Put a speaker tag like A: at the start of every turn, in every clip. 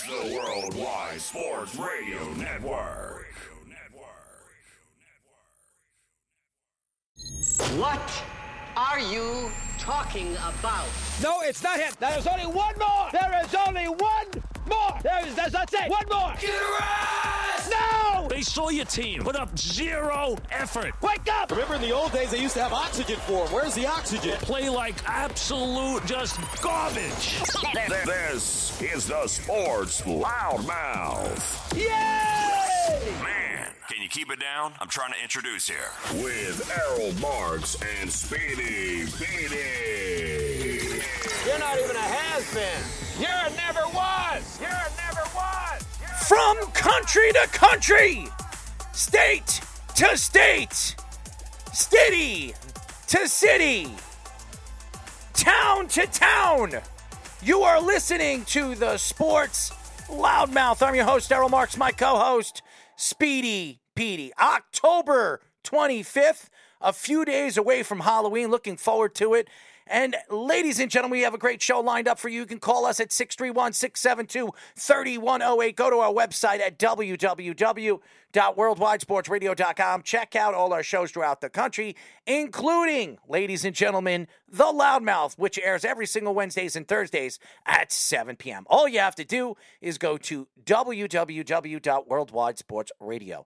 A: It's the Worldwide Sports Radio Network.
B: What are you talking about?
C: No, it's not him. There is only one more. There is only one more. There is, that's, that's it. One more. No!
D: They saw your team put up zero effort.
C: Wake up!
E: Remember in the old days they used to have oxygen for them. Where's the oxygen?
D: Play like absolute just garbage.
A: This is the Sports Loudmouth.
C: Yay!
A: Man, can you keep it down? I'm trying to introduce here. With Errol Marks and Speedy Beatty.
C: You're not even a has-been. You're a never was. You're a never was.
D: From country to country, state to state, city to city, town to town. You are listening to the Sports Loudmouth. I'm your host, Errol Marks, my co host, Speedy Petey. October 25th, a few days away from Halloween. Looking forward to it. And ladies and gentlemen, we have a great show lined up for you. You can call us at 631 672 3108. Go to our website at www.worldwidesportsradio.com. Check out all our shows throughout the country, including, ladies and gentlemen, The Loudmouth, which airs every single Wednesdays and Thursdays at 7 p.m. All you have to do is go to www.worldwidesportsradio.com.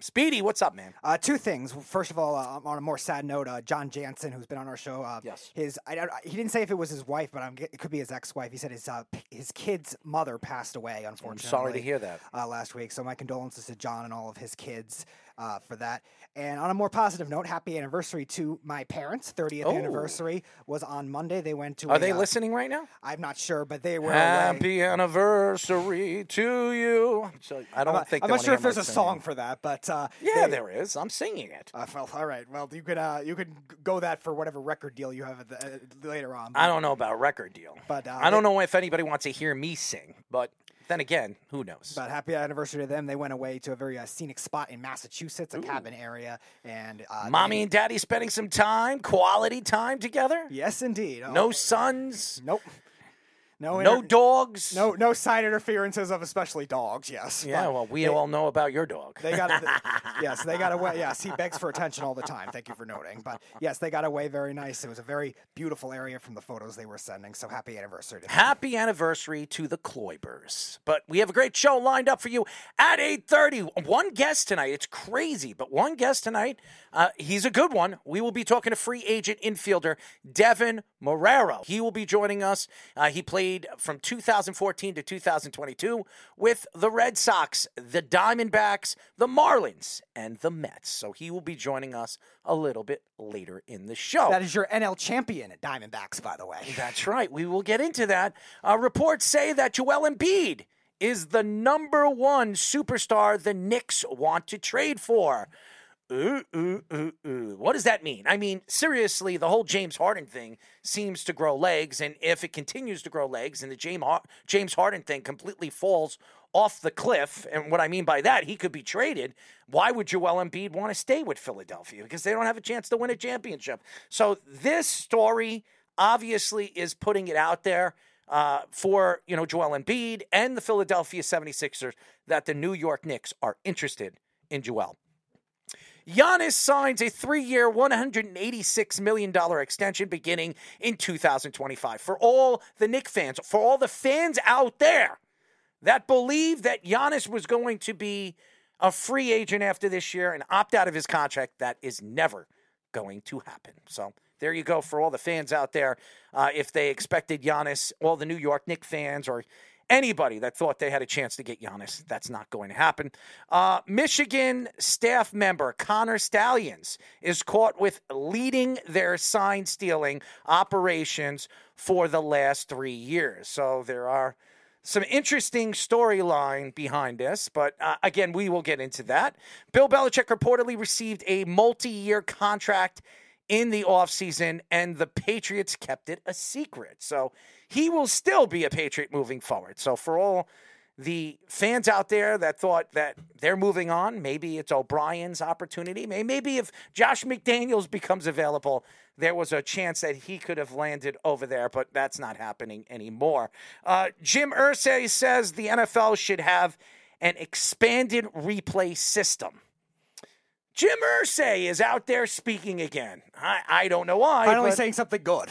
D: Speedy, what's up, man?
F: Uh, two things. First of all, uh, on a more sad note, uh, John Jansen, who's been on our show, uh,
D: Yes.
F: his I, I- he didn't say if it was his wife, but I'm, it could be his ex-wife. He said his uh, his kid's mother passed away. Unfortunately,
D: sorry to hear that.
F: Uh, last week, so my condolences to John and all of his kids uh, for that. And on a more positive note, happy anniversary to my parents. 30th
D: Oh.
F: anniversary was on Monday. They went to.
D: Are
F: a,
D: they
F: uh,
D: listening right now?
F: I'm not sure, but they were. away.
D: Happy anniversary to you. So I don't
F: I'm not,
D: think
F: I'm not sure if there's a song for that, but uh,
D: Yeah,
F: they-
D: there is. I'm singing it.
F: Uh, well, all right. Well, you could uh, you could go that for whatever record deal you have at the, uh, later on.
D: I don't know about record deal.
F: But, uh,
D: I don't
F: they-
D: know if anybody wants to hear me sing. But then again, who knows?
F: But happy anniversary to them. They went away to a very uh, scenic spot in Massachusetts, a cabin area, and uh,
D: Mommy
F: they-
D: and daddy spending some time, quality time together.
F: yes, indeed. Oh,
D: No sons,
F: nope. No,
D: no dogs.
F: no, no side interferences of especially dogs. Yes.
D: Yeah, well, we
F: they,
D: all know about your dog.
F: They got yes, they got away. Yes, he begs for attention all the time. Thank you for noting. But yes, they got away very nice. It was a very beautiful area from the photos they were sending. So happy anniversary to them.
D: Happy anniversary to the Kloibers. But we have a great show lined up for you at 8.30. One guest tonight. It's crazy, but one guest tonight. Uh, he's a good one. We will be talking to free agent infielder Deven Marrero. He will be joining us. Uh, he played from 2014 to 2022 with the Red Sox, the Diamondbacks, the Marlins, and the Mets. So he will be joining us a little bit later in the show.
F: That is your NL champion at Diamondbacks, by the way.
D: That's right. We will get into that. Uh, reports say that Joel Embiid is the number one superstar the Knicks want to trade for. Ooh, ooh, ooh, ooh. What does that mean? I mean, seriously, the whole James Harden thing seems to grow legs, and if it continues to grow legs, and the James James Harden thing completely falls off the cliff, and what I mean by that, he could be traded. Why would Joel Embiid want to stay with Philadelphia? Because they don't have a chance to win a championship. So this story obviously is putting it out there uh, for you know Joel Embiid and the Philadelphia 76ers that the New York Knicks are interested in Joel. Giannis signs a three year, $186 million extension beginning in 2025. For all the Knick fans, for all the fans out there that believe that Giannis was going to be a free agent after this year and opt out of his contract, that is never going to happen. So there you go for all the fans out there. Uh, if they expected Giannis, all the New York Knick fans or anybody that thought they had a chance to get Giannis, that's not going to happen. Uh, Michigan staff member Connor Stalions is caught with leading their sign stealing operations for the last three years. So there are some interesting storyline behind this, but uh, again, we will get into that. Bill Belichick reportedly received a multi year contract in the offseason, and the Patriots kept it a secret. So he will still be a Patriot moving forward. So for all the fans out there that thought that they're moving on, maybe it's O'Brien's opportunity. Maybe if Josh McDaniels becomes available, there was a chance that he could have landed over there, but that's not happening anymore. Uh, Jim Irsay says the NFL should have an expanded replay system. Jim Irsay is out there speaking again. I, I don't know why.
F: Finally
D: but,
F: saying something good.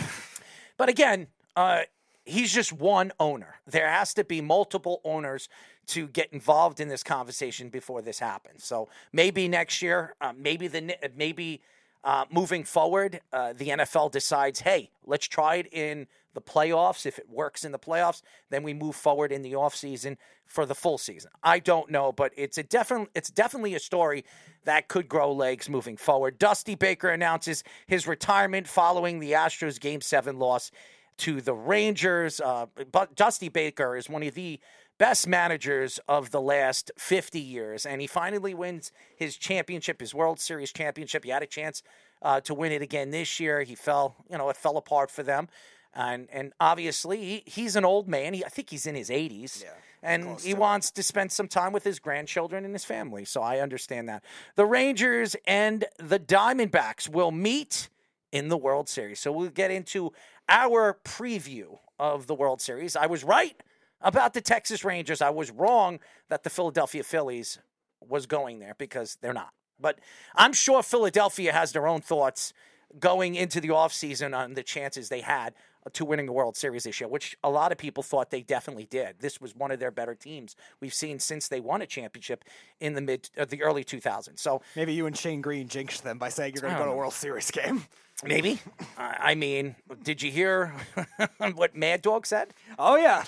D: But again, uh, he's just one owner. There has to be multiple owners to get involved in this conversation before this happens. So maybe next year, uh, maybe the maybe uh, moving forward, uh, the NFL decides, hey, let's try it in the playoffs. If it works in the playoffs, then we move forward in the offseason for the full season. I don't know, but it's a definite it's definitely a story that could grow legs moving forward. Dusty Baker announces his retirement following the Astros game 7 loss to the Rangers. Uh, but Dusty Baker is one of the best managers of the last 50 years, and he finally wins his championship, his World Series championship. He had a chance uh, to win it again this year. He fell, you know, it fell apart for them. And and obviously he, he's an old man. He, I think he's in his 80s.
F: Yeah,
D: and he wants to spend some time with his grandchildren and his family. So I understand that. The Rangers and the Diamondbacks will meet in the World Series. So we'll get into our preview of the World Series. I was right about the Texas Rangers. I was wrong that the Philadelphia Phillies was going there because they're not. But I'm sure Philadelphia has their own thoughts going into the offseason on the chances they had to winning a World Series this year, which a lot of people thought they definitely did. This was one of their better teams we've seen since they won a championship in the mid, uh, the early 2000s. So
F: maybe you and Shane Green jinxed them by saying you're going to go to a World Series game.
D: Maybe. I mean, did you hear what Mad Dog said?
F: Oh yeah,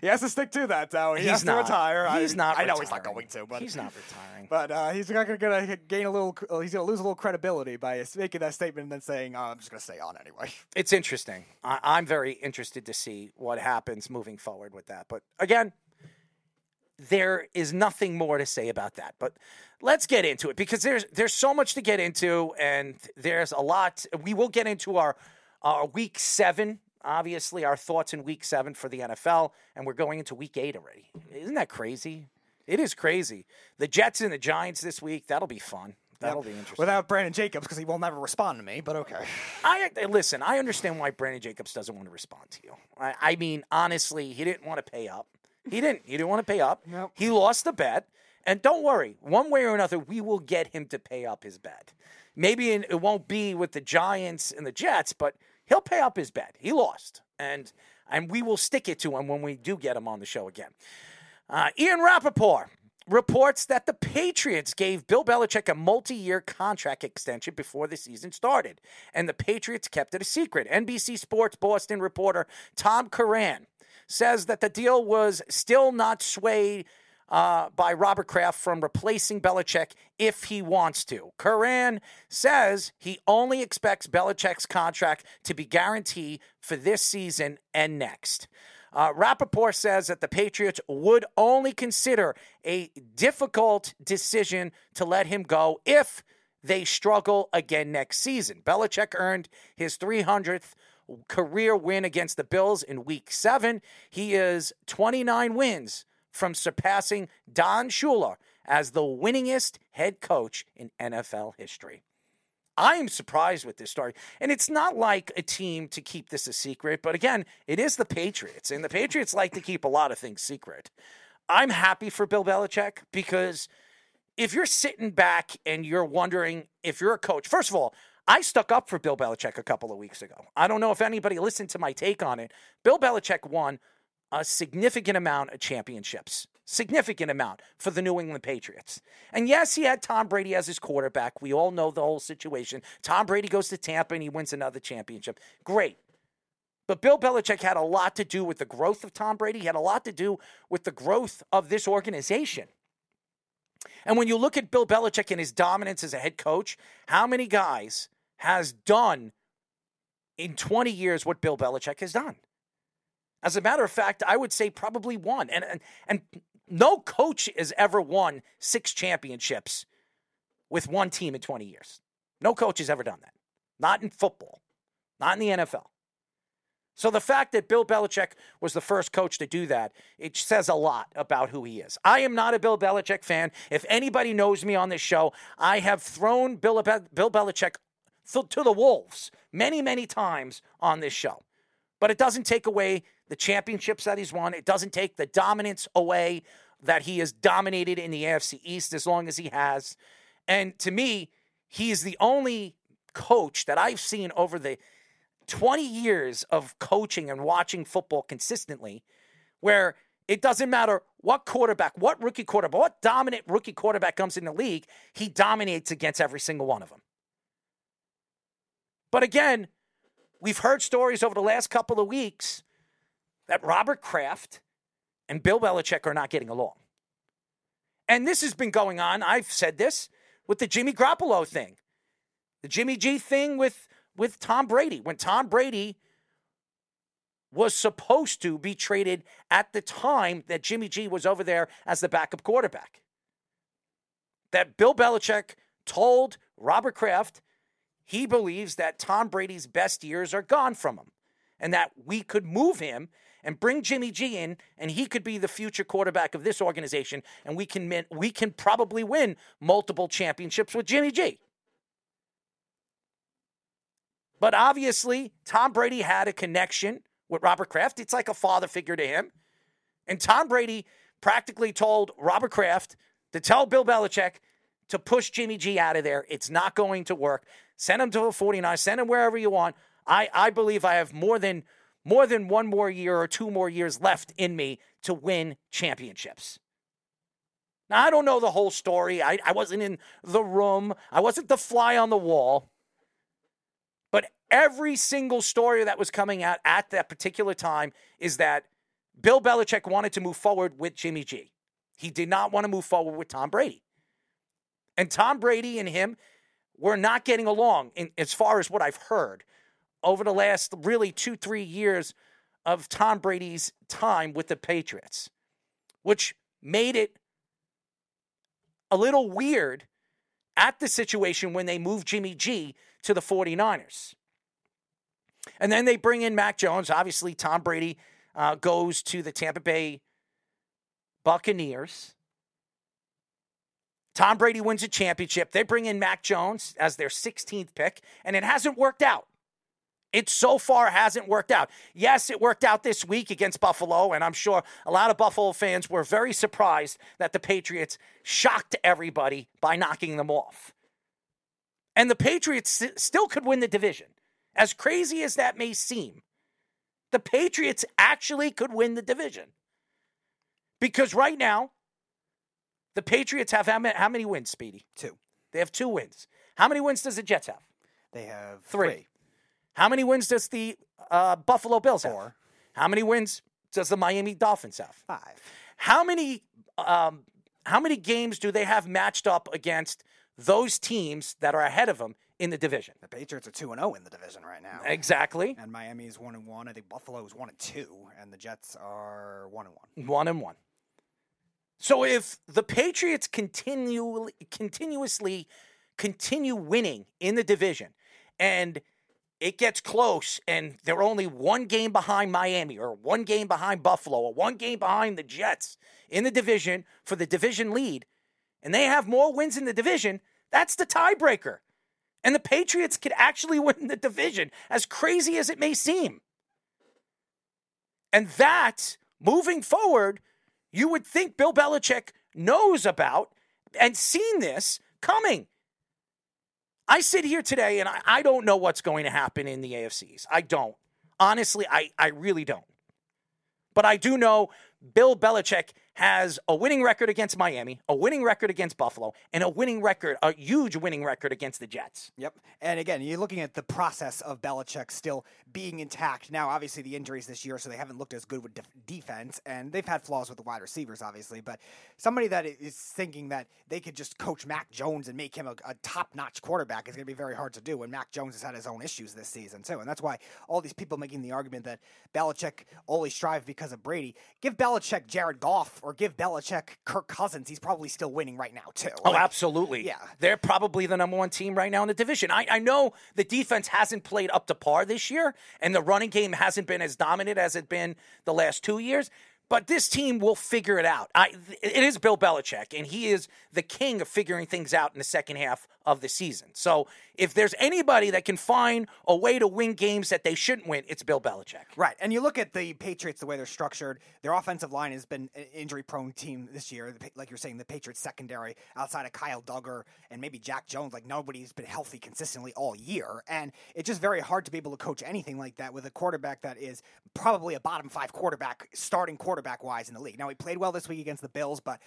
F: he has to stick to that. Though he
D: he's
F: has
D: not,
F: to retire.
D: He's
F: I,
D: not.
F: I know
D: retiring.
F: he's not going to, but
D: he's not retiring.
F: But uh, he's not going to gain a little. He's going to lose a little credibility by making that statement and then saying, oh, "I'm just going to stay on anyway."
D: It's interesting. I, I'm very interested to see what happens moving forward with that. But again, there is nothing more to say about that. But let's get into it because there's there's so much to get into, and there's a lot. We will get into our our week seven. Obviously, our thoughts in week seven for the NFL, and we're going into week eight already. Isn't that crazy? It is crazy. The Jets and the Giants this week. That'll be fun. That'll be interesting.
F: Without Brandon Jacobs, because he will never respond to me. But okay.
D: I listen. I understand why Brandon Jacobs doesn't want to respond to you. I, I mean, honestly, he didn't want to pay up. He didn't. He didn't want to pay up.
F: Nope.
D: He lost the bet. And don't worry, one way or another, we will get him to pay up his bet. Maybe it won't be with the Giants and the Jets, but he'll pay up his bet. He lost, and and we will stick it to him when we do get him on the show again. Uh, Ian Rapoport reports that the Patriots gave Bill Belichick a multi year contract extension before the season started, and the Patriots kept it a secret. NBC Sports Boston reporter Tom Curran says that the deal was still not swayed uh, by Robert Kraft from replacing Belichick if he wants to. Curran says he only expects Belichick's contract to be guaranteed for this season and next. Uh, Rapoport says that the Patriots would only consider a difficult decision to let him go if they struggle again next season. Belichick earned his 300th career win against the Bills in week seven. He is 29 wins from surpassing Don Shula as the winningest head coach in NFL history. I am surprised with this story. And it's not like a team to keep this a secret, but again, it is the Patriots, and the Patriots like to keep a lot of things secret. I'm happy for Bill Belichick because if you're sitting back and you're wondering if you're a coach, first of all, I stuck up for Bill Belichick a couple of weeks ago. I don't know if anybody listened to my take on it. Bill Belichick won a significant amount of championships, significant amount for the New England Patriots. And yes, he had Tom Brady as his quarterback. We all know the whole situation. Tom Brady goes to Tampa and he wins another championship. Great. But Bill Belichick had a lot to do with the growth of Tom Brady. He had a lot to do with the growth of this organization. And when you look at Bill Belichick and his dominance as a head coach, how many guys has done in 20 years what Bill Belichick has done? As a matter of fact, I would say probably one. And, and, and no coach has ever won six championships with one team in 20 years. No coach has ever done that. Not in football, not in the NFL. So the fact that Bill Belichick was the first coach to do that, it says a lot about who he is. I am not a Bill Belichick fan. If anybody knows me on this show, I have thrown Bill, Bill Belichick to the wolves many, many times on this show. But it doesn't take away the championships that he's won. It doesn't take the dominance away that he has dominated in the AFC East as long as he has. And to me, he is the only coach that I've seen over the 20 years of coaching and watching football consistently where it doesn't matter what quarterback, what rookie quarterback, what dominant rookie quarterback comes in the league, he dominates against every single one of them. But again, we've heard stories over the last couple of weeks that Robert Kraft and Bill Belichick are not getting along. And this has been going on, I've said this, with the Jimmy Garoppolo thing. The Jimmy G thing with with Tom Brady. When Tom Brady was supposed to be traded at the time that Jimmy G was over there as the backup quarterback. That Bill Belichick told Robert Kraft he believes that Tom Brady's best years are gone from him and that we could move him and bring Jimmy G in and he could be the future quarterback of this organization and we can we can probably win multiple championships with Jimmy G. But obviously, Tom Brady had a connection with Robert Kraft. It's like a father figure to him. And Tom Brady practically told Robert Kraft to tell Bill Belichick to push Jimmy G out of there. It's not going to work. Send him to a 49, send him wherever you want. I, I believe I have more than more than one more year or two more years left in me to win championships. Now, I don't know the whole story. I, I wasn't in the room. I wasn't the fly on the wall. But every single story that was coming out at that particular time is that Bill Belichick wanted to move forward with Jimmy G. He did not want to move forward with Tom Brady. And Tom Brady and him were not getting along in, as far as what I've heard over the last really two, three years of Tom Brady's time with the Patriots, which made it a little weird at the situation when they moved Jimmy G to the 49ers. And then they bring in Mac Jones. Obviously, Tom Brady uh, goes to the Tampa Bay Buccaneers. Tom Brady wins a championship. They bring in Mac Jones as their 16th pick, and it hasn't worked out. It so far hasn't worked out. Yes, it worked out this week against Buffalo, and I'm sure a lot of Buffalo fans were very surprised that the Patriots shocked everybody by knocking them off. And the Patriots still could win the division. As crazy as that may seem, the Patriots actually could win the division. Because right now, the Patriots have how many, how many wins, Speedy?
F: Two.
D: They have two wins. How many wins does the Jets have?
F: They have
D: three. three. How many wins does the uh, Buffalo Bills have?
F: Four.
D: How many wins does the Miami Dolphins have?
F: Five.
D: How many um, how many games do they have matched up against those teams that are ahead of them in the division?
F: The Patriots are two and zero oh in the division right now.
D: Exactly.
F: And Miami is one and one. I think Buffalo is one and two, and the Jets are one and one.
D: One and one. So if the Patriots continually continuously continue winning in the division and it gets close and they're only one game behind Miami or one game behind Buffalo or one game behind the Jets in the division for the division lead, and they have more wins in the division, that's the tiebreaker. And the Patriots could actually win the division, as crazy as it may seem. And that, moving forward, you would think Bill Belichick knows about and seen this coming. I sit here today and I, I don't know what's going to happen in the AFCs. I don't. Honestly, I, I really don't. But I do know Bill Belichick has a winning record against Miami, a winning record against Buffalo, and a winning record, a huge winning record against the Jets.
F: Yep. And again, you're looking at the process of Belichick still being intact. Now, obviously, the injuries this year, so they haven't looked as good with def- defense, and they've had flaws with the wide receivers, obviously. But somebody that is thinking that they could just coach Mac Jones and make him a, a top notch quarterback is going to be very hard to do. when Mac Jones has had his own issues this season, too. And that's why all these people making the argument that Belichick only strive because of Brady. Give Belichick Jared Goff or give Belichick Kirk Cousins, he's probably still winning right now too.
D: Oh,
F: Like,
D: absolutely.
F: yeah.
D: They're probably the number one team right now in the division. I, I know the defense hasn't played up to par this year, and the running game hasn't been as dominant as it's been the last two years. But this team will figure it out. I, it is Bill Belichick, and he is the king of figuring things out in the second half of the season. So if there's anybody that can find a way to win games that they shouldn't win, it's Bill Belichick.
F: Right. And you look at the Patriots, the way they're structured, their offensive line has been an injury prone team this year. Like you're saying, the Patriots secondary, outside of Kyle Dugger and maybe Jack Jones, like nobody's been healthy consistently all year. And it's just very hard to be able to coach anything like that with a quarterback that is probably a bottom five quarterback, starting quarterback wise in the league. Now, he played well this week against the Bills, but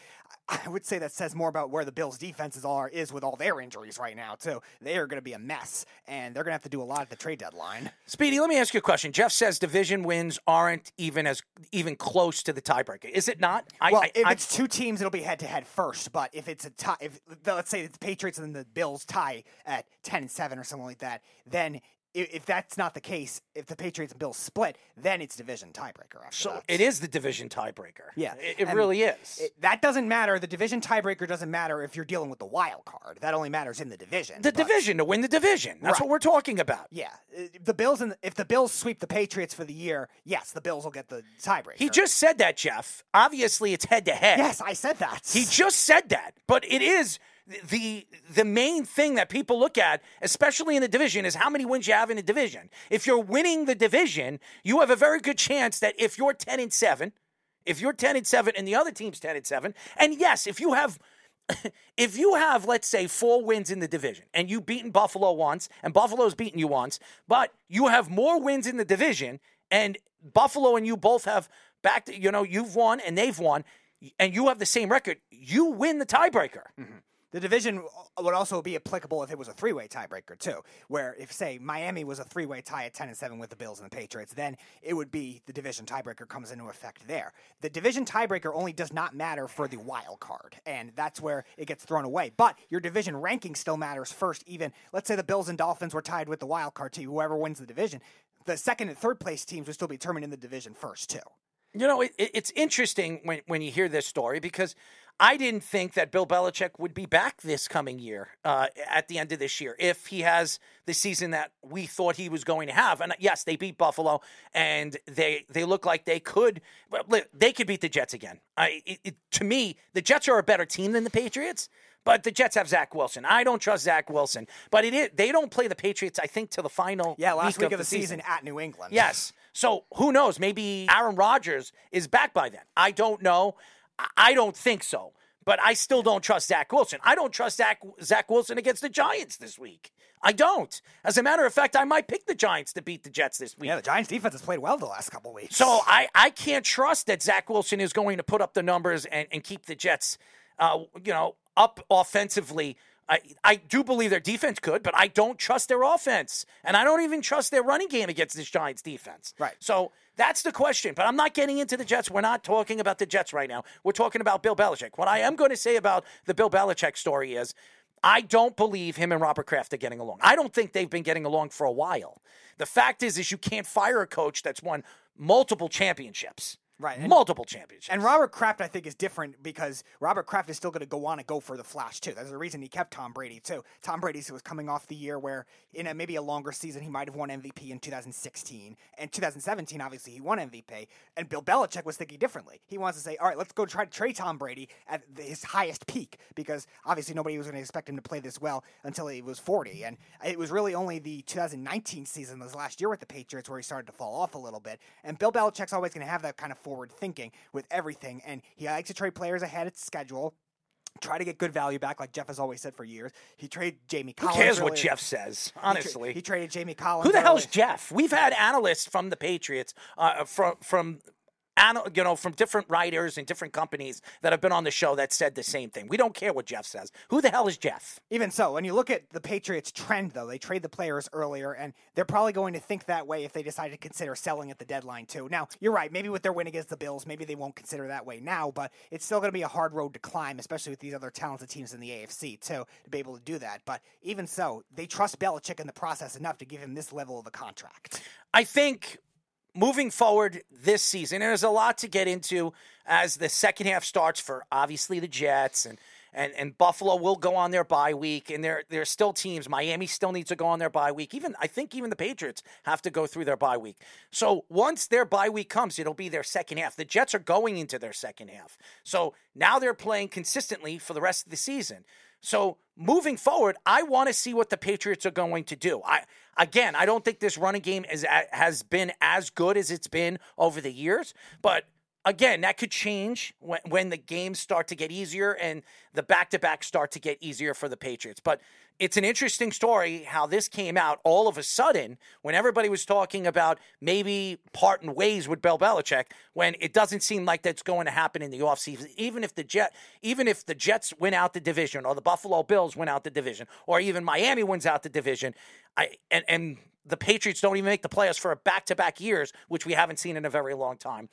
F: I I would say that says more about where the Bills' defenses are, is with all their injuries right now, too. They are going to be a mess, and they're going to have to do a lot at the trade deadline.
D: Speedy, let me ask you a question. Jeff says division wins aren't even as even close to the tiebreaker. Is it not? I,
F: Well,
D: I-
F: if
D: I-
F: it's two teams, it'll be head to head first. But if it's a tie, if let's say the Patriots and the Bills tie at ten and seven or something like that, then if, if that's not the case, if the Patriots and Bills split, then it's division tiebreaker.
D: So
F: that.
D: it is the division tiebreaker.
F: Yeah,
D: it, it really is.
F: It- that doesn't matter. The division tiebreaker doesn't matter if you're dealing with the wild card. That only matters in the division.
D: the
F: But-
D: division to win the division. That's
F: Right.
D: what we're talking about.
F: Yeah, the Bills and if the Bills sweep the Patriots for the year, yes, the Bills will get the tiebreaker.
D: He just said that, Jeff. Obviously, it's head to head.
F: yes, I said that.
D: He just said that, but it is the the main thing that people look at, especially in the division, is how many wins you have in the division. If you're winning the division, you have a very good chance that if you're ten and seven, if you're ten and seven and the other team's ten and seven, and yes, if you have if you have, let's say, four wins in the division and you've beaten Buffalo once and Buffalo's beaten you once, but you have more wins in the division and Buffalo and you both have back you know, you've won and they've won and you have the same record, you win the tiebreaker. Mm-hmm.
F: The division would also be applicable if it was a three-way tiebreaker too, where if say Miami was a three-way tie at ten and seven with the Bills and the Patriots, then it would be the division tiebreaker comes into effect there. The division tiebreaker only does not matter for the wild card, and that's where it gets thrown away. But your division ranking still matters first. Even let's say the Bills and Dolphins were tied with the wild card team, whoever wins the division, the second and third place teams would still be determined in the division first too.
D: You know, it- it's interesting when, when you hear this story because I didn't think that Bill Belichick would be back this coming year uh, at the end of this year if he has the season that we thought he was going to have. And yes, they beat Buffalo, and they they look like they could they could beat the Jets again. I, it, it, to me, the Jets are a better team than the Patriots. But the Jets have Zach Wilson. I don't trust Zach Wilson. But it is, they don't play the Patriots, I think, to the final
F: Yeah, last week,
D: of,
F: of the season, at New England.
D: Yes. So who knows? Maybe Aaron Rodgers is back by then. I don't know. I- don't think so. But I still don't trust Zach Wilson. I don't trust Zach, Zach Wilson against the Giants this week. I don't. As a matter of fact, I might pick the Giants to beat the Jets this week.
F: Yeah, the Giants defense has played well the last couple weeks.
D: So I, I can't trust that Zach Wilson is going to put up the numbers and, and keep the Jets, uh, you know, up offensively. I, I do believe their defense could, but I don't trust their offense, and I don't even trust their running game against this Giants defense.
F: Right.
D: So that's the question. But I'm not getting into the Jets. We're not talking about the Jets right now. We're talking about Bill Belichick. What I am going to say about the Bill Belichick story is, I don't believe him and Robert Kraft are getting along. I don't think they've been getting along for a while. The fact is, is you can't fire a coach that's won multiple championships.
F: Right, and-
D: multiple championships.
F: And Robert Kraft, I think, is different because Robert Kraft is still going to go on and go for the Flash too. That's the reason he kept Tom Brady too. Tom Brady was coming off the year where, in a, maybe a longer season, he might have won MVP in 2016 and 2017. Obviously, he won MVP. And Bill Belichick was thinking differently. He wants to say, "All right, let's go try to trade Tom Brady at his highest peak," because obviously nobody was going to expect him to play this well until he was 40. And it was really only the 2019 season, this last year with the Patriots, where he started to fall off a little bit. And Bill Belichick's always going to have that kind of forward thinking with everything, and he likes to trade players ahead of schedule. Try to get good value back, like Jeff has always said for years. He traded Jamie
D: Who
F: Collins.
D: cares what. Jeff says?
F: He tra-
D: Honestly,
F: he, traded Jamie Collins.
D: Who the hell's
F: earlier.
D: Jeff? We've had analysts from the Patriots, uh, from from. You know, from different writers and different companies that have been on the show that said the same thing. We don't care what Jeff says. Who the hell is Jeff?
F: Even so, when you look at the Patriots' trend, though, they trade the players earlier, and they're probably going to think that way if they decide to consider selling at the deadline, too. Now, you're right. Maybe with their win against the Bills, maybe they won't consider that way now, but it's still going to be a hard road to climb, especially with these other talented teams in the AFC, too, to be able to do that. But even so, they trust Belichick in the process enough to give him this level of a contract.
D: I think moving forward this season, and there's a lot to get into as the second half starts for obviously the Jets and and, and Buffalo will go on their bye week, and there there's still teams. Miami still needs to go on their bye week. Even I think even the Patriots have to go through their bye week. So once their bye week comes, it'll be their second half. The Jets are going into their second half. So now they're playing consistently for the rest of the season. So moving forward, I want to see what the Patriots are going to do. I again, I don't think this running game is has been as good as it's been over the years, but again, that could change when, when the games start to get easier and the back to back start to get easier for the Patriots. But it's an interesting story how this came out all of a sudden when everybody was talking about maybe parting ways with Bill Belichick when it doesn't seem like that's going to happen in the offseason. Even if the Jet even if the Jets win out the division or the Buffalo Bills win out the division or even Miami wins out the division, I and and the Patriots don't even make the playoffs for back to back years, which we haven't seen in a very long time.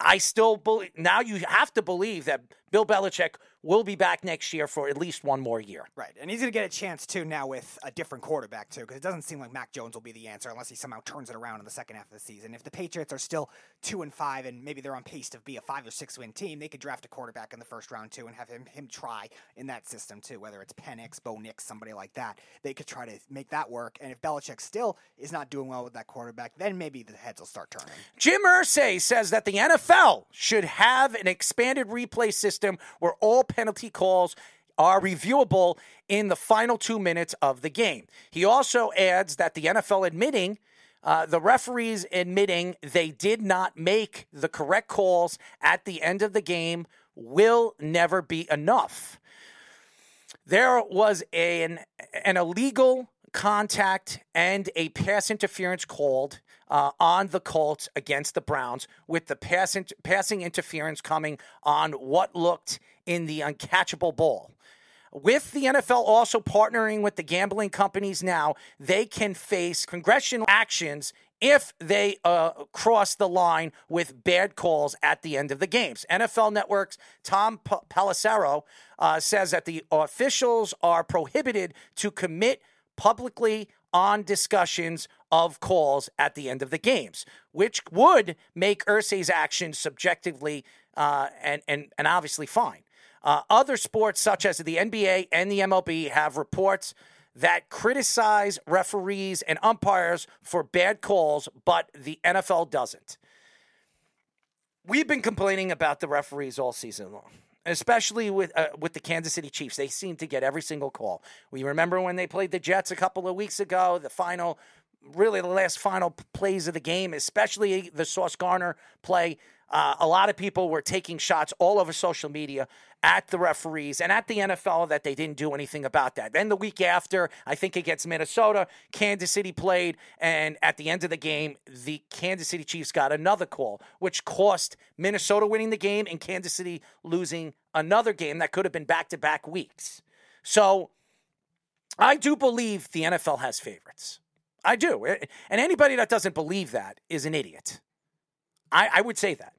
D: I still believe now you have to believe that Bill Belichick will be back next year for at least one more year.
F: Right. And he's going to get a chance, too, now with a different quarterback, too, because it doesn't seem like Mac Jones will be the answer unless he somehow turns it around in the second half of the season. If the Patriots are still 2 and 5 and maybe they're on pace to be a 5 or 6 win team, they could draft a quarterback in the first round, too, and have him, him try in that system, too, whether it's Penix, Bo Nix, somebody like that. They could try to make that work. And if Belichick still is not doing well with that quarterback, then maybe the heads will start turning.
D: Jim Irsay says that the NFL should have an expanded replay system where all penalty calls are reviewable in the final two minutes of the game. He also adds that the NFL admitting. Uh, the referees admitting they did not make the correct calls at the end of the game will never be enough. There was an, an illegal contact and a pass interference called uh, on the Colts against the Browns, with the pass in- passing interference coming on what looked in the uncatchable ball. With the NFL also partnering with the gambling companies now, they can face congressional actions if they uh, cross the line with bad calls at the end of the games. NFL Network's Tom P- uh, says that the officials are prohibited to commit publicly on discussions of calls at the end of the games, which would make Irsay's actions subjectively uh, and, and, and obviously fine. Uh, other sports, such as the NBA and the MLB, have reports that criticize referees and umpires for bad calls, but the NFL doesn't. We've been complaining about the referees all season long especially with uh, with the Kansas City Chiefs. They seem to get every single call. We remember when they played the Jets a couple of weeks ago, the final really the last final plays of the game, especially the Sauce Gardner play. Uh, a lot of people were taking shots all over social media at the referees and at the NFL that they didn't do anything about that. Then the week after, I think against Minnesota, Kansas City played, and at the end of the game, the Kansas City Chiefs got another call, which cost Minnesota winning the game and Kansas City losing another game that could have been back to back weeks. So I do believe the NFL has favorites. I do. Eh, and anybody that doesn't believe that is an idiot. I, I would say that.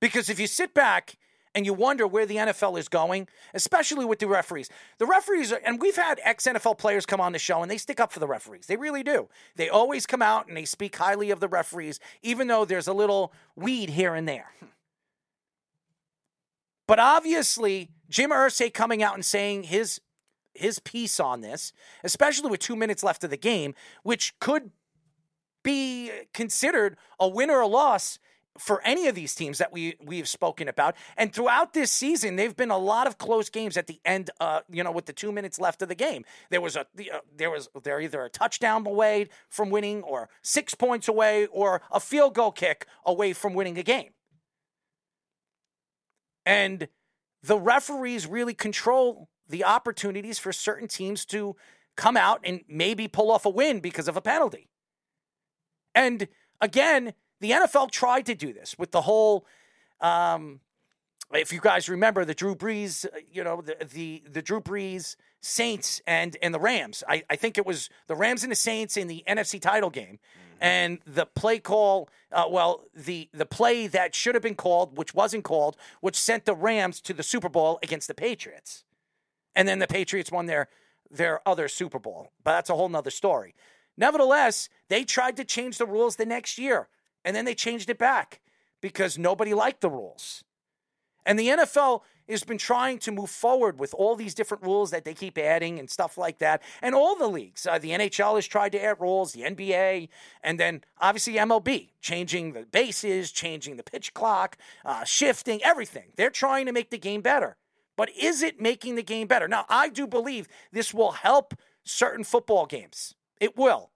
D: Because if you sit back and you wonder where the NFL is going, especially with the referees. The referees, are, and we've had ex NFL players come on the show and they stick up for the referees. They really do. They always come out and they speak highly of the referees, even though there's a little weed here and there. But obviously, Jim Irsay coming out and saying his his piece on this, especially with two minutes left of the game, which could be considered a win or a loss for any of these teams that we we have spoken about. And throughout this season, they've been a lot of close games at the end. Uh, you know, with the two minutes left of the game, there was a uh, there was they're either a touchdown away from winning, or six points away, or a field goal kick away from winning a game. And the referees really control the opportunities for certain teams to come out and maybe pull off a win because of a penalty. And again, the NFL tried to do this with the whole. Um, if you guys remember the Drew Brees, uh, you know the the, the Drew Brees Saints and and the Rams. I, I think it was the Rams and the Saints in the NFC title game, mm-hmm. and the play call. Uh, well, the the play that should have been called, which wasn't called, which sent the Rams to the Super Bowl against the Patriots, and then the Patriots won their their other Super Bowl. But that's a whole nother story. Nevertheless, they tried to change the rules the next year and then they changed it back because nobody liked the rules. And the NFL has been trying to move forward with all these different rules that they keep adding and stuff like that. And all the leagues, uh, the NHL has tried to add rules, the NBA, and then obviously MLB, changing the bases, changing the pitch clock, uh, shifting, everything. They're trying to make the game better. But is it making the game better? Now, I do believe this will help certain football games. It will.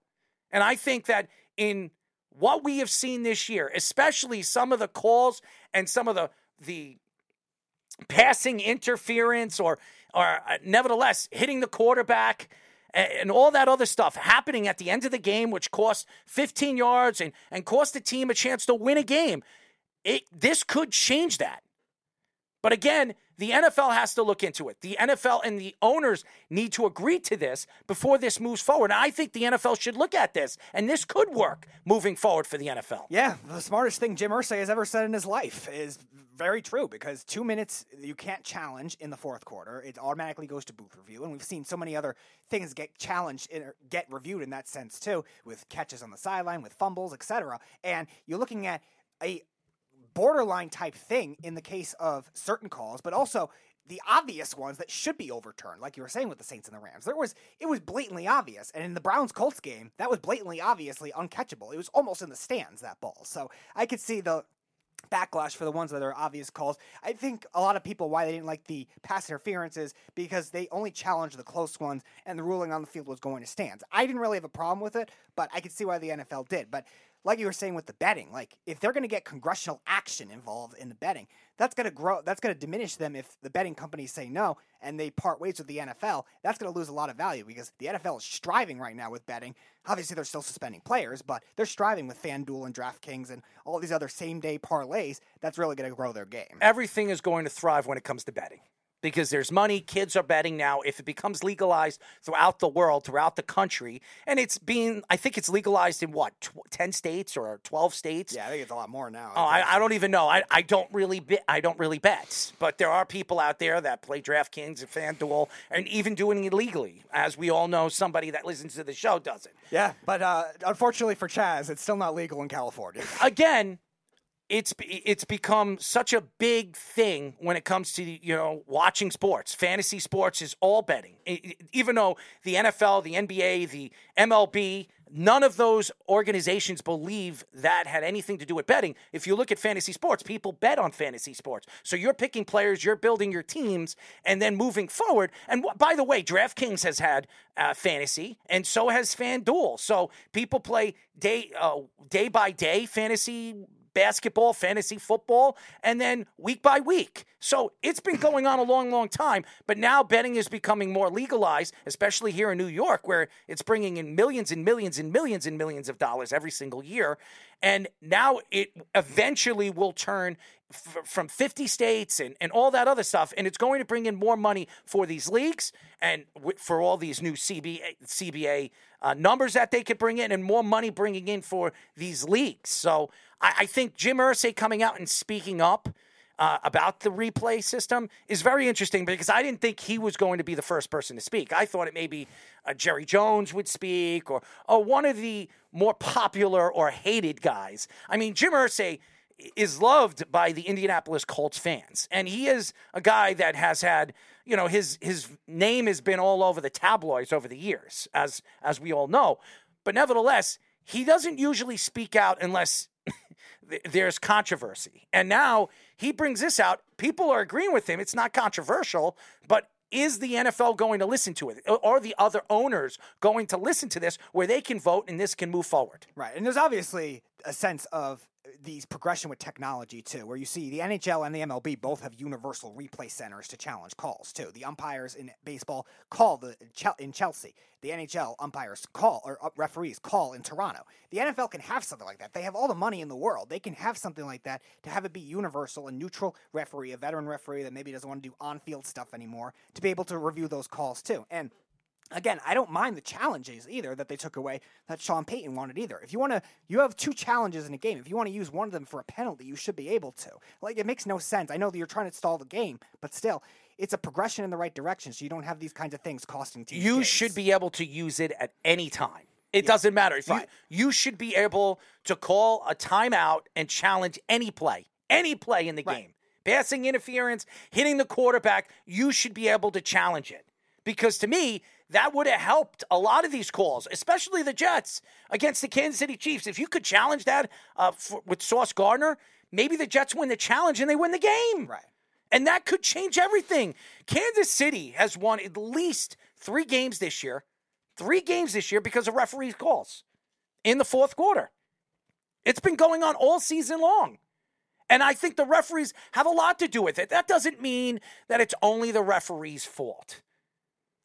D: And I think that in what we have seen this year, especially some of the calls and some of the the passing interference or or uh, nevertheless hitting the quarterback and, and all that other stuff happening at the end of the game which cost 15 yards and and cost the team a chance to win a game it this could change that but again, the NFL has to look into it. The NFL and the owners need to agree to this before this moves forward. And I think the NFL should look at this, and this could work moving forward for the NFL.
F: Yeah, the smartest thing Jim Irsay has ever said in his life is very true because two minutes you can't challenge in the fourth quarter. It automatically goes to booth review, and we've seen so many other things get challenged, get reviewed in that sense too, with catches on the sideline, with fumbles, etc. And you're looking at a borderline type thing in the case of certain calls, but also the obvious ones that should be overturned, like you were saying with the Saints and the Rams. There was it was blatantly obvious, and in the Browns Colts game, that was blatantly obviously uncatchable. It was almost in the stands that ball. So I could see the backlash for the ones that are obvious calls. I think a lot of people why they didn't like the pass interferences because they only challenged the close ones and the ruling on the field was going to stands. I didn't really have a problem with it, but I could see why the NFL did. But like you were saying with the betting, like if they're going to get congressional action involved in the betting, that's going to grow. That's going to diminish them if the betting companies say no and they part ways with the NFL. That's going to lose a lot of value because the NFL is striving right now with betting. Obviously, they're still suspending players, but they're striving with FanDuel and DraftKings and all these other same day parlays. That's really going to grow their game.
D: Everything is going to thrive when it comes to betting because there's money. Kids are betting now. If it becomes legalized throughout the world, throughout the country, and it's being, I think it's legalized in what, tw- 10 states or 12 states?
F: Yeah, I think it's a lot more now.
D: Oh, I, I don't even know. I, I don't really bet. I don't really bet, but there are people out there that play DraftKings and FanDuel and even doing it illegally. As we all know, somebody that listens to the show does it.
F: Yeah, but uh, unfortunately for Chaz, it's still not legal in California.
D: Again, it's it's become such a big thing when it comes to you know watching sports. Fantasy sports is all betting. Even though the NFL, the NBA, the MLB, none of those organizations believe that had anything to do with betting. If you look at fantasy sports, people bet on fantasy sports. So you're picking players, you're building your teams, and then moving forward. And by the way, DraftKings has had uh, fantasy, and so has FanDuel. So people play day uh, day by day fantasy basketball, fantasy football, and then week by week. So it's been going on a long, long time. But now betting is becoming more legalized, especially here in New York, where it's bringing in millions and millions and millions and millions of dollars every single year. And now it eventually will turn f- from 50 states and, and all that other stuff. And it's going to bring in more money for these leagues and w- for all these new CBA, CBA uh, numbers that they could bring in and more money bringing in for these leagues. So I, I think Jim Irsay coming out and speaking up uh, about the replay system is very interesting because I didn't think he was going to be the first person to speak. I thought it maybe uh, Jerry Jones would speak or, or one of the more popular or hated guys. I mean, Jim Irsay is loved by the Indianapolis Colts fans, and he is a guy that has had you know his his name has been all over the tabloids over the years, as as we all know. But nevertheless, he doesn't usually speak out unless there's controversy. And now he brings this out. People are agreeing with him. It's not controversial, but is the NFL going to listen to it? Are the other owners going to listen to this where they can vote and this can move forward?
F: Right. And there's obviously a sense of these progression with technology too, where you see the NHL and the MLB both have universal replay centers to challenge calls too. The umpires in baseball call the in Chelsea. The NHL umpires call or uh, referees call in Toronto. The NFL can have something like that. They have all the money in the world. They can have something like that to have it be universal, a neutral referee, a veteran referee that maybe doesn't want to do on-field stuff anymore, to be able to review those calls too. And Again, I don't mind the challenges either that they took away that Sean Payton wanted either. If you want to, you have two challenges in a game. If you want to use one of them for a penalty, you should be able to. Like, it makes no sense. I know that you're trying to stall the game, but still, it's a progression in the right direction so you don't have these kinds of things costing teams.
D: You
F: games.
D: should be able to use it at any time. It doesn't matter. If
F: Right.
D: you, you should be able to call a timeout and challenge any play, any play in the
F: Right.
D: game. Passing interference, hitting the quarterback, you should be able to challenge it. Because to me, that would have helped a lot of these calls, especially the Jets against the Kansas City Chiefs. If you could challenge that uh, for, with Sauce Gardner, maybe the Jets win the challenge and they win the game.
F: Right.
D: And that could change everything. Kansas City has won at least three games this year, three games this year because of referees' calls in the fourth quarter. It's been going on all season long. And I think the referees have a lot to do with it. That doesn't mean that it's only the referee's fault.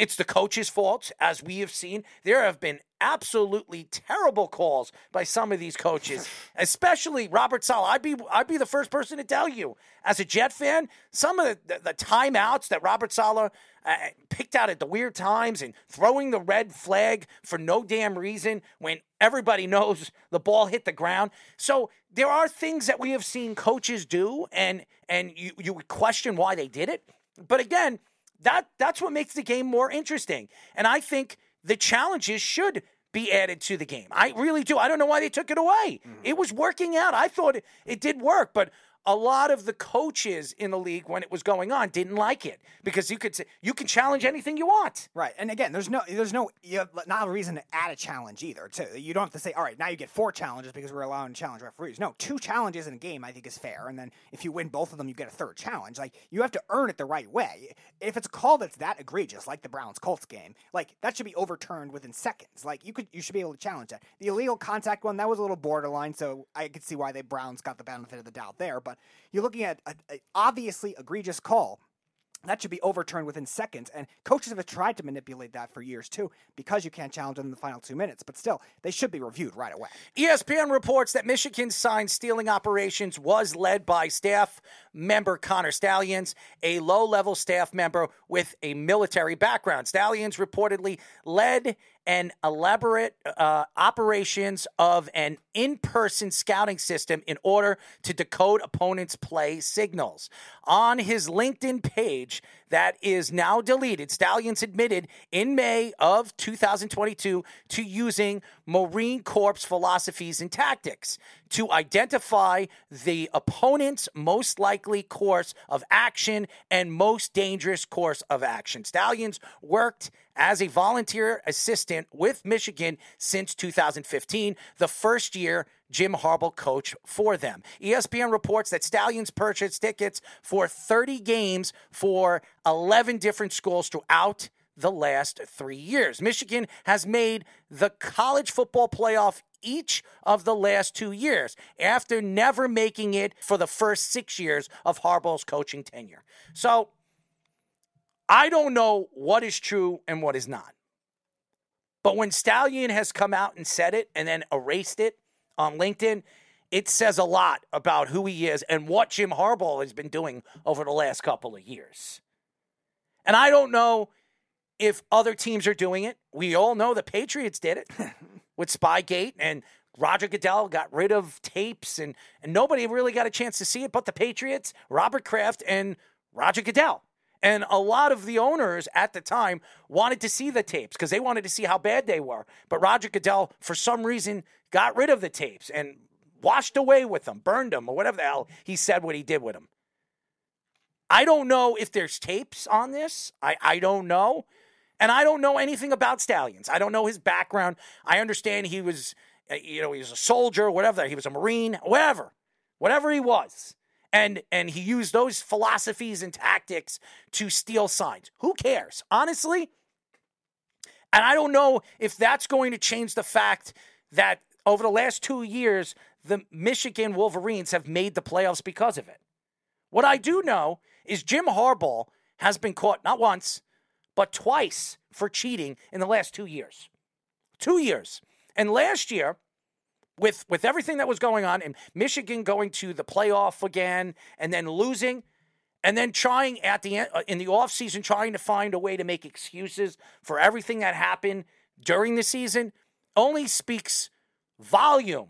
D: It's the coach's fault, as we have seen. There have been absolutely terrible calls by some of these coaches, especially Robert Saleh. I'd be I'd be the first person to tell you, as a Jet fan, some of the, the, the timeouts that Robert Saleh uh, picked out at the weird times and throwing the red flag for no damn reason when everybody knows the ball hit the ground. So there are things that we have seen coaches do, and and you you would question why they did it. But again, that that's what makes the game more interesting. And I think the challenges should be added to the game. I really do. I don't know why they took it away. Mm-hmm. It was working out. I thought it, it did work, but a lot of the coaches in the league when it was going on didn't like it because you could you can challenge anything you want.
F: Right, and again, there's no, there's no, not a reason to add a challenge either. Too, you don't have to say, all right, now you get four challenges because we're allowing to challenge referees. No, two challenges in a game, I think, is fair, and then if you win both of them, you get a third challenge. Like you have to earn it the right way. If it's a call that's that egregious, like the Browns Colts game, like that should be overturned within seconds. Like you could, you should be able to challenge that. The illegal contact one, that was a little borderline, so I could see why the Browns got the benefit of the doubt there. But you're looking at a, a obviously egregious call that should be overturned within seconds. And coaches have tried to manipulate that for years too, because you can't challenge them in the final two minutes. But still, they should be reviewed right away.
D: ESPN reports that Michigan's sign stealing operations was led by staff member Connor Stalions, a low level staff member with a military background. Stalions reportedly led an elaborate uh, operations of an in person scouting system in order to decode opponents' play signals. On his LinkedIn page, that is now deleted, Stalions admitted in May of 2022 to using Marine Corps philosophies and tactics to identify the opponent's most likely course of action and most dangerous course of action. Stalions worked as a volunteer assistant with Michigan since 2015, the first year Jim Harbaugh coach for them. ESPN reports that Stalions purchased tickets for 30 games for 11 different schools throughout the last three years. Michigan has made the college football playoff each of the last two years after never making it for the first six years of Harbaugh's coaching tenure. So I don't know what is true and what is not. But when Stallion has come out and said it and then erased it on LinkedIn, it says a lot about who he is and what Jim Harbaugh has been doing over the last couple of years. And I don't know if other teams are doing it. We all know the Patriots did it with Spygate and Roger Goodell got rid of tapes and, and nobody really got a chance to see it but the Patriots, Robert Kraft, and Roger Goodell. And a lot of the owners at the time wanted to see the tapes because they wanted to see how bad they were. But Roger Goodell, for some reason, got rid of the tapes and washed away with them, burned them, or whatever the hell he said what he did with them. I don't know if there's tapes on this. I, I don't know. And I don't know anything about Stalions. I don't know his background. I understand he was, uh, you know, he was a soldier, whatever. He was a Marine, whatever, whatever he was. And and he used those philosophies and tactics to steal signs. Who cares? Honestly, and I don't know if that's going to change the fact that over the last two years, the Michigan Wolverines have made the playoffs because of it. What I do know is Jim Harbaugh has been caught not once, but twice for cheating in the last two years. Two years. And last year, with with everything that was going on and Michigan going to the playoff again and then losing and then trying at the end uh, in the offseason trying to find a way to make excuses for everything that happened during the season only speaks volume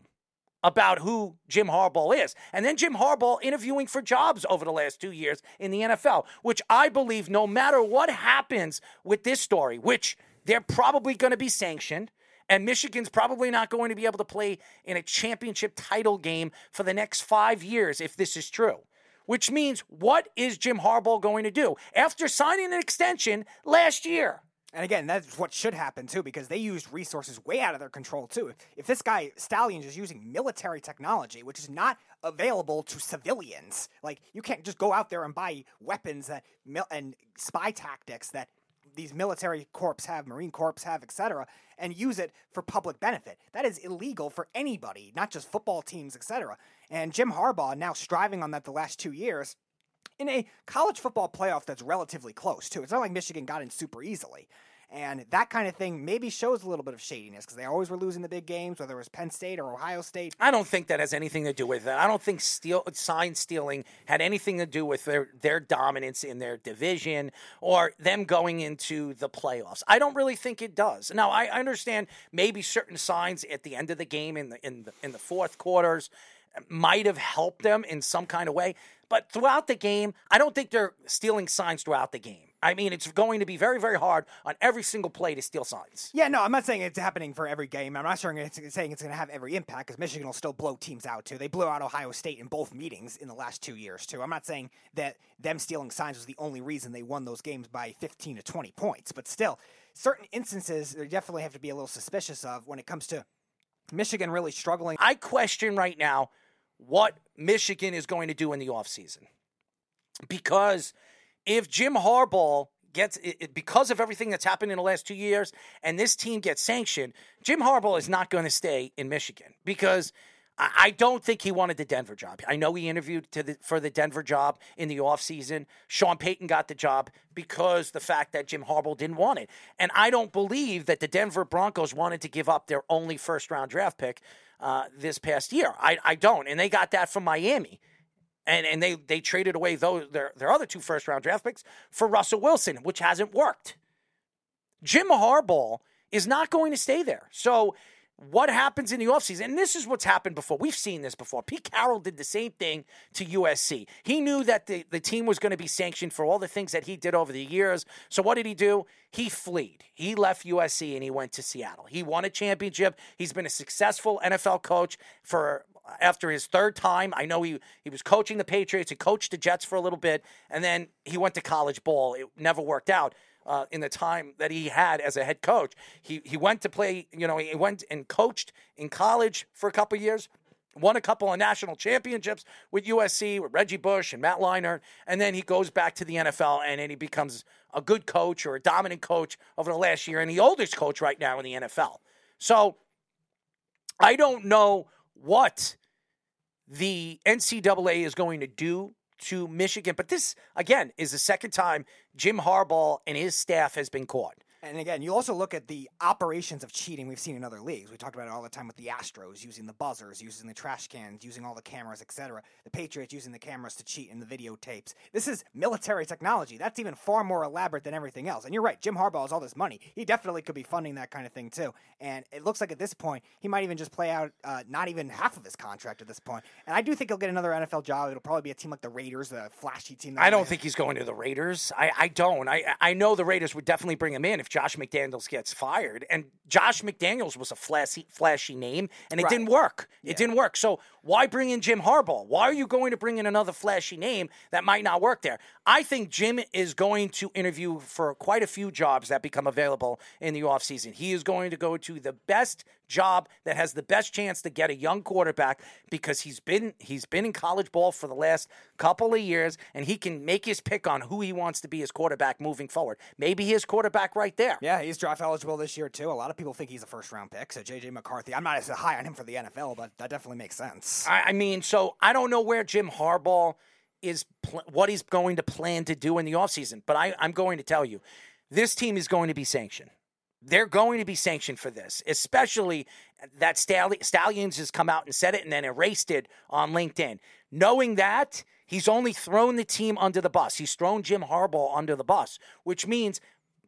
D: about who Jim Harbaugh is. And then Jim Harbaugh interviewing for jobs over the last 2 years in the NFL, which I believe no matter what happens with this story, which they're probably going to be sanctioned And Michigan's probably not going to be able to play in a championship title game for the next five years if this is true. Which means, what is Jim Harbaugh going to do after signing an extension last year?
F: And again, that's what should happen too, because they used resources way out of their control too. If, this guy Stalions is using military technology, which is not available to civilians, like you can't just go out there and buy weapons that and spy tactics that these military corps have, Marine Corps have, etc., and use it for public benefit. That is illegal for anybody, not just football teams, etc. And Jim Harbaugh now striving on that the last two years in a college football playoff that's relatively close too. It's not like Michigan got in super easily. And that kind of thing maybe shows a little bit of shadiness because they always were losing the big games, whether it was Penn State or Ohio State.
D: I don't think that has anything to do with it. I don't think steal, sign stealing had anything to do with their, their dominance in their division or them going into the playoffs. I don't really think it does. Now, I understand maybe certain signs at the end of the game in the in the, in the fourth quarters might have helped them in some kind of way. But throughout the game, I don't think they're stealing signs throughout the game. I mean, it's going to be very, very hard on every single play to steal signs.
F: Yeah, no, I'm not saying it's happening for every game. I'm not sure it's saying it's going to have every impact because Michigan will still blow teams out too. They blew out Ohio State in both meetings in the last two years too. I'm not saying that them stealing signs was the only reason they won those games by 15 to 20 points, but still, certain instances they definitely have to be a little suspicious of when it comes to Michigan really struggling.
D: I question right now what Michigan is going to do in the offseason. Because if Jim Harbaugh gets it, because of everything that's happened in the last two years and this team gets sanctioned, Jim Harbaugh is not going to stay in Michigan because I don't think he wanted the Denver job. I know he interviewed the, for the Denver job in the offseason. Sean Payton got the job because the fact that Jim Harbaugh didn't want it. And I don't believe that the Denver Broncos wanted to give up their only first round draft pick uh, this past year. I, I don't. And they got that from Miami. And, and they, they traded away those their, their other two first round draft picks for Russell Wilson, which hasn't worked. Jim Harbaugh is not going to stay there. So what happens in the offseason, and this is what's happened before. We've seen this before. Pete Carroll did the same thing to USC. He knew that the, the team was going to be sanctioned for all the things that he did over the years. So what did he do? He fled. He left USC and he went to Seattle. He won a championship. He's been a successful NFL coach for after his third time. I know he he was coaching the Patriots. He coached the Jets for a little bit, and then he went to college ball. It never worked out uh, in the time that he had as a head coach. He he went to play, you know, he went and coached in college for a couple years. Won a couple of national championships with USC, with Reggie Bush and Matt Leinart, and then he goes back to the NFL and then he becomes a good coach or a dominant coach over the last year and the oldest coach right now in the NFL. So I don't know what the NCAA is going to do to Michigan. But this, again, is the second time Jim Harbaugh and his staff has been caught.
F: And again, you also look at the operations of cheating we've seen in other leagues. We talked about it all the time with the Astros using the buzzers, using the trash cans, using all the cameras, etc. The Patriots using the cameras to cheat in the videotapes. This is military technology. That's even far more elaborate than everything else. And you're right, Jim Harbaugh has all this money. He definitely could be funding that kind of thing too. And it looks like at this point, he might even just play out uh, not even half of his contract at this point. And I do think he'll get another NFL job. It'll probably be a team like the Raiders, the flashy team.
D: I don't think he's going to the Raiders. I, I don't. I I know the Raiders would definitely bring him in if Josh McDaniels gets fired. And Josh McDaniels was a flashy, flashy name, and it right. didn't work. It didn't work. So why bring in Jim Harbaugh? Why are you going to bring in another flashy name that might not work there? I think Jim is going to interview for quite a few jobs that become available in the offseason. He is going to go to the best job that has the best chance to get a young quarterback because he's been he's been in college ball for the last couple of years and he can make his pick on who he wants to be his quarterback moving forward. Maybe his quarterback right there.
F: Yeah, he's draft eligible this year too. A lot of people think he's a first round pick. So JJ McCarthy, I'm not as high on him for the NFL, but that definitely makes sense.
D: I, I mean, so I don't know where Jim Harbaugh is pl- what he's going to plan to do in the offseason, but I, I'm going to tell you this team is going to be sanctioned. They're going to be sanctioned for this, especially that Stalions has come out and said it and then erased it on LinkedIn. Knowing that, he's only thrown the team under the bus. He's thrown Jim Harbaugh under the bus, which means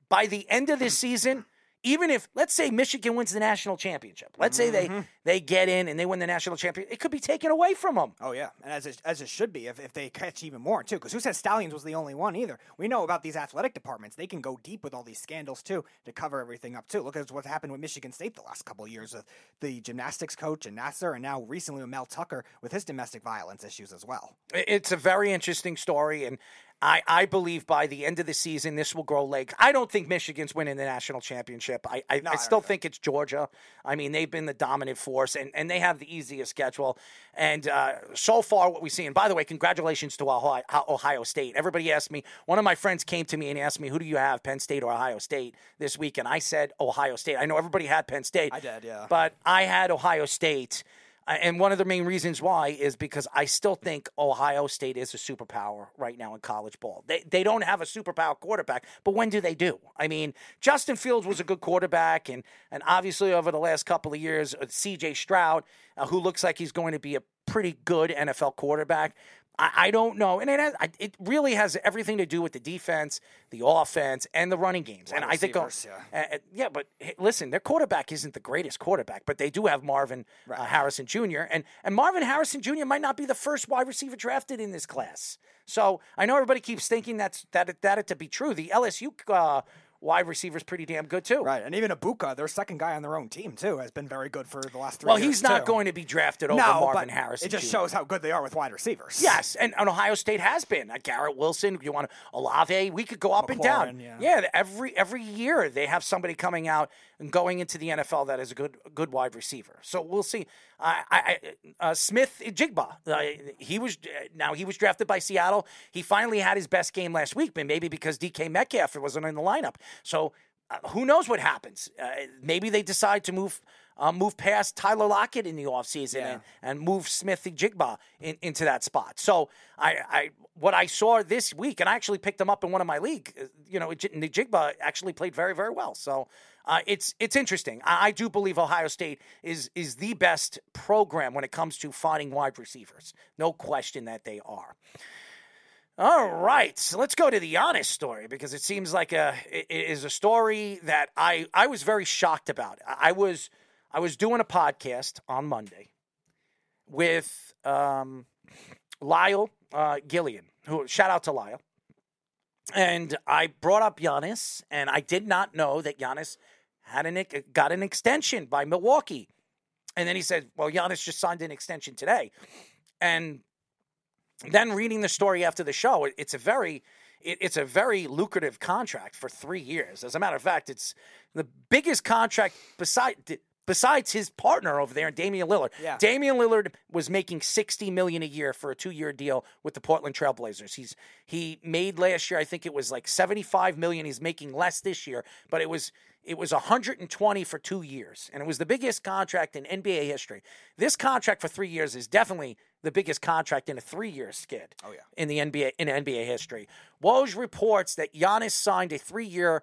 D: by the end of this season, even if let's say Michigan wins the national championship, let's say
F: Mm-hmm.
D: they they get in and they win the national championship, it could be taken away from them.
F: Oh yeah, and as it, as it should be if, if they catch even more too. Because who says Stalions was the only one either? We know about these athletic departments; they can go deep with all these scandals too to cover everything up too. Look at what's happened with Michigan State the last couple of years with the gymnastics coach and Nassar, and now recently with Mel Tucker with his domestic violence issues as well.
D: It's a very interesting story, and I, I believe by the end of the season this will grow legs. I don't think Michigan's winning the national championship. I, I, I still
F: either.
D: think it's Georgia. I mean, they've been the dominant force, and, and they have the easiest schedule. And uh, so far, what we see, and by the way, congratulations to Ohio, Ohio State. Everybody asked me, one of my friends came to me and asked me, who do you have, Penn State or Ohio State this week? And I said Ohio State. I know everybody had Penn State.
F: I did, yeah.
D: But I had Ohio State. And one of the main reasons why is because I still think Ohio State is a superpower right now in college ball. They they don't have a superpower quarterback, but when do they do? I mean, Justin Fields was a good quarterback, and and obviously over the last couple of years, uh, C.J. Stroud, uh, who looks like he's going to be a pretty good NFL quarterback. I, I don't know, and it has, I, it really has everything to do with the defense, the offense, and the running games. and I think, uh,
F: receivers,
D: uh, uh, yeah, but hey, listen, their quarterback isn't the greatest quarterback, but they do have Marvin uh, Harrison Jr. and and Marvin Harrison Jr. might not be the first wide receiver drafted in this class. So I know everybody keeps thinking that's that it- that it to be true. The LSU uh, wide receiver's pretty damn good too.
F: Right, and even Egbuka, their second guy on their own team too, has been very good for the last three
D: Well, he's not
F: too.
D: going to be drafted over
F: no,
D: Marvin
F: but
D: Harrison.
F: It just
D: Jr.
F: shows how good they are with wide receivers.
D: Yes, and, and Ohio State has been. Uh, Garrett Wilson, you want Olave, we could go up and down.
F: McLaurin, yeah.
D: every every year they have somebody coming out going into the NFL that is a good good wide receiver. So we'll see. I, I uh, Smith-Njigba, uh, he was now he was drafted by Seattle. He finally had his best game last week, but maybe because DK Metcalf wasn't in the lineup. So uh, who knows what happens? Uh, maybe they decide to move uh, move past Tyler Lockett in the offseason and, and move Smith-Njigba in, into that spot. So I, I what I saw this week, and I actually picked him up in one of my league. uh, You know, Njigba actually played very very well. So. Uh, it's it's interesting. I, I do believe Ohio State is is the best program when it comes to finding wide receivers. No question that they are. All right, so let's go to the honest story because it seems like a it is a story that I I was very shocked about. I I was I was doing a podcast on Monday with um, Lyle uh, Gillian, who shout out to Lyle, and I brought up Giannis, and I did not know that Giannis had an got an extension by Milwaukee, and then he said, "Well, Giannis just signed an extension today," and then reading the story after the show, it's a very it, it's a very lucrative contract for three years. As a matter of fact, it's the biggest contract beside besides his partner over there, Damian Lillard.
F: Yeah.
D: Damian Lillard was making sixty million a year for a two year deal with the Portland Trailblazers. He's he made last year, I think it was like seventy five million. He's making less this year, but it was it was 120 for two years, and it was the biggest contract in NBA history. This contract for three years is definitely the biggest contract in a three-year skid.
F: Oh, yeah.
D: in the NBA in NBA history. Woj reports that Giannis signed a three-year.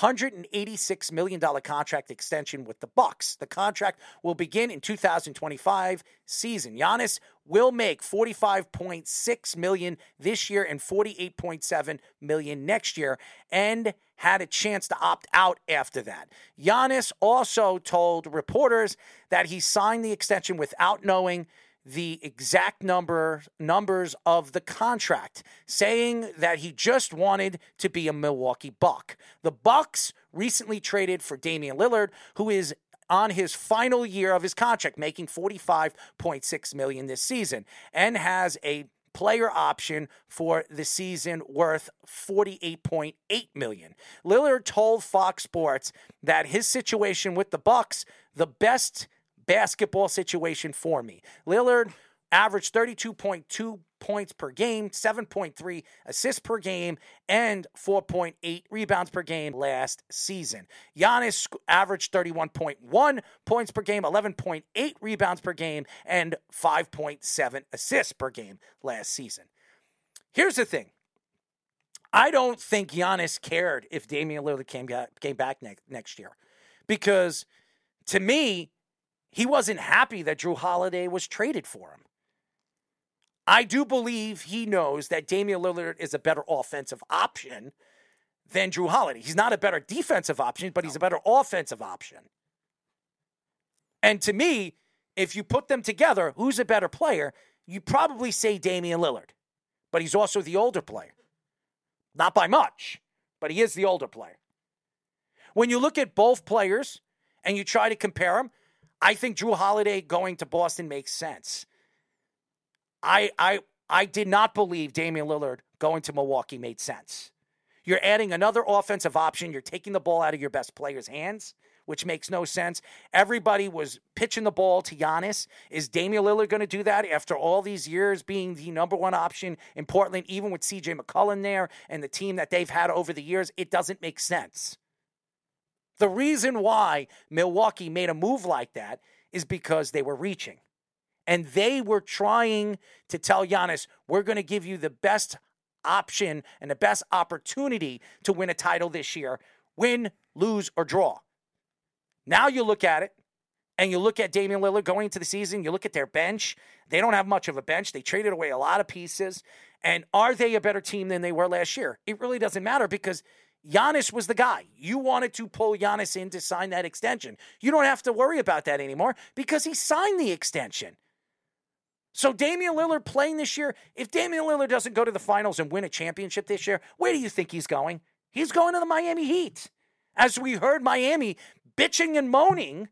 D: $186 million contract extension with the Bucks. The contract will begin in 2025 season. Giannis will make 45.6 million this year and 48.7 million next year and had a chance to opt out after that. Giannis also told reporters that he signed the extension without knowing the exact number numbers of the contract, saying that he just wanted to be a Milwaukee Buck. The Bucks recently traded for Damian Lillard, who is on his final year of his contract, making 45.6 million this season, and has a player option for the season worth 48.8 million. Lillard told Fox Sports that his situation with the Bucks, the best basketball situation for me. Lillard averaged 32.2 points per game, 7.3 assists per game, and 4.8 rebounds per game last season. Giannis averaged 31.1 points per game, 11.8 rebounds per game, and 5.7 assists per game last season. Here's the thing. I don't think Giannis cared if Damian Lillard came back, came back next, next year because to me, he wasn't happy that Jrue Holiday was traded for him. I do believe he knows that Damian Lillard is a better offensive option than Jrue Holiday. He's not a better defensive option, but he's a better offensive option. And to me, if you put them together, who's a better player? You probably say Damian Lillard, but he's also the older player. Not by much, but he is the older player. When you look at both players and you try to compare them, I think Jrue Holiday going to Boston makes sense. I I I did not believe Damian Lillard going to Milwaukee made sense. You're adding another offensive option. You're taking the ball out of your best player's hands, which makes no sense. Everybody was pitching the ball to Giannis. Is Damian Lillard going to do that after all these years being the number one option in Portland, even with CJ McCollum there and the team that they've had over the years? It doesn't make sense. The reason why Milwaukee made a move like that is because they were reaching. And they were trying to tell Giannis, we're going to give you the best option and the best opportunity to win a title this year win, lose, or draw. Now you look at it and you look at Damian Lillard going into the season, you look at their bench. They don't have much of a bench. They traded away a lot of pieces. And are they a better team than they were last year? It really doesn't matter because Giannis was the guy. You wanted to pull Giannis in to sign that extension. You don't have to worry about that anymore because he signed the extension. So Damian Lillard playing this year, if Damian Lillard doesn't go to the finals and win a championship this year, where do you think he's going? He's going to the Miami Heat. As we heard Miami bitching and moaning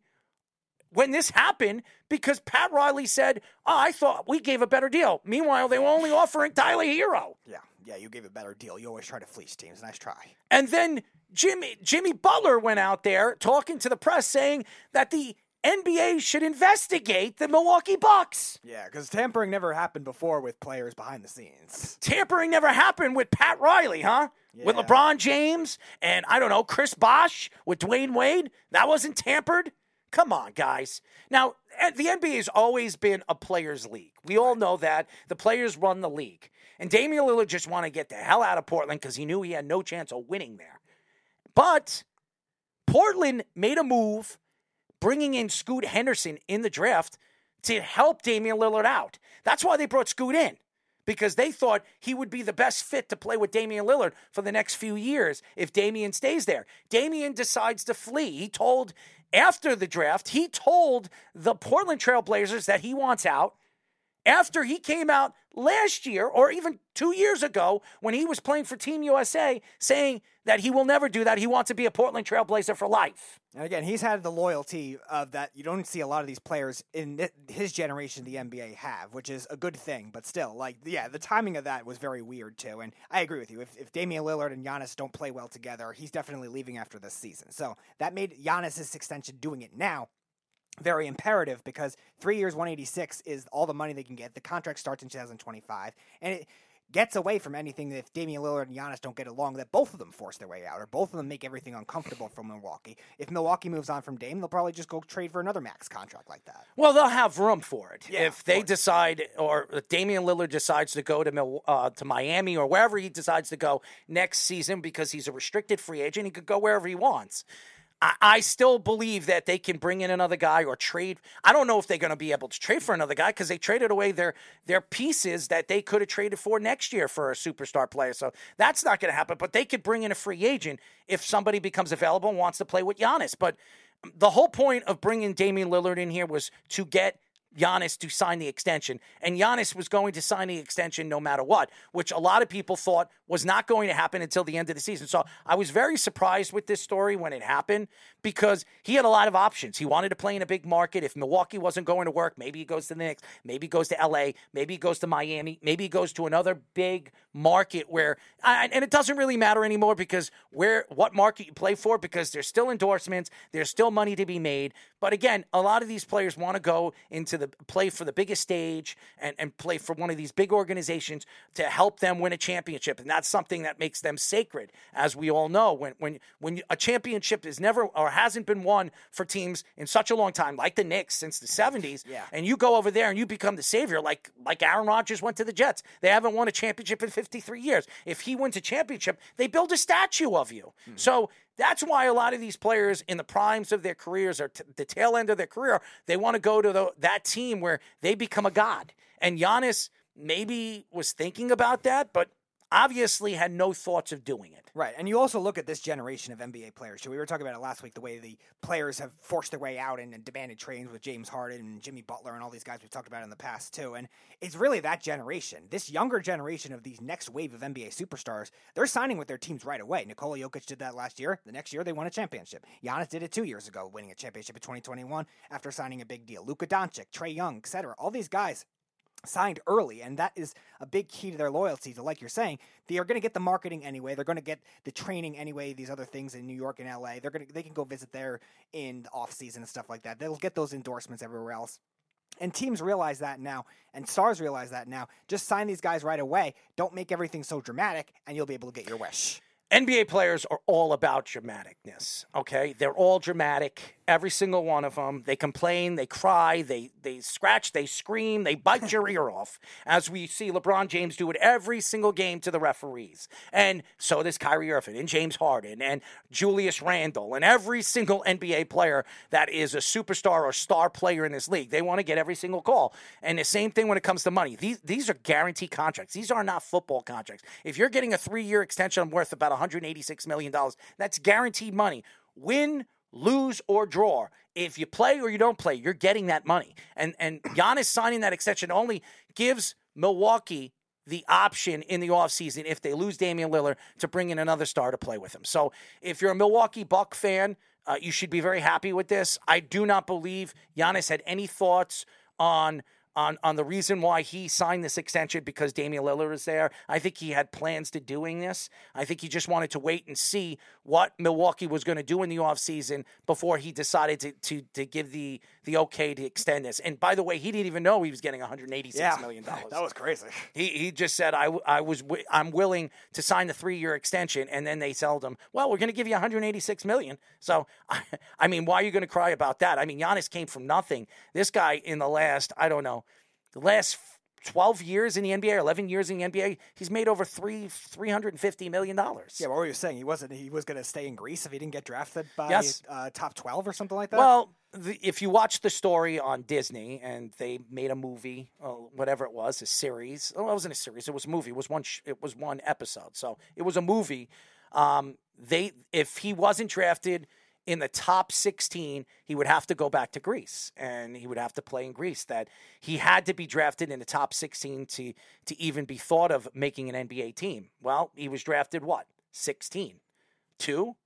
D: when this happened because Pat Riley said, oh, I thought we gave a better deal. Meanwhile, they were only offering Tyler Herro.
F: Yeah, yeah, you gave a better deal. You always try to fleece teams. Nice try.
D: And then Jimmy Jimmy Butler went out there talking to the press saying that the NBA should investigate the Milwaukee Bucks.
F: Yeah, because tampering never happened before with players behind the scenes.
D: Tampering never happened with Pat Riley, huh? With LeBron James and I don't know, Chris Bosh with Dwyane Wade. That wasn't tampered. Come on, guys. Now, the NBA has always been a players' league. We all know that. The players run the league. And Damian Lillard just wanted to get the hell out of Portland because he knew he had no chance of winning there. But Portland made a move bringing in Scoot Henderson in the draft to help Damian Lillard out. That's why they brought Scoot in because they thought he would be the best fit to play with Damian Lillard for the next few years if Damian stays there. Damian decides to flee. He told after the draft, he told the Portland Trailblazers that he wants out after he came out last year or even two years ago when he was playing for Team USA saying that he will never do that. He wants to be a Portland Trailblazer for life.
F: And again, he's had the loyalty of that you don't see a lot of these players in his generation, the NBA, have, which is a good thing. But still, like, yeah, the timing of that was very weird, too. And I agree with you. If, if Damian Lillard and Giannis don't play well together, he's definitely leaving after this season. So that made Giannis' extension doing it now very imperative because three years, 186 is all the money they can get. The contract starts in 2025. And it gets away from anything that if Damian Lillard and Giannis don't get along, that both of them force their way out, or both of them make everything uncomfortable for Milwaukee. If Milwaukee moves on from Dame, they'll probably just go trade for another max contract like that.
D: Well, they'll have room for it
F: Yeah,
D: if they decide, or if Damian Lillard decides to go to Mil- uh, to Miami or wherever he decides to go next season because he's a restricted free agent. He could go wherever he wants. I, still believe that they can bring in another guy or trade. I don't know if they're going to be able to trade for another guy because they traded away their their pieces that they could have traded for next year for a superstar player. So that's not going to happen. But they could bring in a free agent if somebody becomes available and wants to play with Giannis. But the whole point of bringing Damian Lillard in here was to get Giannis to sign the extension. And Giannis was going to sign the extension no matter what, which a lot of people thought was not going to happen until the end of the season. So I was very surprised with this story when it happened because he had a lot of options. He wanted to play in a big market. If Milwaukee wasn't going to work, maybe he goes to the Knicks, maybe he goes to LA, maybe he goes to Miami, maybe he goes to another big market where and and it doesn't really matter anymore because where what market you play for because there's still endorsements, there's still money to be made. But again, a lot of these players want to go into the play for the biggest stage and, and play for one of these big organizations to help them win a championship. And that's something that makes them sacred, as we all know. When when when a championship is never or hasn't been won for teams in such a long time, like the Knicks since the 70s,
F: Yeah.
D: and you go over there and you become the savior, like like Aaron Rodgers went to the Jets. They haven't won a championship in 53 years. If he wins a championship, they build a statue of you. Hmm. So that's why a lot of these players in the primes of their careers or t- the tail end of their career, they want to go to the, that team where they become a god. And Giannis maybe was thinking about that, but obviously had no thoughts of doing it.
F: Right. And you also look at this generation of NBA players. too. We were talking about it last week, the way the players have forced their way out and, and demanded trades with James Harden and Jimmy Butler and all these guys we've talked about in the past, too. And it's really that generation, this younger generation of these next wave of NBA superstars, they're signing with their teams right away. Nikola Jokic did that last year. The next year, they won a championship. Giannis did it two years ago, winning a championship in 2021 after signing a big deal. Luka Doncic, Trae Young, etc. All these guys signed early and that is a big key to their loyalty to like you're saying they are going to get the marketing anyway they're going to get the training anyway these other things in new york and la they're going to they can go visit there in the off season and stuff like that they'll get those endorsements everywhere else and teams realize that now, and stars realize that now. Just sign these guys right away. Don't make everything so dramatic, and you'll be able to get your wish.
D: NBA players are all about dramaticness. Okay, they're all dramatic. Every single one of them. They complain, they cry, they they scratch, they scream, they bite your ear off. As we see LeBron James do it every single game to the referees, and so does Kyrie Irving and James Harden and Julius Randle and every single NBA player that is a superstar or star player in this league. They want to get every single call. And the same thing when it comes to money. These these are guaranteed contracts. These are not football contracts. If you're getting a three year extension worth about 186 million dollars, that's guaranteed money. Win lose or draw. If you play or you don't play, you're getting that money. And and Giannis signing that extension only gives Milwaukee the option in the offseason if they lose Damian Lillard to bring in another star to play with him. So if you're a Milwaukee Buck fan, uh, you should be very happy with this. I do not believe Giannis had any thoughts on on on the reason why he signed this extension because Damian Lillard is there. I think he had plans to doing this. I think he just wanted to wait and see what Milwaukee was going to do in the offseason before he decided to, to to give the the okay to extend this. And by the way, he didn't even know he was getting 186
F: Yeah,
D: million dollars.
F: that was crazy.
D: He he just said I, I was I'm willing to sign the three year extension, and then they told him, well, we're going to give you 186 million. So I, I mean, why are you going to cry about that? I mean, Giannis came from nothing. This guy in the last I don't know, the last 12 years in the NBA, 11 years in the NBA, he's made over three 350 million dollars.
F: Yeah, what were you saying? He wasn't. He was going to stay in Greece if he didn't get drafted by
D: Yes.
F: uh, top twelve or something like that.
D: Well, the, if you watch the story on Disney and they made a movie, uh, whatever it was, a series. Oh, it wasn't a series. It was a movie. It was one. Sh- it was one episode. So it was a movie. Um, they, if he wasn't drafted in the top 16, he would have to go back to Greece and he would have to play in Greece. That he had to be drafted in the top 16 to to even be thought of making an NBA team. Well, he was drafted what 16 to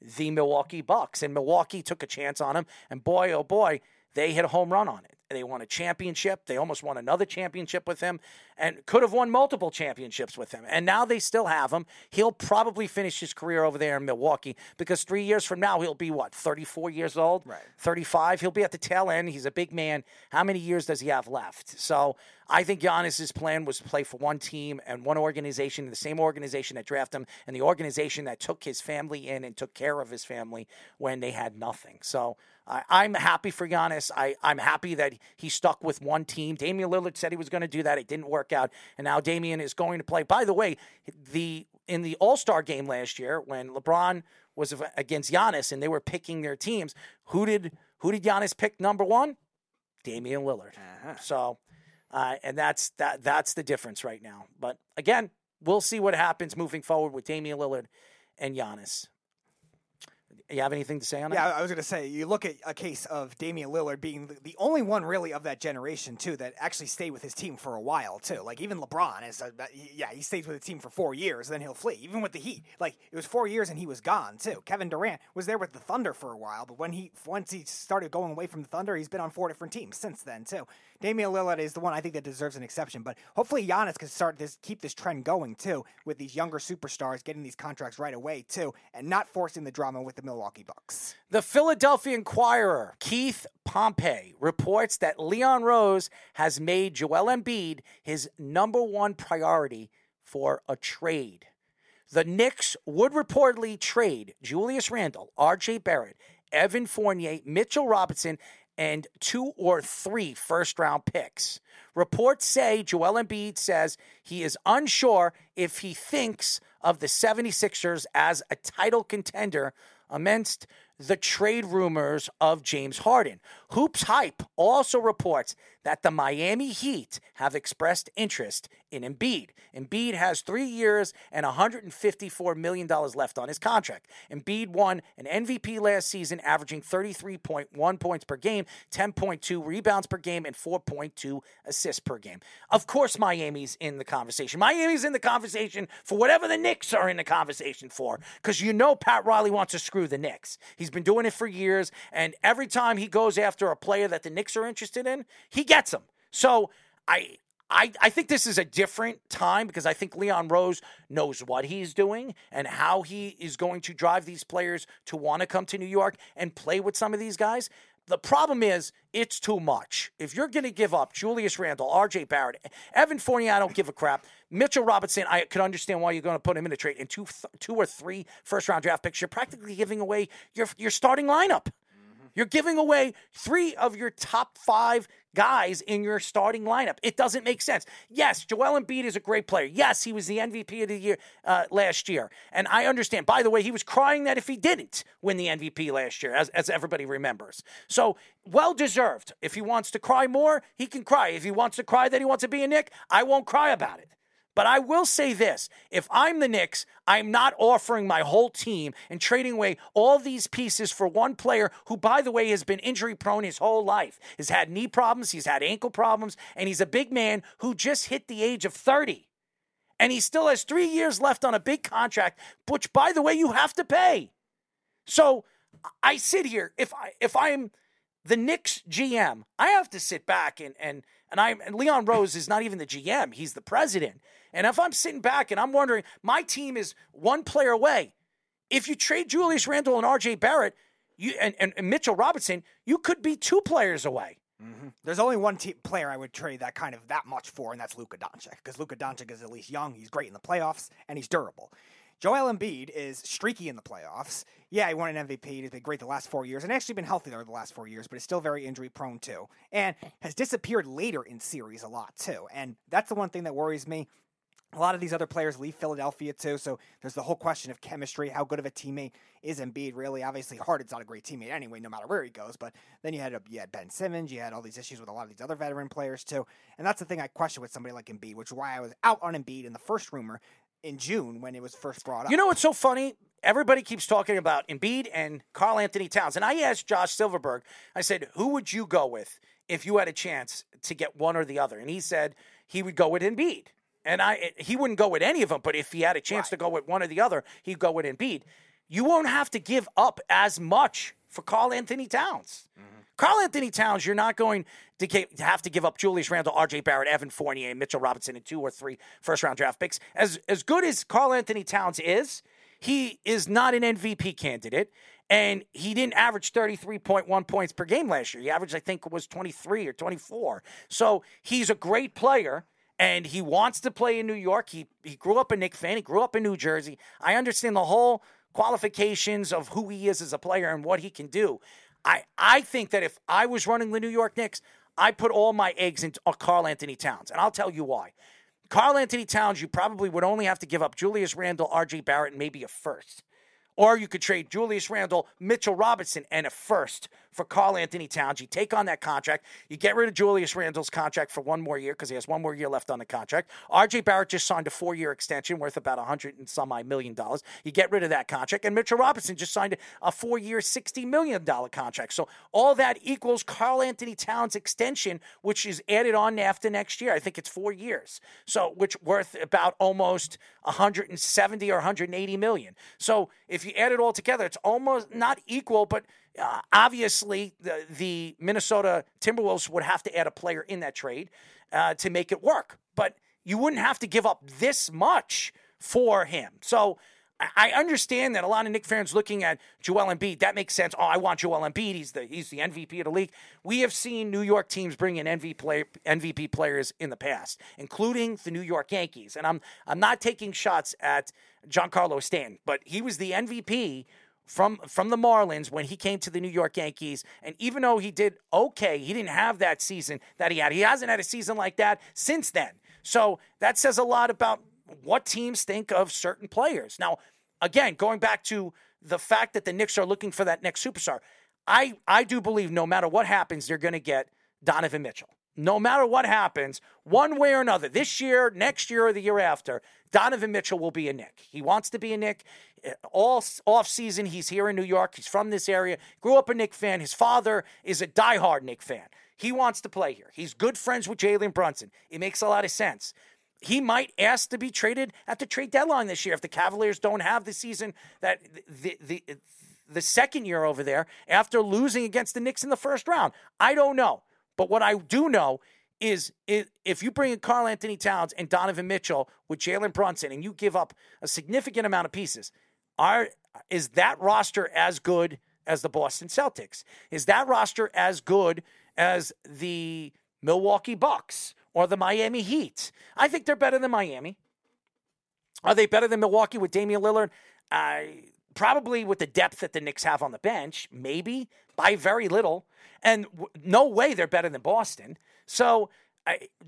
D: the Milwaukee Bucks. And Milwaukee took a chance on him. And boy, oh boy, they hit a home run on it. They won a championship. They almost won another championship with him and could have won multiple championships with him. And now they still have him. He'll probably finish his career over there in Milwaukee because three years from now, he'll be what, 34 years old?
F: Right.
D: 35. He'll be at the tail end. He's a big man. How many years does he have left? So I think Giannis's plan was to play for one team and one organization, the same organization that drafted him, and the organization that took his family in and took care of his family when they had nothing. So I, I'm happy for Giannis. I, I'm happy that he stuck with one team. Damian Lillard said he was going to do that. It didn't work out, and now Damian is going to play. By the way, the in the All Star game last year when LeBron was against Giannis and they were picking their teams, who did who did Giannis pick number one? Damian Lillard. So, uh, and that's that. That's the difference right now. But again, we'll see what happens moving forward with Damian Lillard and Giannis. You have anything to say on
F: it?
D: Yeah.
F: I was going to say, you look at a case of Damian Lillard being the, the only one really of that generation too that actually stayed with his team for a while too. Like even LeBron is, a, yeah, he stays with the team for four years, then he'll flee. Even with the Heat, like it was four years and he was gone too. Kevin Durant was there with the Thunder for a while, but when he once he started going away from the Thunder, he's been on four different teams since then too. Damian Lillard is the one I think that deserves an exception, but hopefully Giannis can start this, keep this trend going too, with these younger superstars getting these contracts right away too, and not forcing the drama with the Milwaukee Bucks.
D: The Philadelphia Inquirer, Keith Pompey, reports that Leon Rose has made Joel Embiid his number one priority for a trade. The Knicks would reportedly trade Julius Randle, RJ Barrett, Evan Fournier, Mitchell Robinson, and two or three first round picks. Reports say Joel Embiid says he is unsure if he thinks of the 76ers as a title contender amidst the trade rumors of James Harden. Hoops Hype also reports that the Miami Heat have expressed interest in Embiid. Embiid has three years and $154 million left on his contract. Embiid won an MVP last season, averaging 33.1 points per game, 10.2 rebounds per game, and 4.2 assists per game. Of course, Miami's in the conversation. Miami's in the conversation for whatever the Knicks are in the conversation for, because you know Pat Riley wants to screw the Knicks. He's been doing it for years, and every time he goes after a player that the Knicks are interested in, he gets him. So I I, I think this is a different time because I think Leon Rose knows what he's doing and how he is going to drive these players to want to come to New York and play with some of these guys. The problem is it's too much. If you're going to give up Julius Randle, R.J. Barrett, Evan Fournier, I don't give a crap. Mitchell Robinson, I could understand why you're going to put him in a trade. And two, two or three first round draft picks, you're practically giving away your your starting lineup. You're giving away three of your top five guys in your starting lineup. It doesn't make sense. Yes, Joel Embiid is a great player. Yes, he was the MVP of the year uh, last year. And I understand. By the way, he was crying that if he didn't win the MVP last year, as, as everybody remembers. So, well deserved. If he wants to cry more, he can cry. If he wants to cry that he wants to be a Nick, I won't cry about it. But I will say this if I'm the Knicks, I'm not offering my whole team and trading away all these pieces for one player who, by the way, has been injury prone his whole life. Has had knee problems, he's had ankle problems, and he's a big man who just hit the age of 30. And he still has three years left on a big contract, which, by the way, you have to pay. So I sit here. If I if I'm the Knicks GM, I have to sit back and and and I and Leon Rose is not even the GM; he's the president. And if I'm sitting back and I'm wondering, my team is one player away. If you trade Julius Randle and R.J. Barrett, you and, and, and Mitchell Robinson, you could be two players away.
F: Mm-hmm. There's only one player I would trade that kind of that much for, and that's Luka Doncic. Because Luka Doncic is at least young, he's great in the playoffs, and he's durable. Joel Embiid is streaky in the playoffs. Yeah, he won an MVP. He's been great the last four years, and actually been healthy there the last four years, but is still very injury prone too, and has disappeared later in series a lot too. And that's the one thing that worries me. A lot of these other players leave Philadelphia too, so there's the whole question of chemistry. How good of a teammate is Embiid? Really, obviously, Harden's not a great teammate anyway, no matter where he goes. But then you had you had Ben Simmons, you had all these issues with a lot of these other veteran players too, and that's the thing I question with somebody like Embiid, which is why I was out on Embiid in the first rumor in June when it was first brought up.
D: You know what's so funny? Everybody keeps talking about Embiid and Karl-Anthony Towns, and I asked Josh Silverberg. I said, "Who would you go with if you had a chance to get one or the other?" And he said he would go with Embiid. And I eh, he wouldn't go with any of them, but if he had a chance
F: Right.
D: to go with one or the other, he'd go with Embiid. You won't have to give up as much for Karl-Anthony Towns. Mm-hmm. Karl-Anthony Towns, you're not going to have to give up Julius Randle, R.J. Barrett, Evan Fournier, Mitchell Robinson, and two or three first round draft picks. As as good as Karl-Anthony Towns is, he is not an MVP candidate. And he didn't average 33.1 points per game last year. He averaged, I think, was 23 or 24. So he's a great player and he wants to play in New York. He he grew up a Knick fan. He grew up in New Jersey. I understand the whole qualifications of who he is as a player and what he can do. I I think that if I was running the New York Knicks, I put all my eggs into uh, Karl-Anthony Towns, and I'll tell you why. Karl-Anthony Towns, you probably would only have to give up Julius Randle, R.J. Barrett, and maybe a first. Or you could trade Julius Randle, Mitchell Robinson, and a first for Karl-Anthony Towns. You take on that contract. You get rid of Julius Randle's contract for one more year because he has one more year left on the contract. RJ Barrett just signed a four year extension worth about a hundred and some million dollars. You get rid of that contract. And Mitchell Robinson just signed a four year, $60 million contract. So all that equals Karl-Anthony Towns' extension, which is added on after next year. I think it's four years. So, which worth about almost 170 or 180 million. So if you add it all together, it's almost not equal, but uh, obviously the, the Minnesota Timberwolves would have to add a player in that trade uh, to make it work. But you wouldn't have to give up this much for him. So I- understand that a lot of Nick fans looking at Joel Embiid, that makes sense. Oh, I want Joel Embiid. He's the he's the MVP of the league. We have seen New York teams bring in MVP MVP players in the past, including the New York Yankees. And I'm I'm not taking shots at Giancarlo Stanton, but he was the MVP from from the Marlins when he came to the New York Yankees. And even though he did okay, he didn't have that season that he had. He hasn't had a season like that since then. So that says a lot about what teams think of certain players. Now, again, going back to the fact that the Knicks are looking for that next superstar. I I do believe no matter what happens, they're going to get Donovan Mitchell. No matter what happens, one way or another, this year, next year, or the year after, Donovan Mitchell will be a Nick. He wants to be a Knick. Eh, all off season, he's here in New York. He's from this area. Grew up a Knick fan. His father is a diehard Knick fan. He wants to play here. He's good friends with Jalen Brunson. It makes a lot of sense. He might ask to be traded at the trade deadline this year if the Cavaliers don't have the season that the the the second year over there after losing against the Knicks in the first round. I don't know. But what I do know is if you bring in Karl-Anthony Towns and Donovan Mitchell with Jalen Brunson and you give up a significant amount of pieces, are is that roster as good as the Boston Celtics? Is that roster as good as the Milwaukee Bucks or the Miami Heat? I think they're better than Miami. Are they better than Milwaukee with Damian Lillard? I probably with the depth that the Knicks have on the bench, maybe by very little. And w- no way they're better than Boston. So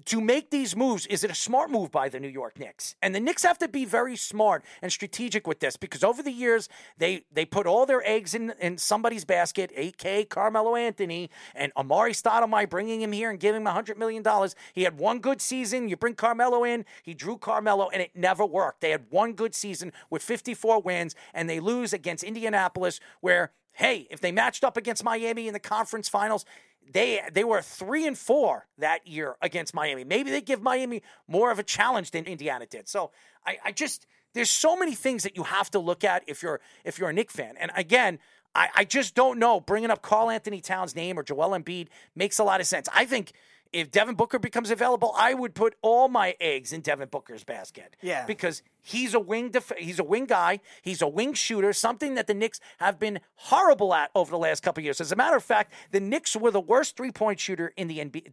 D: To make these moves, is it a smart move by the New York Knicks? And the Knicks have to be very smart and strategic with this because over the years they they put all their eggs in, in somebody's basket. AK Carmelo Anthony and Amar'e Stoudemire bringing him here and giving him hundred million dollars. He had one good season. You bring Carmelo in, he drew Carmelo, and it never worked. They had one good season with 54 wins, and they lose against Indianapolis, where hey, if they matched up against Miami in the conference finals, they they were three and four that year against Miami. Maybe they give Miami more of a challenge than Indiana did. So I, I just there's so many things that you have to look at if you're if you're a Knick fan. And again, I, I just don't know. Bringing up Karl-Anthony Towns' name or Joel Embiid makes a lot of sense. I think if Devin Booker becomes available, I would put all my eggs in Devin Booker's basket.
F: Yeah.
D: Because he's a wing def- he's a wing guy, he's a wing shooter, something that the Knicks have been horrible at over the last couple of years. As a matter of fact, the Knicks were the worst three-point shooter in the NBA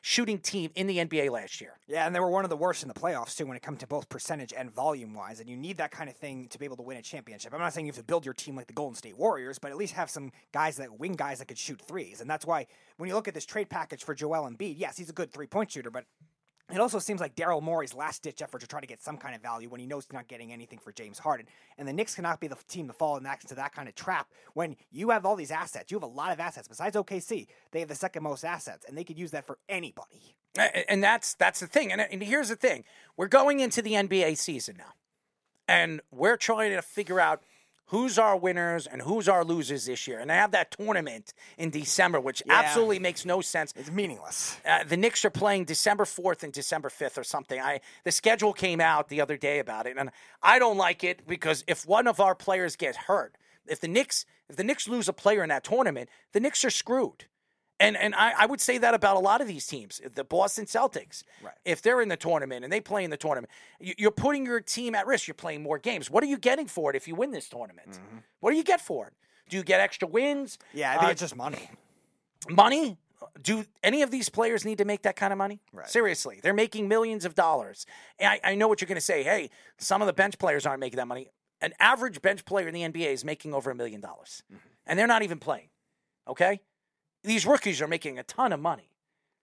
D: shooting team in the NBA last year.
F: Yeah, and they were one of the worst in the playoffs too when it comes to both percentage and volume wise. And you need that kind of thing to be able to win a championship. I'm not saying you have to build your team like the Golden State Warriors, but at least have some guys that wing guys that could shoot threes. And that's why when you look at this trade package for Joel Embiid, yes, he's a good three-point shooter, but it also seems like Daryl Morey's last ditch effort to try to get some kind of value when he knows he's not getting anything for James Harden. And the Knicks cannot be the team to fall into that kind of trap when you have all these assets. You have a lot of assets. Besides OKC, they have the second most assets, and they could use that for anybody.
D: And that's that's the thing. And, and here's the thing: we're going into the NBA season now, and we're trying to figure out who's our winners and who's our losers this year. And I have that tournament in December, which
F: Yeah.
D: absolutely makes no sense.
F: It's meaningless.
D: Uh, the Knicks are playing December 4th and December 5th or something. I the schedule came out the other day about it, and I don't like it because if one of our players gets hurt, if the Knicks if the Knicks lose a player in that tournament, the Knicks are screwed. And and I, I would say that about a lot of these teams, the Boston Celtics.
F: Right.
D: If they're in the tournament and they play in the tournament, you- you're putting your team at risk. You're playing more games. What are you getting for it if you win this tournament? What do you get for it? Do you get extra wins?
F: Yeah, I think
D: Uh,
F: it's just money.
D: money do any of these players need to make that kind of money
F: Right.
D: seriously they're making millions of dollars and I, I know what you're going to say hey some of the bench players aren't making that money an average bench player in the nba is making over a million dollars and they're not even playing okay these rookies are making a ton of money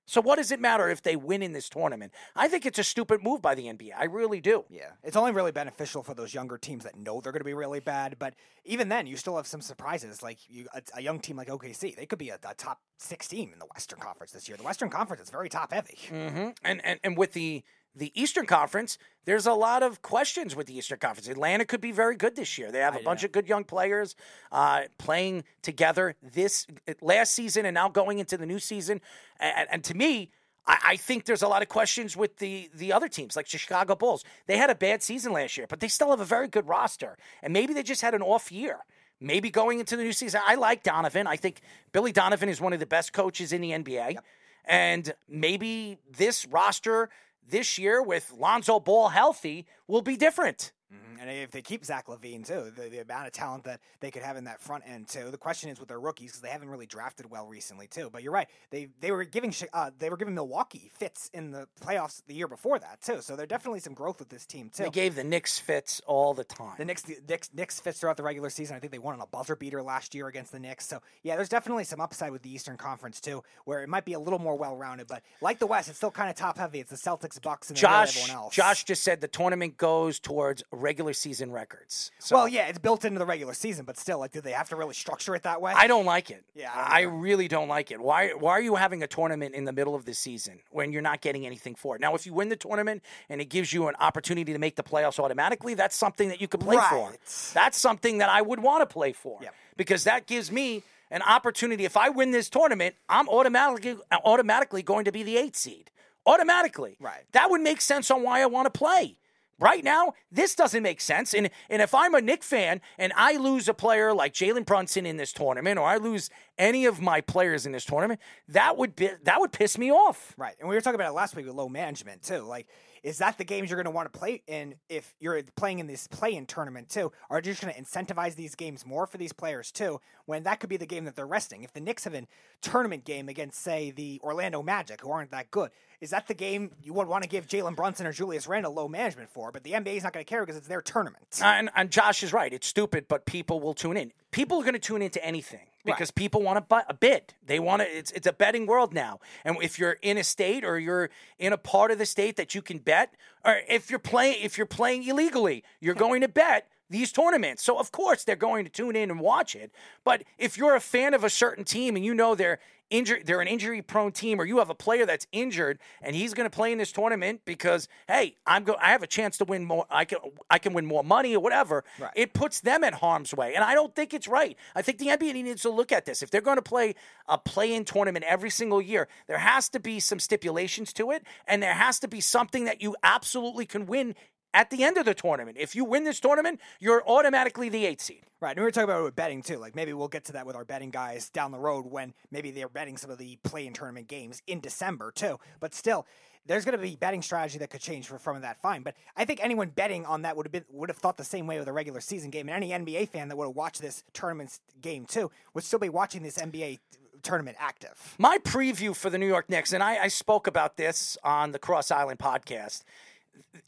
D: so what does it matter if they win in this tournament i think it's a stupid move by the nba i really do
F: Yeah, it's only really beneficial for those younger teams that know they're going to be really bad. But even then, you still have some surprises. Like you, a, a young team like OKC, they could be a, a top six team in the Western Conference this year. The Western Conference is very top heavy.
D: hmm And, and and with the the Eastern Conference, there's a lot of questions with the Eastern Conference. Atlanta could be very good this year. They have a bunch of good young players uh, playing together this last season and now going into the new season. And, and to me, I, I think there's a lot of questions with the the other teams, like the Chicago Bulls. They had a bad season last year, but they still have a very good roster. And maybe they just had an off year. Maybe going into the new season, I like Donovan. I think Billy Donovan is one of the best coaches in the NBA. And maybe this roster this year with Lonzo Ball healthy will be different.
F: Mhm. And if they keep Zach LaVine too, the, the amount of talent that they could have in that front end too. The question is with their rookies because they haven't really drafted well recently too. But you're right, they they were giving uh, they were giving Milwaukee fits in the playoffs the year before that too. So there's definitely some growth with this team too.
D: They gave the Knicks fits all the time.
F: The Knicks, the Knicks, Knicks fits throughout the regular season. I think they won on a buzzer beater last year against the Knicks. So yeah, there's definitely some upside with the Eastern Conference too, where it might be a little more well rounded. But like the West, it's still kind of top heavy. It's the Celtics, Bucks, and
D: Josh,
F: everyone else.
D: Josh just said the tournament goes towards regular season records. So
F: Well, yeah, it's built into the regular season, but still, like, do they have to really structure it that way?
D: I don't like it.
F: Yeah, I don't
D: I, really don't like it. Why? Why are you having a tournament in the middle of the season when you're not getting anything for it? Now, if you win the tournament and it gives you an opportunity to make the playoffs automatically, that's something that you could play for. That's something that I would want to play for
F: Yep.
D: because that gives me an opportunity. If I win this tournament, I'm automatically automatically going to be the eighth seed. Automatically,
F: Right.
D: That would make sense on why I want to play. Right now, this doesn't make sense. And and if I'm a Nick fan and I lose a player like Jalen Brunson in this tournament, or I lose any of my players in this tournament, that would be that would piss me off.
F: Right. And we were talking about it last week with low management too. Like, is that the games you're going to want to play in if you're playing in this play-in tournament too? Are you just going to incentivize these games more for these players too? When that could be the game that they're resting. If the Knicks have a tournament game against, say, the Orlando Magic, who aren't that good, is that the game you would want to give Jalen Brunson or Julius Randle low management for? But the NBA is not going to care because it's their tournament.
D: And, and Josh is right. It's stupid, but people will tune in. People are going to tune into anything because people want to buy a bid. They want to. It's it's a betting world now. And if you're in a state or you're in a part of the state that you can bet, or if you're playing if you're playing illegally, you're going to bet these tournaments. So of course they're going to tune in and watch it. But if you're a fan of a certain team and you know they're injured they're an injury prone team or you have a player that's injured and he's going to play in this tournament because hey, I'm go I have a chance to win more I can I can win more money or whatever.
F: Right.
D: It puts them at harm's way. And I don't think it's right. I think the NBA needs to look at this. If they're going to play a play-in tournament every single year, there has to be some stipulations to it and there has to be something that you absolutely can win at the end of the tournament. If you win this tournament, you're automatically the eight seed.
F: Right, and we were talking about it with betting too. Like maybe we'll get to that with our betting guys down the road when maybe they're betting some of the play-in tournament games in December too. But still, there's going to be betting strategy that could change for, from that. Fine, but I think anyone betting on that would have been would have thought the same way with a regular season game, and any NBA fan that would have watched this tournament game too would still be watching this NBA tournament active.
D: My preview for the New York Knicks, and I, I spoke about this on the Cross Island podcast.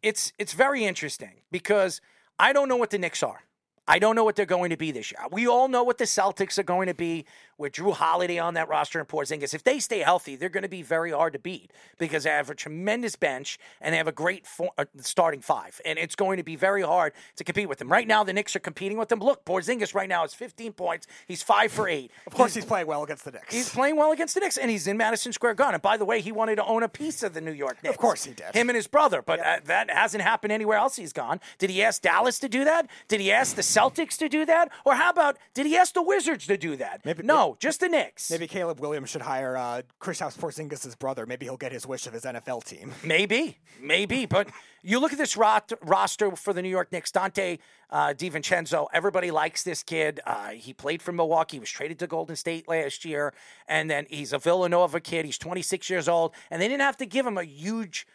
D: It's it's very interesting because I don't know what the Knicks are. I don't know what they're going to be this year. We all know what the Celtics are going to be with Jrue Holiday on that roster and Porzingis. If they stay healthy, they're going to be very hard to beat because they have a tremendous bench and they have a great uh, starting five, and it's going to be very hard to compete with them. Right now, the Knicks are competing with them. Look, Porzingis right now is 15 points. He's five for eight.
F: Of course, he's playing well against the Knicks.
D: He's playing well against the Knicks, and he's in Madison Square Garden. And by the way, he wanted to own a piece of the New York Knicks.
F: Of course he did.
D: Him and his brother, but uh, that hasn't happened anywhere else he's gone. Did he ask Dallas to do that? Did he ask the Celtics to do that? Or how about did he ask the Wizards to do that?
F: Maybe-
D: no, just the Knicks.
F: Maybe Caleb Williams should hire uh, House Porzingis' brother. Maybe he'll get his wish of his NFL team.
D: Maybe, maybe, but you look at this rot- roster for the New York Knicks. Donte uh, DiVincenzo, everybody likes this kid. Uh, he played for Milwaukee. He was traded to Golden State last year, and then he's a Villanova kid. He's 26 years old, and they didn't have to give him a huge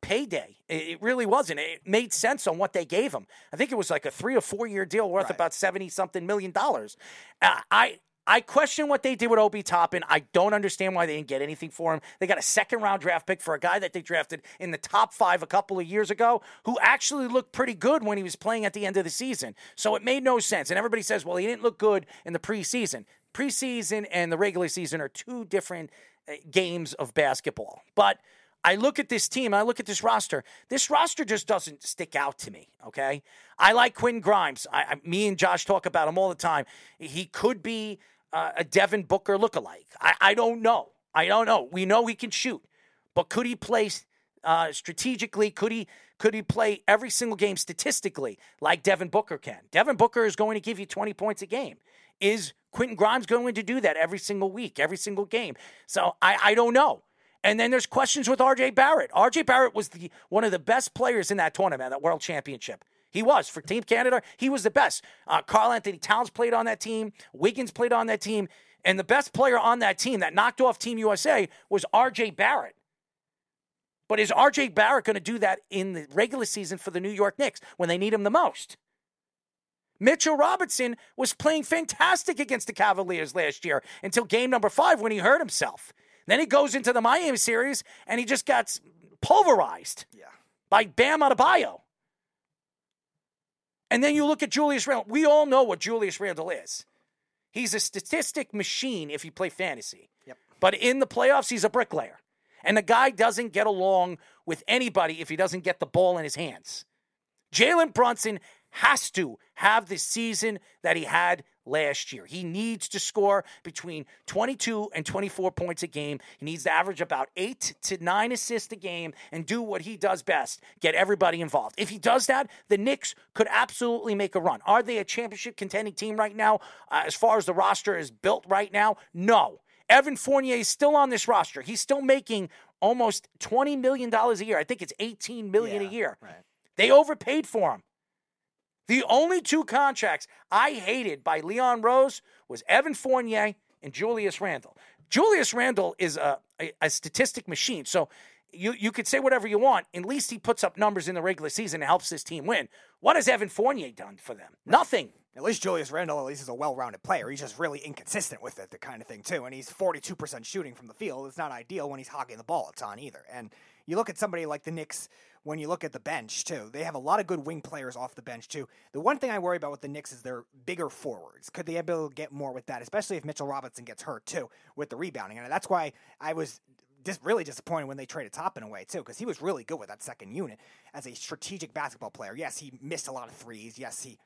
D: payday. It really wasn't. It made sense on what they gave him. I think it was like a three or four year deal worth
F: Right.
D: about 70 something million dollars. Uh, I. I question what they did with Obi Toppin. I don't understand why they didn't get anything for him. They got a second round draft pick for a guy that they drafted in the top five a couple of years ago, who actually looked pretty good when he was playing at the end of the season. So it made no sense. And everybody says, well, he didn't look good in the preseason. Preseason and the regular season are two different uh, games of basketball. But I look at this team, I look at this roster. This roster just doesn't stick out to me, okay? I like Quinn Grimes. I, I, me and Josh talk about him all the time. He could be uh, a Devin Booker lookalike. I, I don't know. I don't know. We know he can shoot, but could he play uh, strategically? Could he could he play every single game statistically like Devin Booker can? Devin Booker is going to give you 20 points a game. Is Quentin Grimes going to do that every single week, every single game? So I, I don't know. And then there's questions with RJ Barrett. RJ Barrett was the one of the best players in that tournament, that World Championship. He was for Team Canada. He was the best. Uh, Karl-Anthony Towns played on that team. Wiggins played on that team, and the best player on that team that knocked off Team USA was RJ Barrett. But is RJ Barrett going to do that in the regular season for the New York Knicks when they need him the most? Mitchell Robinson was playing fantastic against the Cavaliers last year until game number five when he hurt himself. Then he goes into the Miami series and he just gets pulverized
F: Yeah.
D: by Bam Adebayo. And then you look at Julius Randle. We all know what Julius Randle is. He's a statistic machine if you play fantasy.
F: Yep.
D: But in the playoffs, he's a bricklayer. And the guy doesn't get along with anybody if he doesn't get the ball in his hands. Jalen Brunson has to have the season that he had last year. He needs to score between 22 and 24 points a game. He needs to average about eight to nine assists a game and do what he does best get everybody involved. If he does that, the Knicks could absolutely make a run. Are they a championship contending team right now? Uh, as far as the roster is built right now, no. Evan Fournier is still on this roster. He's still making almost $20 million a year. I think it's $18 million
F: Yeah,
D: a year.
F: right.
D: They overpaid for him. The only two contracts I hated by Leon Rose was Evan Fournier and Julius Randle. Julius Randle is a, a, a statistic machine. So you, you could say whatever you want. At least he puts up numbers in the regular season and helps this team win. What has Evan Fournier done for them? Nothing.
F: At least Julius Randle, at least, is a well-rounded player. He's just really inconsistent with it, the kind of thing too. And he's 42% shooting from the field. It's not ideal when he's hogging the ball a ton either. And you look at somebody like the Knicks. When you look at the bench too, they have a lot of good wing players off the bench too. The one thing I worry about with the Knicks is their bigger forwards. Could they be able to get more with that, especially if Mitchell Robinson gets hurt too with the rebounding? And that's why I was just really disappointed when they traded Toppin away too, because he was really good with that second unit as a strategic basketball player. Yes, he missed a lot of threes. Yes, he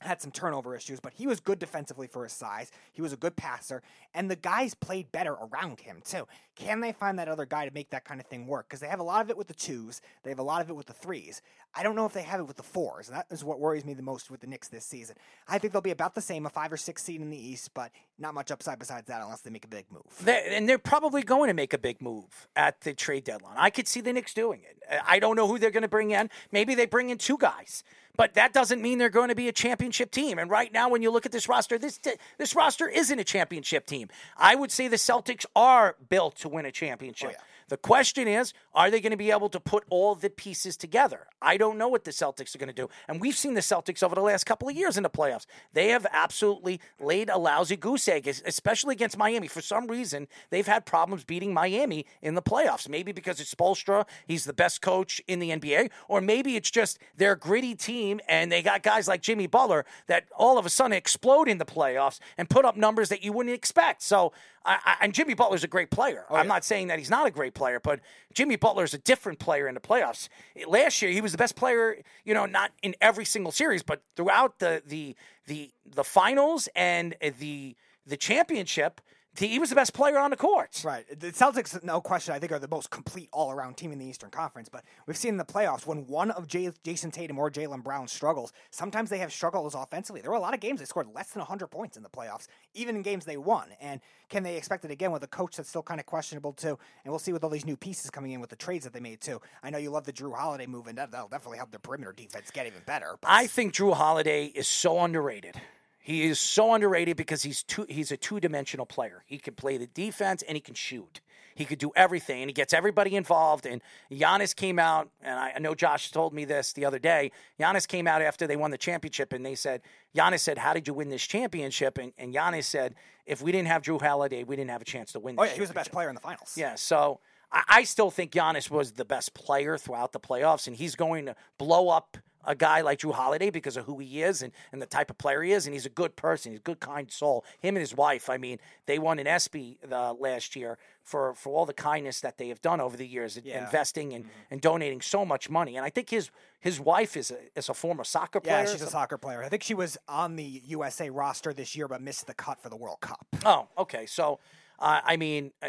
F: had some turnover issues, but he was good defensively for his size. He was a good passer, and the guys played better around him too. Can they find that other guy to make that kind of thing work? Because they have a lot of it with the twos, they have a lot of it with the threes. I don't know if they have it with the fours, that is what worries me the most with the Knicks this season. I think they'll be about the same, a five or six seed in the East, but not much upside besides that unless they make a big move.
D: They- and they're probably going to make a big move at the trade deadline. I could see the Knicks doing it. Uh, I don't know who they're going to bring in. Maybe they bring in two guys, but that doesn't mean they're going to be a championship team. And right now, when you look at this roster, this this roster isn't a championship team. I would say the Celtics are built to win a oh, championship. The question is, are they going to be able to put all the pieces together? I don't know what the Celtics are going to do. And we've seen the Celtics over the last couple of years in the playoffs. They have absolutely laid a lousy goose egg, especially against Miami. For some reason, they've had problems beating Miami in the playoffs. Maybe because it's Spoelstra, he's the best coach in the NBA, or maybe it's just they're a gritty team and they got guys like Jimmy Butler that all of a sudden explode in the playoffs and put up numbers that you wouldn't expect. So, I, I, and Jimmy Butler's a great player. Oh, I'm not saying that he's not a great player, but Jimmy Butler's a different player in the playoffs. Last year, he was the best player, you know, not in every single series, but throughout the the the the finals and the the championship, he was the best player on the court.
F: Right. The Celtics, no question, I think are the most complete all around team in the Eastern Conference. But we've seen in the playoffs when one of J- Jayson Tatum or Jaylen Brown struggles, sometimes they have struggles offensively. There were a lot of games they scored less than 100 points in the playoffs, even in games they won. And can they expect it again with a coach that's still kind of questionable, too? And we'll see with all these new pieces coming in with the trades that they made, too. I know you love the Jrue Holiday move, and that, that'll definitely help their perimeter defense get even better. But
D: I think Jrue Holiday is so underrated. He is so underrated because he's two, he's a two dimensional player. He can play the defense and he can shoot. He could do everything and he gets everybody involved. And Giannis came out, and I I know Josh told me this the other day. Giannis came out after they won the championship and they said, Giannis said, How did you win this championship? And, and Giannis said, If we didn't have Jrue Holiday, we didn't have a chance to win
F: oh, yeah, he was the best player in the finals.
D: Yeah, so I, I still think Giannis was the best player throughout the playoffs, and he's going to blow up a guy like Jrue Holiday because of who he is and, and the type of player he is, and he's a good person. He's a good, kind soul. Him and his wife, I mean, they won an ESPY uh, last year for, for all the kindness that they have done over the years, investing and, and donating so much money. And I think his his wife is a, is a former soccer player.
F: Yeah, she's a soccer player. I think she was on the USA roster this year, but missed the cut for the World Cup.
D: Oh, okay. So, uh, I mean, uh,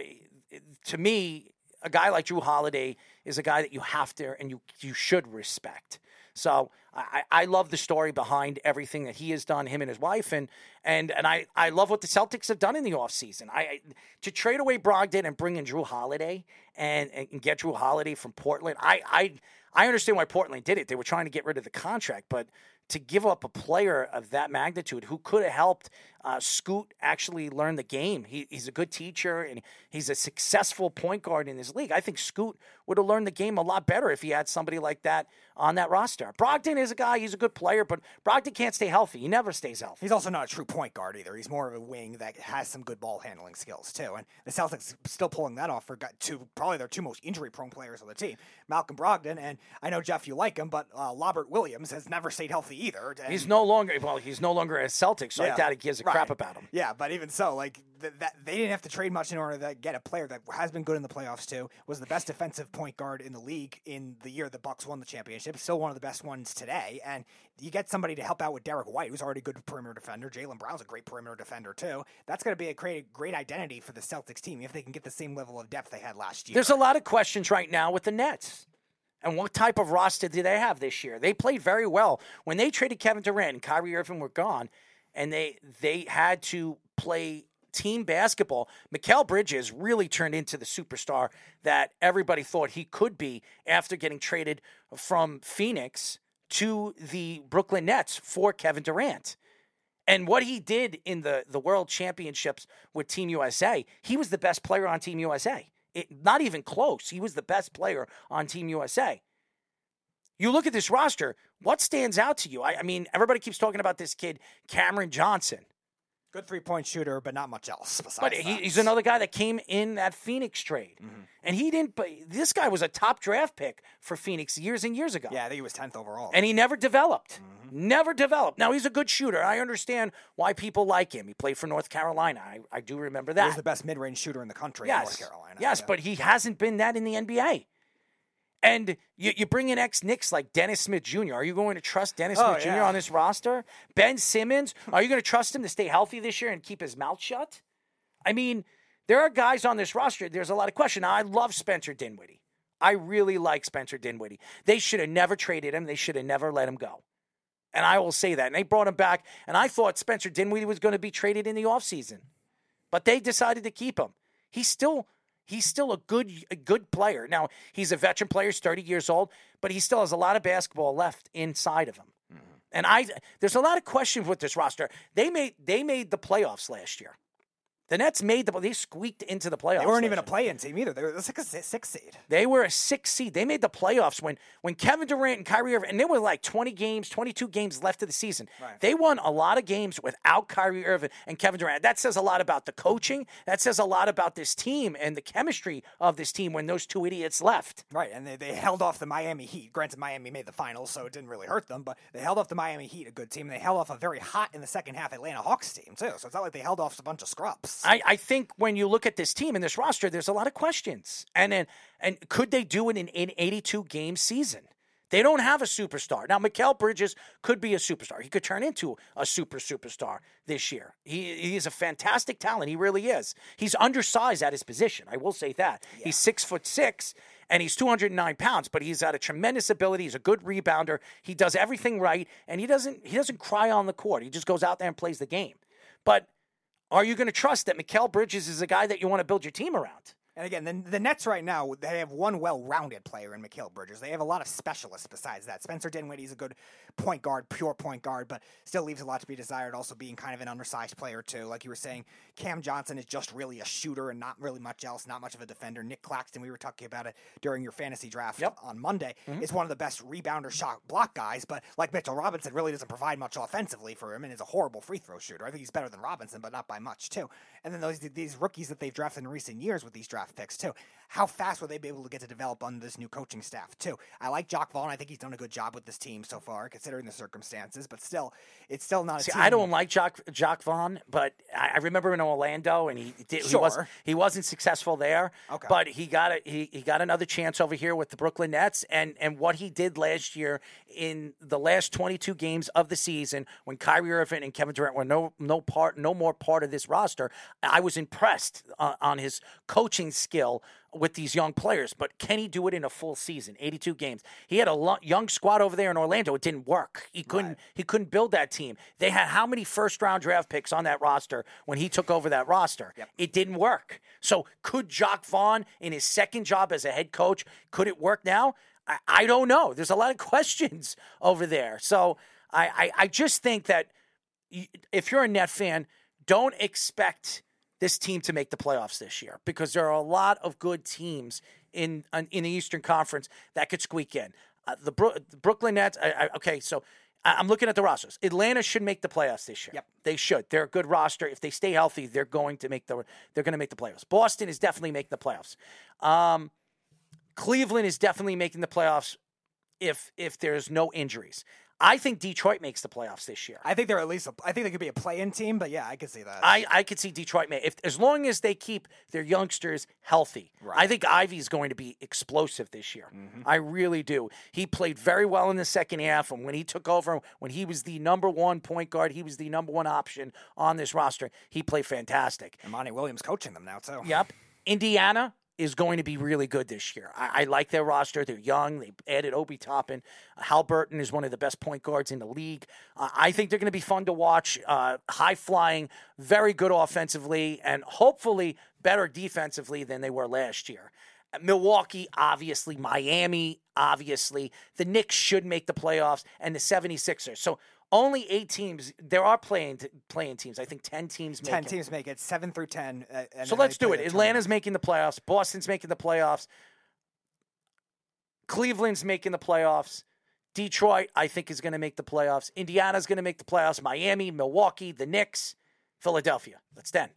D: to me, a guy like Jrue Holiday is a guy that you have to and you you should respect. So I, I love the story behind everything that he has done, him and his wife, and and and I, I love what the Celtics have done in the offseason. I I- to trade away Brogdon and bring in Jrue Holiday and, and get Jrue Holiday from Portland. I I I understand why Portland did it. They were trying to get rid of the contract, but to give up a player of that magnitude who could have helped uh, Scoot actually learned the game. He, he's a good teacher and he's a successful point guard in his league. I think Scoot would have learned the game a lot better if he had somebody like that on that roster. Brogdon is a guy, he's a good player, but Brogdon can't stay healthy. He never stays healthy.
F: He's also not a true point guard either. He's more of a wing that has some good ball handling skills too. And the Celtics still pulling that off for got two probably their two most injury prone players on the team, Malcolm Brogdon and I know Jeff you like him, but uh, Robert Williams has never stayed healthy either. And-
D: He's no longer, well, he's no longer a Celtic, so I doubt he gives a
F: right.
D: crap about him.
F: Yeah, but even so, like th- that they didn't have to trade much in order to get a player that has been good in the playoffs too. Was the best defensive point guard in the league in the year the Bucks won the championship. Still one of the best ones today. And you get somebody to help out with Derrick White, who's already a good perimeter defender. Jaylen Brown's a great perimeter defender too. That's going to be a great great identity for the Celtics team if they can get the same level of depth they had last year.
D: There's a lot of questions right now with the Nets. And what type of roster do they have this year? They played very well. When they traded Kevin Durant and Kyrie Irving were gone, and they they had to play team basketball. Mikal Bridges really turned into the superstar that everybody thought he could be after getting traded from Phoenix to the Brooklyn Nets for Kevin Durant. And what he did in the, the World Championships with Team USA, he was the best player on Team USA. It, not even close. He was the best player on Team USA. You look at this roster, what stands out to you? I, I mean, everybody keeps talking about this kid, Cameron Johnson.
F: Good three point shooter, but not much else. Besides
D: But he, he's another guy that came in that Phoenix trade,
F: Mm-hmm.
D: and he didn't. But this guy was a top draft pick for Phoenix years and years ago.
F: Yeah, I think he was tenth overall.
D: and he never developed.
F: Mm-hmm.
D: Never developed. Now he's a good shooter. I understand why people like him. He played for North Carolina. I, I do remember that.
F: he was the best mid range shooter in the country
D: yes,
F: in North Carolina.
D: yes,
F: Yeah.
D: but he hasn't been that in the NBA. And you, you bring in ex Knicks like Dennis Smith Jr. Are you going to trust Dennis
F: Oh,
D: Smith Jr.
F: yeah.
D: on this roster? Ben Simmons, are you going to trust him to stay healthy this year and keep his mouth shut? I mean, there are guys on this roster. There's a lot of question. Now, I love Spencer Dinwiddie. I really like Spencer Dinwiddie. They should have never traded him. They should have never let him go. And I will say that. And they brought him back. And I thought Spencer Dinwiddie was going to be traded in the offseason. But they decided to keep him. He's still he's still a good a good player. Now, he's a veteran player, he's 30 years old, but he still has a lot of basketball left inside of him. Mm-hmm. And I there's a lot of questions with this roster. They made they made the playoffs last year. The Nets made the they squeaked into the playoffs.
F: they weren't even a
D: year.
F: play in team either. They were like a six seed.
D: They were a six seed. They made the playoffs when when Kevin Durant and Kyrie Irving, and there were like 20 games, 22 games left of the season.
F: Right.
D: They won a lot of games without Kyrie Irving and Kevin Durant. That says a lot about the coaching. That says a lot about this team and the chemistry of this team when those two idiots left.
F: Right, and they, they held off the Miami Heat. Granted, Miami made the finals, so it didn't really hurt them, but they held off the Miami Heat, a good team. And they held off a very hot in the second half Atlanta Hawks team, too. So it's not like they held off a bunch of scrubs.
D: I, I think when you look at this team and this roster, there's a lot of questions. And then, and could they do it in an 82 game season? They don't have a superstar. Now, Mikal Bridges could be a superstar. He could turn into a super superstar this year. He, he is a fantastic talent. He really is. He's undersized at his position. I will say that. He's six foot six and he's 209 pounds, but he's got a tremendous ability. He's a good rebounder. He does everything right, and he doesn't he doesn't cry on the court. He just goes out there and plays the game. But are you going to trust that Mikal Bridges is a guy that you want to build your team around?
F: And again, the, the Nets right now, they have one well rounded player in Mikal Bridges. They have a lot of specialists besides that. Spencer Dinwiddie's a good point guard, pure point guard, but still leaves a lot to be desired, also being kind of an undersized player, too. Like you were saying, Cam Johnson is just really a shooter and not really much else, not much of a defender. Nick Claxton, we were talking about it during your fantasy draft
D: Yep.
F: on Monday, mm-hmm. is one of the best rebounder shot block guys, but like Mitchell Robinson, really doesn't provide much offensively for him and is a horrible free throw shooter. I think he's better than Robinson, but not by much, too. And then those these rookies that they've drafted in recent years with these draft picks, too. How fast will they be able to get to develop under this new coaching staff, too? I like Jacque Vaughn. I think he's done a good job with this team so far, considering the circumstances, but still, it's still not a
D: See. I don't like Jacque, Jacque Vaughn, but I, I remember in Orlando, and he did, he was
F: Sure.
D: he wasn't successful there.
F: Okay.
D: But he got a, he, he got another chance over here with the Brooklyn Nets, and and what he did last year in the last 22 games of the season, when Kyrie Irving and Kevin Durant were no no part no more part of this roster, I was impressed uh, on his coaching skill with these young players. But can he do it in a full season, 82 games? He had a lo- young squad over there in Orlando. It didn't work. He couldn't. He couldn't build that team. They had how many first round draft picks on that roster when he took over that roster? It didn't work. So could Jacque Vaughn in his second job as a head coach? Could it work now? I, I don't know. There's a lot of questions over there. So I, I, I just think that if you're a net fan, don't expect this team to make the playoffs this year because there are a lot of good teams in in the Eastern Conference that could squeak in. Uh, the, Bro- the Brooklyn Nets. I, I, okay, so I'm looking at the rosters. Atlanta should make the playoffs this year.
F: Yep.
D: they should. They're a good roster. If they stay healthy, they're going to make the they're going to make the playoffs. Boston is definitely making the playoffs. Um, Cleveland is definitely making the playoffs if if there's no injuries. I think Detroit makes the playoffs this year.
F: I think they're at least. A, I think they could be a play-in team, but yeah, I could see that.
D: I, I could see Detroit make if as long as they keep their youngsters healthy. I think Ivey's going to be explosive this year. Mm-hmm. I really do. He played very well in the second half, and when he took over, when he was the number one point guard, he was the number one option on this roster. He played fantastic.
F: and Monty Williams coaching them now too.
D: Yep. Indiana is going to be really good this year. I, I like their roster. They're young. They added Obi Toppin. Haliburton is one of the best point guards in the league. Uh, I think they're going to be fun to watch. Uh, high flying, very good offensively, and hopefully better defensively than they were last year. Milwaukee, obviously. Miami, obviously. The Knicks should make the playoffs, and the 76ers. So only eight teams. There are playing playing teams. I think 10 teams make
F: Ten
D: it.
F: teams make it seven through ten. Uh,
D: So let's do it. Atlanta's
F: tournament.
D: making the playoffs. Boston's making the playoffs. Cleveland's making the playoffs. Detroit, I think, is going to make the playoffs. Indiana's going to make the playoffs. Miami, Milwaukee, the Knicks, Philadelphia. That's 10.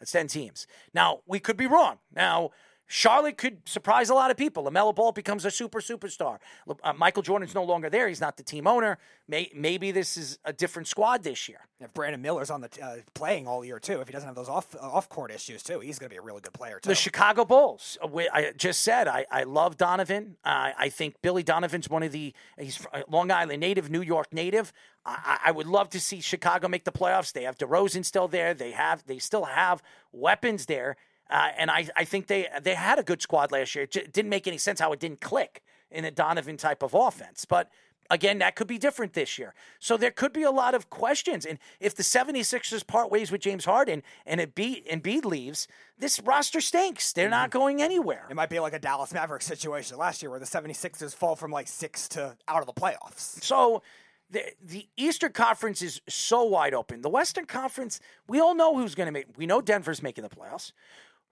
D: That's 10 teams. Now, we could be wrong. Now, Charlotte could surprise a lot of people. LaMelo Ball becomes a super superstar. Uh, Michael Jordan's no longer there. He's not the team owner. May- maybe this is a different squad this year.
F: If Brandon Miller's on the t- uh, playing all year too, if he doesn't have those off uh, off court issues too, he's going to be a really good player too.
D: The Chicago Bulls. uh, I just said I, I love Donovan. I I think Billy Donovan's one of the he's fr- Long Island native, New York native. I, I would love to see Chicago make the playoffs. They have DeRozan still there. They have they still have weapons there, uh, and I, I think they they had a good squad last year. It j- didn't make any sense how it didn't click in a Donovan type of offense, but. Again, that could be different this year. So there could be a lot of questions. And if the 76ers part ways with James Harden and and Embiid leaves, this roster stinks. They're not going anywhere.
F: it might be like a Dallas Mavericks situation last year where the 76ers fall from like six to out of the playoffs.
D: So the the Eastern Conference is so wide open. The Western Conference, we all know who's going to make. We know Denver's making the playoffs.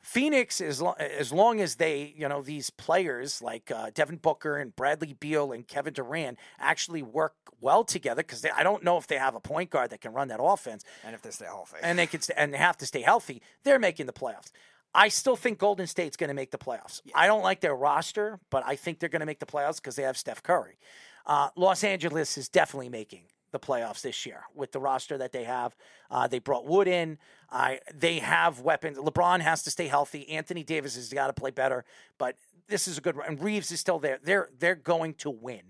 D: Phoenix, as long, as long as they, you know, these players like uh, Devin Booker and Bradley Beal and Kevin Durant actually work well together, because I don't know if they have a point guard that can run that offense,
F: And if they stay healthy,
D: and they can st- and they have to stay healthy. They're making the playoffs. I still think Golden State's going to make the playoffs. I don't like their roster, but I think they're going to make the playoffs because they have Steph Curry. Uh, Los Angeles is definitely making the playoffs this year with the roster that they have. Uh, they brought Wood in. I they have weapons. LeBron has to stay healthy. Anthony Davis has got to play better. But this is a good. And Reaves is still there. They're they're going to win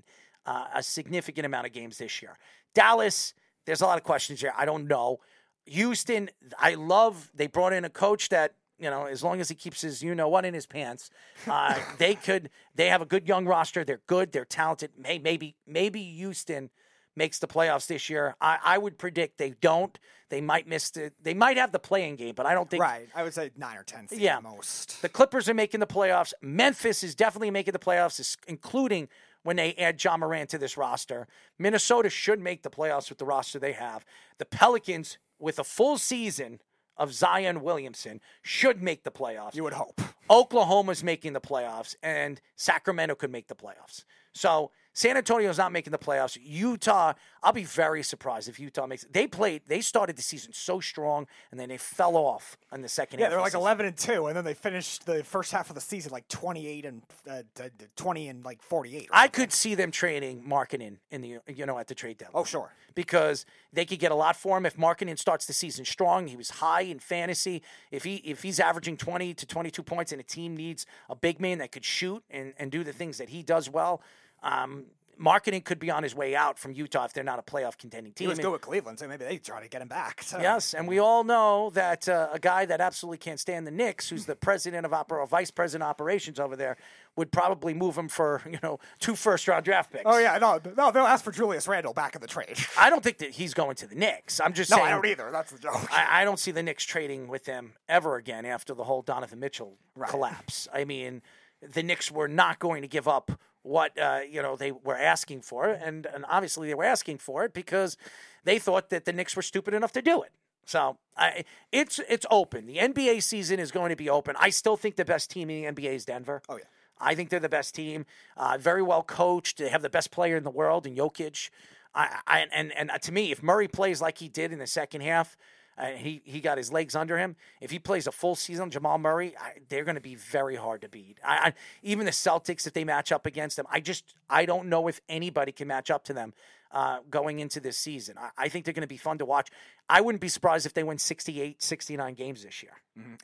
D: uh, a significant amount of games this year. Dallas. There's a lot of questions here. I don't know. Houston. I love. They brought in a coach that you know, as long as he keeps his you know what in his pants, uh, they could. They have a good young roster. They're good. They're talented. May, maybe maybe Houston makes the playoffs this year. I, I would predict they don't. They might miss the. They might have the playing game, but I don't think.
F: right? I would say nine or ten.
D: Yeah.
F: most.
D: The Clippers are making the playoffs. Memphis is definitely making the playoffs, including when they add Ja Morant to this roster. Minnesota should make the playoffs with the roster they have. The Pelicans, with a full season of Zion Williamson, should make the playoffs.
F: You would hope.
D: Oklahoma's making the playoffs, and Sacramento could make the playoffs. So San Antonio's not making the playoffs. Utah, I'll be very surprised if Utah makes. They played. They started the season so strong, and then they fell off in the second
F: Yeah,
D: half.
F: they're like eleven and two, and then they finished the first half of the season like twenty-eight and uh, d- d- twenty and like forty-eight.
D: I could see them trading Markkanen in the you know at the trade deadline.
F: Oh, sure.
D: because they could get a lot for him if Markkanen starts the season strong. He was high in fantasy. If he if he's averaging twenty to twenty two points, and a team needs a big man that could shoot and and do the things that he does well, um, Markkanen could be on his way out from Utah if they're not a playoff contending
F: He
D: team.
F: was
D: And-
F: good with Cleveland, so maybe they try to get him back. So.
D: Yes, and we all know that uh, a guy that absolutely can't stand the Knicks, who's the president of opera, or vice president of operations over there, would probably move him for you know two first round draft picks.
F: Oh yeah, no, no, they'll ask for Julius Randle back in the trade.
D: I don't think that he's going to the Knicks. I'm just
F: no,
D: saying.
F: I don't either. That's the joke.
D: I, I don't see the Knicks trading with him ever again after the whole Donovan Mitchell collapse. I mean, the Knicks were not going to give up what uh, you know they were asking for, and and obviously they were asking for it because they thought that the Knicks were stupid enough to do it. So I, it's it's open. The NBA season is going to be open. I still think the best team in the NBA is Denver.
F: Oh, yeah.
D: I think they're the best team. Uh, very well coached. They have the best player in the world in Jokic. I, I and and to me, if Murray plays like he did in the second half, uh, he he got his legs under him. If he plays a full season, Jamal Murray, I, they're going to be very hard to beat. I, I even the Celtics, if they match up against them, I just I don't know if anybody can match up to them. uh, going into this season. I, I think they're going to be fun to watch. I wouldn't be surprised if they win 68, 69 games this year.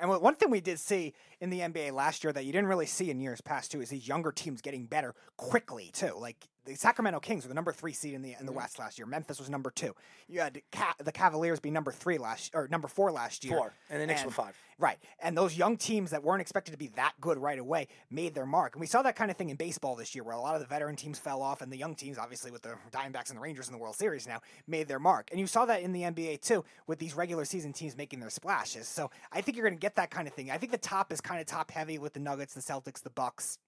F: And one thing we did see in the NBA last year that you didn't really see in years past too is these younger teams getting better quickly too. Like the Sacramento Kings were the number three seed in the in
D: Mm-hmm.
F: the West last year. Memphis was number two. You had Ca- the Cavaliers be number three last or number four last year.
D: Four, and the Knicks were five.
F: Right, and those young teams that weren't expected to be that good right away made their mark. And we saw that kind of thing in baseball this year, where a lot of the veteran teams fell off, and the young teams, obviously with the Diamondbacks and the Rangers in the World Series now, made their mark. And you saw that in the NBA too, with these regular season teams making their splashes. So I think you're going to get that kind of thing. I think the top is kind of top heavy with the Nuggets, the Celtics, the Bucks,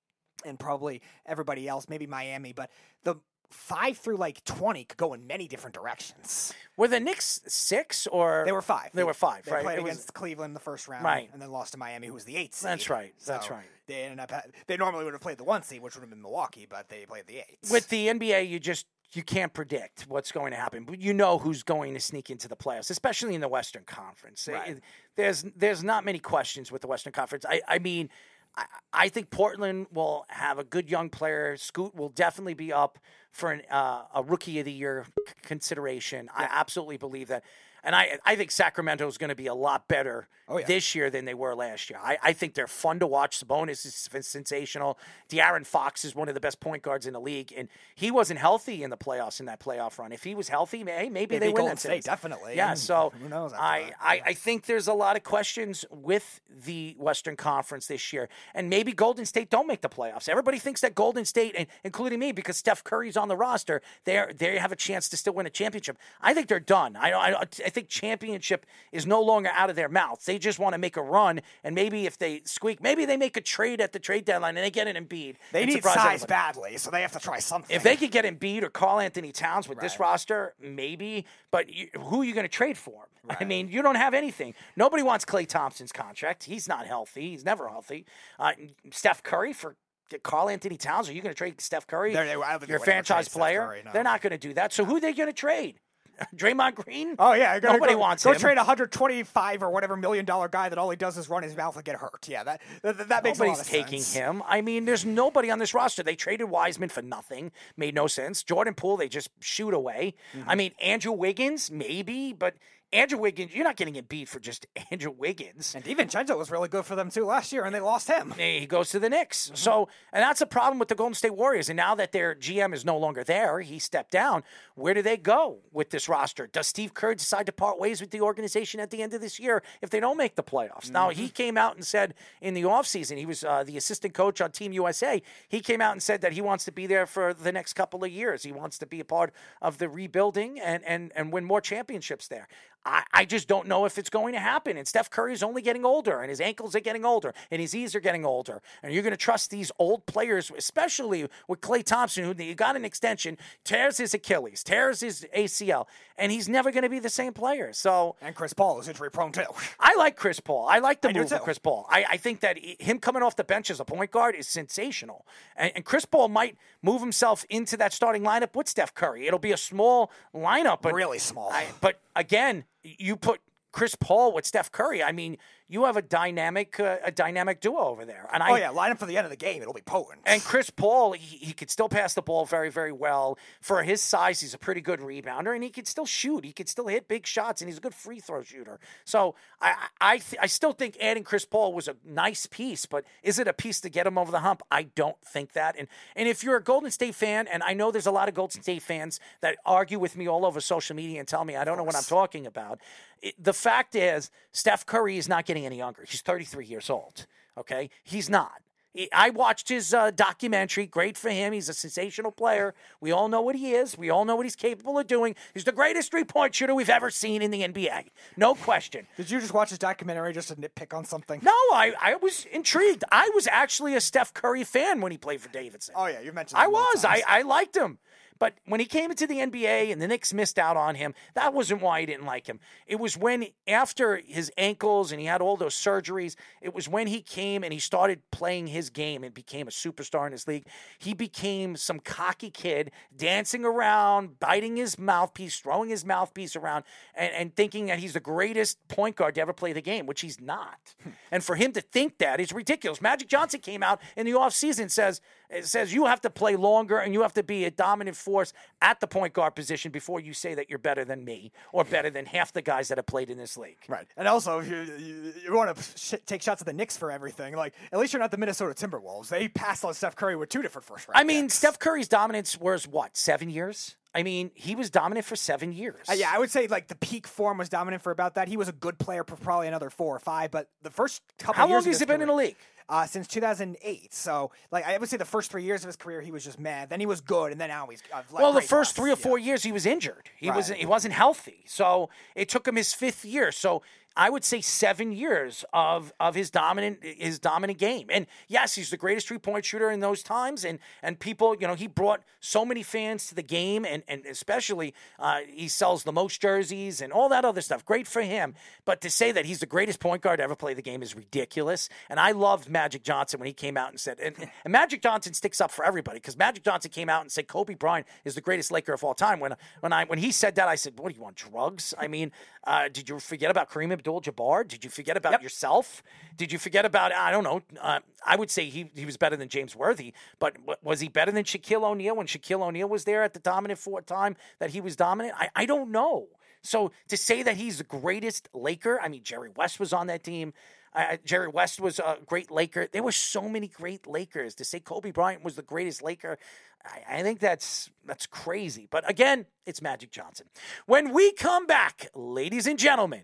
F: and probably everybody else, maybe Miami. But the five through like twenty could go in many different directions.
D: Were the Knicks six or
F: They were five.
D: They were five,
F: They
D: right?
F: played
D: It was-
F: against Cleveland in the first round,
D: Right.
F: and then lost to Miami, who was the eighth seed.
D: That's right, that's right.
F: They ended up. They normally would have played the one seed, which would have been Milwaukee, but they played the eight.
D: with the NBA, you just you can't predict what's going to happen, but you know who's going to sneak into the playoffs, especially in the Western Conference.
F: Right.
D: It- there's there's not many questions with the Western Conference. I, I mean, I, I think Portland will have a good young player. Scoot will definitely be up for an, uh, a Rookie of the Year c- consideration. I absolutely believe that. And I, I think Sacramento is going to be a lot better
F: Oh, yeah.
D: this year than they were last year. I, I think they're fun to watch. Sabonis is sensational. De'Aaron Fox is one of the best point guards in the league, and he wasn't healthy in the playoffs in that playoff run. If he was healthy, may, maybe
F: They
D: they win that
F: State, definitely.
D: Yeah.
F: Mm,
D: So
F: who knows
D: I, I, I think there's a lot of questions with the Western Conference this year, and maybe Golden State don't make the playoffs. Everybody thinks that Golden State, and including me, because Steph Curry's on the roster, they they have a chance to still win a championship. I think they're done. I I, I think championship is no longer out of their mouths. They just want to make a run, and maybe if they squeak, maybe they make a trade at the trade deadline and they get an Embiid.
F: they
D: and
F: need size
D: everybody.
F: badly, so they have to try something.
D: If they could get Embiid or Karl-Anthony Towns with this roster, maybe. But you, who are you going to trade for? I mean, you don't have anything. Nobody wants Klay Thompson's contract. He's not healthy. He's never healthy. Uh, Steph Curry for Karl-Anthony Towns. Are you going to trade Steph Curry?
F: They're- they-
D: your
F: they would ever
D: franchise player.
F: Curry, no.
D: They're not going to do that. So who are they going to trade? Draymond Green?
F: Oh yeah, go,
D: nobody
F: go,
D: wants
F: go
D: him.
F: trade a hundred twenty-five or whatever million dollar guy that all he does is run his mouth and get hurt. Yeah, that that, that makes
D: Nobody's taking
F: sense.
D: him. I mean, there's nobody on this roster. They traded Wiseman for nothing. Made no sense. Jordan Poole, they just shoot away.
F: Mm-hmm.
D: I mean, Andrew Wiggins, maybe, but Andrew Wiggins, you're not getting it beat for just Andrew Wiggins.
F: And DiVincenzo was really good for them too last year, and they lost him.
D: He goes to the Knicks.
F: Mm-hmm.
D: So, and that's a problem with the Golden State Warriors. And now that their GM is no longer there, he stepped down. Where do they go with this roster? Does Steve Kerr decide to part ways with the organization at the end of this year if they don't make the playoffs? Now, he
F: Mm-hmm.
D: came out and said in the offseason, he was uh, the assistant coach on Team USA. He came out and said that he wants to be there for the next couple of years. He wants to be a part of the rebuilding and, and, and win more championships there. I, I just don't know if it's going to happen. And Steph Curry is only getting older, and his ankles are getting older, and his knees are getting older. And you're going to trust these old players, especially with Klay Thompson, who you got an extension, tears his Achilles, tears his ACL, and he's never going to be the same player. So
F: And Chris Paul is injury prone too.
D: I like Chris Paul. I like the
F: I
D: move of. Chris Paul. I, I think that he- him coming off the bench as a point guard is sensational. And, and Chris Paul might move himself into that starting lineup with Steph Curry. It'll be a small lineup, but
F: Really small.
D: I, but again, you put Chris Paul with Steph Curry. I mean, you have a dynamic, uh, a dynamic duo over there. And I,
F: oh yeah, line up for the end of the game. It'll be potent.
D: and Chris Paul, he, he could still pass the ball very, very well. For his size, he's a pretty good rebounder, and he could still shoot. He could still hit big shots, and he's a good free throw shooter. So I, I, I, th- I still think adding Chris Paul was a nice piece, but is it a piece to get him over the hump? I don't think that. And and if you're a Golden State fan, and I know there's a lot of Golden State fans that argue with me all over social media and tell me I don't know what I'm talking about. It, the fact is, Steph Curry is not getting any younger. He's 33 years old. Okay, he's not. He- I watched his uh, documentary. Great for him. He's a sensational player. We all know what he is. We all know what he's capable of doing. He's the greatest three point shooter we've ever seen in the NBA. No question.
F: Did you just watch his documentary just to nitpick on something?
D: No, I, I was intrigued. I was actually a Steph Curry fan when he played for Davidson.
F: Oh yeah, you mentioned.
D: I was. I. I liked him. But when he came into the NBA and the Knicks missed out on him, that wasn't why I didn't like him. It was when, after his ankles and he had all those surgeries, it was when he came and he started playing his game and became a superstar in his league. He became some cocky kid dancing around, biting his mouthpiece, throwing his mouthpiece around, and, and thinking that he's the greatest point guard to ever play the game, which he's not. Hmm. and for him to think that is ridiculous. Magic Johnson came out in the offseason and says, It says you have to play longer and you have to be a dominant force at the point guard position before you say that you're better than me or better than half the guys that have played in this league.
F: Right. And also, if you, you, you want to sh- take shots at the Knicks for everything, like, at least you're not the Minnesota Timberwolves. They passed on Steph Curry with two different first round
D: I mean,
F: picks.
D: Steph Curry's dominance was what, seven years? I mean, he was dominant for seven years.
F: Uh, yeah, I would say like the peak form was dominant for about that. He was a good player for probably another four or five, but the first couple
D: How
F: years
D: long has he been in the league?
F: Uh, since 2008. So, like, I would say the first three years of his career, he was just mad. Then he was good, and then now he's uh, like,
D: Well, the first
F: bust,
D: three or
F: yeah.
D: four years he was injured. He
F: Right.
D: wasn't he wasn't healthy. So it took him his fifth year. So I would say seven years of of his dominant his dominant game. And yes, he's the greatest three point shooter in those times. And and people, you know, he brought so many fans to the game, and and especially uh, he sells the most jerseys and all that other stuff. Great for him. But to say that he's the greatest point guard to ever play the game is ridiculous. And I loved Magic Johnson when he came out and said, and, and Magic Johnson sticks up for everybody because Magic Johnson came out and said Kobe Bryant is the greatest Laker of all time. When when I when he said that, I said, "What do you want, drugs?" I mean, uh, did you forget about Kareem Abdul-Jabbar? Did you forget about yourself? Did you forget about I don't know? Uh, I would say he he was better than James Worthy, but was he better than Shaquille O'Neal when Shaquille O'Neal was there at the dominant for time that he was dominant? I, I don't know. So to say that he's the greatest Laker, I mean, Jerry West was on that team. Uh, Jerry West was a great Laker. There were so many great Lakers. To say Kobe Bryant was the greatest Laker, I, I think that's that's crazy. But again, it's Magic Johnson. When we come back, ladies and gentlemen,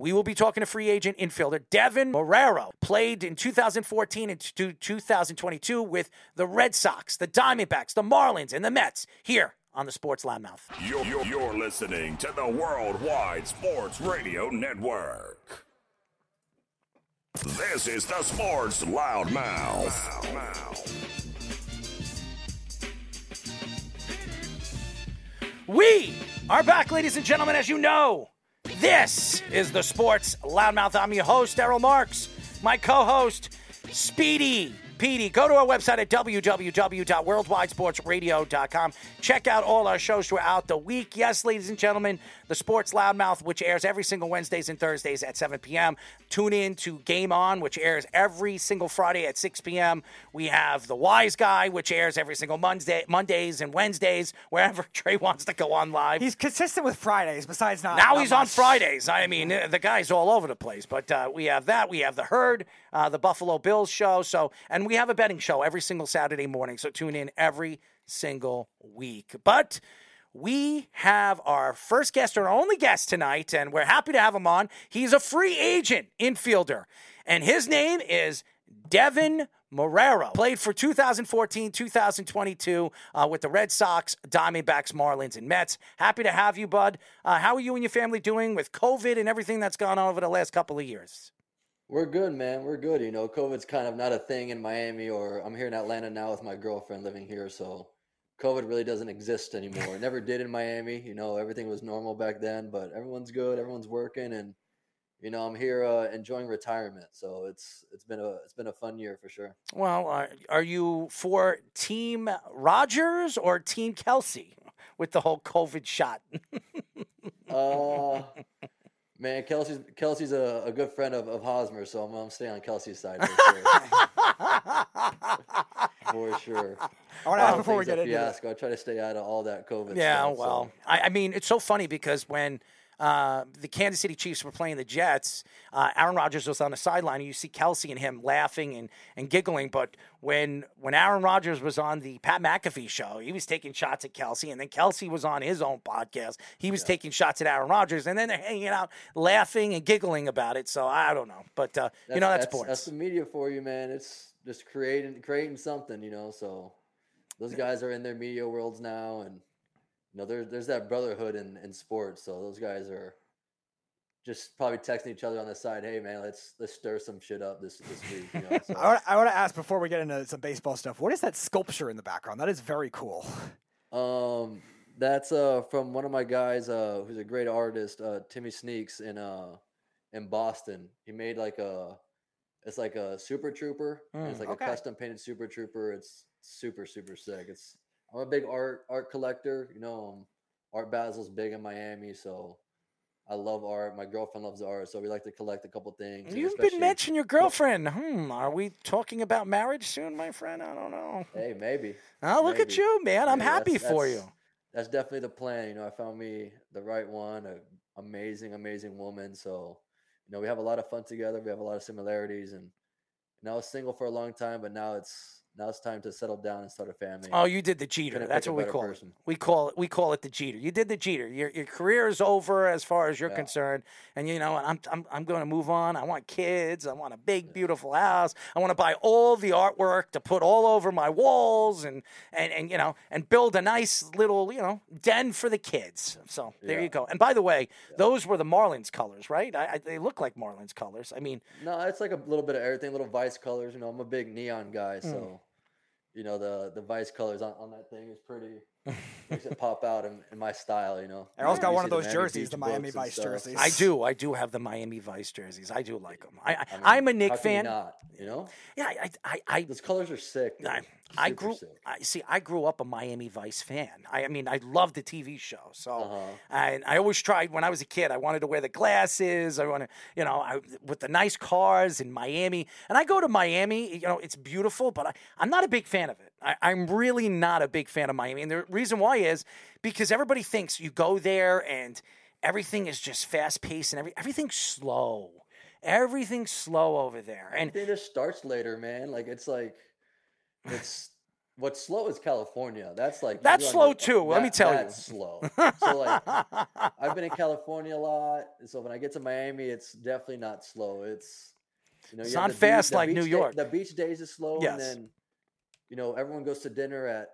D: we will be talking to free agent infielder Deven Marrero. Played in 2014 and to 2022 with the Red Sox, the Diamondbacks, the Marlins, and the Mets here on the Sports Loudmouth.
A: You're, you're, you're listening to the Worldwide Sports Radio Network. This is the Sports Loudmouth.
D: We are back, ladies and gentlemen. As you know, this is the Sports Loudmouth. I'm your host, Errol Marks. My co host, Speedy Petey. Go to our website at www.worldwidesportsradio.com. Check out all our shows throughout the week. Yes, ladies and gentlemen, the Sports Loudmouth, which airs every single Wednesdays and Thursdays at 7 p.m. Tune in to Game On, which airs every single Friday at 6 p.m. We have The Wise Guy, which airs every single Monday, Mondays and Wednesdays, wherever Trey wants to go on live.
F: He's consistent with Fridays, besides not.
D: Now
F: not
D: he's on. Fridays. I mean, the guy's all over the place. But uh, we have that. We have the herd, uh, the Buffalo Bills show. So, and we have a betting show every single Saturday morning. So tune in every single week. But we have our first guest, our only guest tonight, and we're happy to have him on. He's a free agent infielder, and his name is Deven Marrero. Played for 2014, 2022 uh, with the Red Sox, Diamondbacks, Marlins, and Mets. Happy to have you, bud. Uh, how are you and your family doing with COVID and everything that's gone on over the last couple of years?
G: We're good, man. We're good. You know, COVID's kind of not a thing in Miami, or I'm here in Atlanta now with my girlfriend living here. So COVID really doesn't exist anymore. It never did in Miami. You know, everything was normal back then, but everyone's good. Everyone's working, and you know, I'm here uh, enjoying retirement. So it's it's been a it's been a fun year for sure.
D: Well, uh, are you for Team Rodgers or Team Kelce with the whole COVID shot?
G: Uh, man, Kelce's Kelce's a, a good friend of, of Hosmer, so I'm, I'm staying on Kelce's side for sure. for sure.
F: I want to ask before we get into
G: fiasco. I try to stay out of all that COVID.
D: Yeah,
G: stuff, so-
D: well, I, I mean, it's so funny because when uh, the Kansas City Chiefs were playing the Jets, uh, Aaron Rodgers was on the sideline, and you see Kelce and him laughing and, and giggling. But when when Aaron Rodgers was on the Pat McAfee show, he was taking shots at Kelce, and then Kelce was on his own podcast. He was taking shots at Aaron Rodgers, and then they're hanging out, laughing and giggling about it. So I don't know, but uh, you know that's,
G: that's,
D: sports.
G: that's the media for you, man. It's just creating creating something, you know. So those guys are in their media worlds now, and you know there's there's that brotherhood in in sports. So those guys are just probably texting each other on the side. Hey, man, let's let's stir some shit up this this week. You know? So,
F: I want, I want to ask before we get into some baseball stuff. What is that sculpture in the background? That is very cool.
G: Um, that's uh from one of my guys, uh, who's a great artist, uh, Timmy Sneaks in uh in Boston. He made like a, it's like a Super Trooper. and it's
D: Mm,
G: like
F: okay.
G: a custom painted Super Trooper. It's super super sick. It's I'm a big art art collector. You know, um, Art Basel's big in Miami, so I love art. My girlfriend loves art, so we like to collect a couple things.
D: You've been mentioning your girlfriend. Hmm. Are we talking about marriage soon, my friend? I don't know.
G: Hey, maybe.
D: Oh, look at you, man. I'm
G: Maybe.
D: happy
G: That's-
D: for
G: that's-
D: you.
G: That's definitely the plan. You know, I found me the right one, a amazing, amazing woman. So, you know, we have a lot of fun together. We have a lot of similarities, and know, I was single for a long time, but now it's now it's time to settle down and start a family.
D: Oh, you did the Jeter. That's what we call
G: person.
D: it. We call it. We call it the Jeter. You did the Jeter. Your your career is over as far as you're
G: Yeah.
D: concerned, and you know, I'm I'm I'm going to move on. I want kids. I want a big, beautiful house. I want to buy all the artwork to put all over my walls, and and and you know, and build a nice little you know den for the kids. So there
G: Yeah.
D: you go. And by the way, those were the Marlins colors, right? I, I, they look like Marlins colors. I mean,
G: No, it's like a little bit of everything, little vice colors. You know, I'm a big neon guy,
D: Hmm.
G: so you know the the vice colors on, on that thing is pretty makes it pop out in, in my style. You know,
F: Errol's got
G: You
F: one of those
G: Miami
F: jerseys,
G: Beach
F: the Miami Vice jerseys.
D: I do. I do have the Miami Vice jerseys. I do like them. I, I,
G: I mean,
D: I'm a Nick
G: how can you
D: fan.
G: Not you know,
D: Yeah, I, I, I,
G: those colors are sick. dude.
D: I, I grew. I see. I grew up a Miami Vice fan. I, I mean, I loved the TV show. So,
G: Uh-huh.
D: I, I always tried when I was a kid. I wanted to wear the glasses. I want to, you know, I, with the nice cars in Miami. And I go to Miami. You know, it's beautiful, but I, I'm not a big fan of it. I, I'm really not a big fan of Miami. And the reason why is because everybody thinks you go there and everything is just fast paced and every, everything's slow. Everything's slow over there. And
G: it just starts later, man. Like it's like it's what's slow is California. That's like
D: That's slow too, let me
G: that-
D: tell you.
G: That's slow. So like I've been in California a lot, so when I get to Miami, it's definitely not slow. It's you know,
D: It's not
G: the beach-
D: fast like New
G: day-
D: York.
G: the beach days is slow,
D: Yes.
G: and then you know everyone goes to dinner at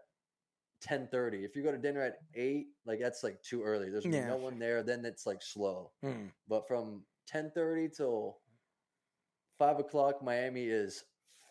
G: ten thirty. If you go to dinner at eight, like that's like too early. There's
D: Yeah.
G: no one there. Then it's like slow.
D: Hmm.
G: But from ten thirty till five o'clock, Miami is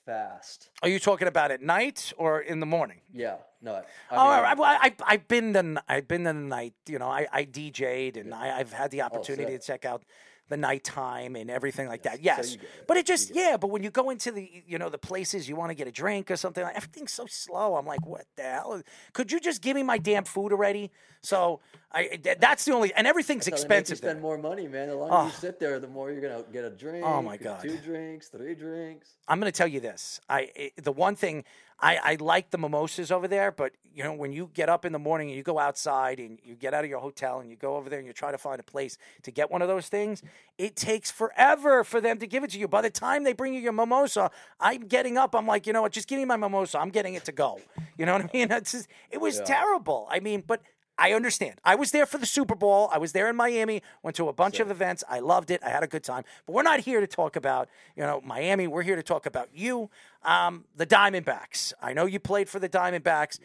G: fast.
D: Are you talking about at night or in the morning?
G: Yeah, no. I
D: oh, I,
G: mean,
D: I, I, I've been the I've been the night. You know, I, I DJ'd and I, I've had the opportunity to check out the nighttime and everything like that.
G: Yes, so
D: Yes,
G: it.
D: but it just yeah. But when you go into the you know the places you want to get a drink or something, like, everything's so slow. I'm like, what the hell? Could you just give me my damn food already? So I th- that's the only and everything's
G: that's how they make you
D: expensive.
G: spend more money, man. The longer
D: Oh.
G: you sit there, the more you're gonna get a oh drink.
D: Oh, my God.
G: Two drinks, three drinks.
D: I'm going to tell you this. I i- the one thing I, I like the mimosas over there, but you know when you get up in the morning and you go outside and you get out of your hotel and you go over there and you try to find a place to get one of those things, it takes forever for them to give it to you. By the time they bring you your mimosa, I'm getting up. I'm like, you know what? Just give me my mimosa. I'm getting it to go. You know what I mean? Just, it was terrible. I mean, but. I understand. I was there for the Super Bowl. I was there in Miami. Went to a bunch of events. I loved it. I had a good time. But we're not here to talk about, you know, Miami. We're here to talk about you, um, the Diamondbacks. I know you played for the Diamondbacks.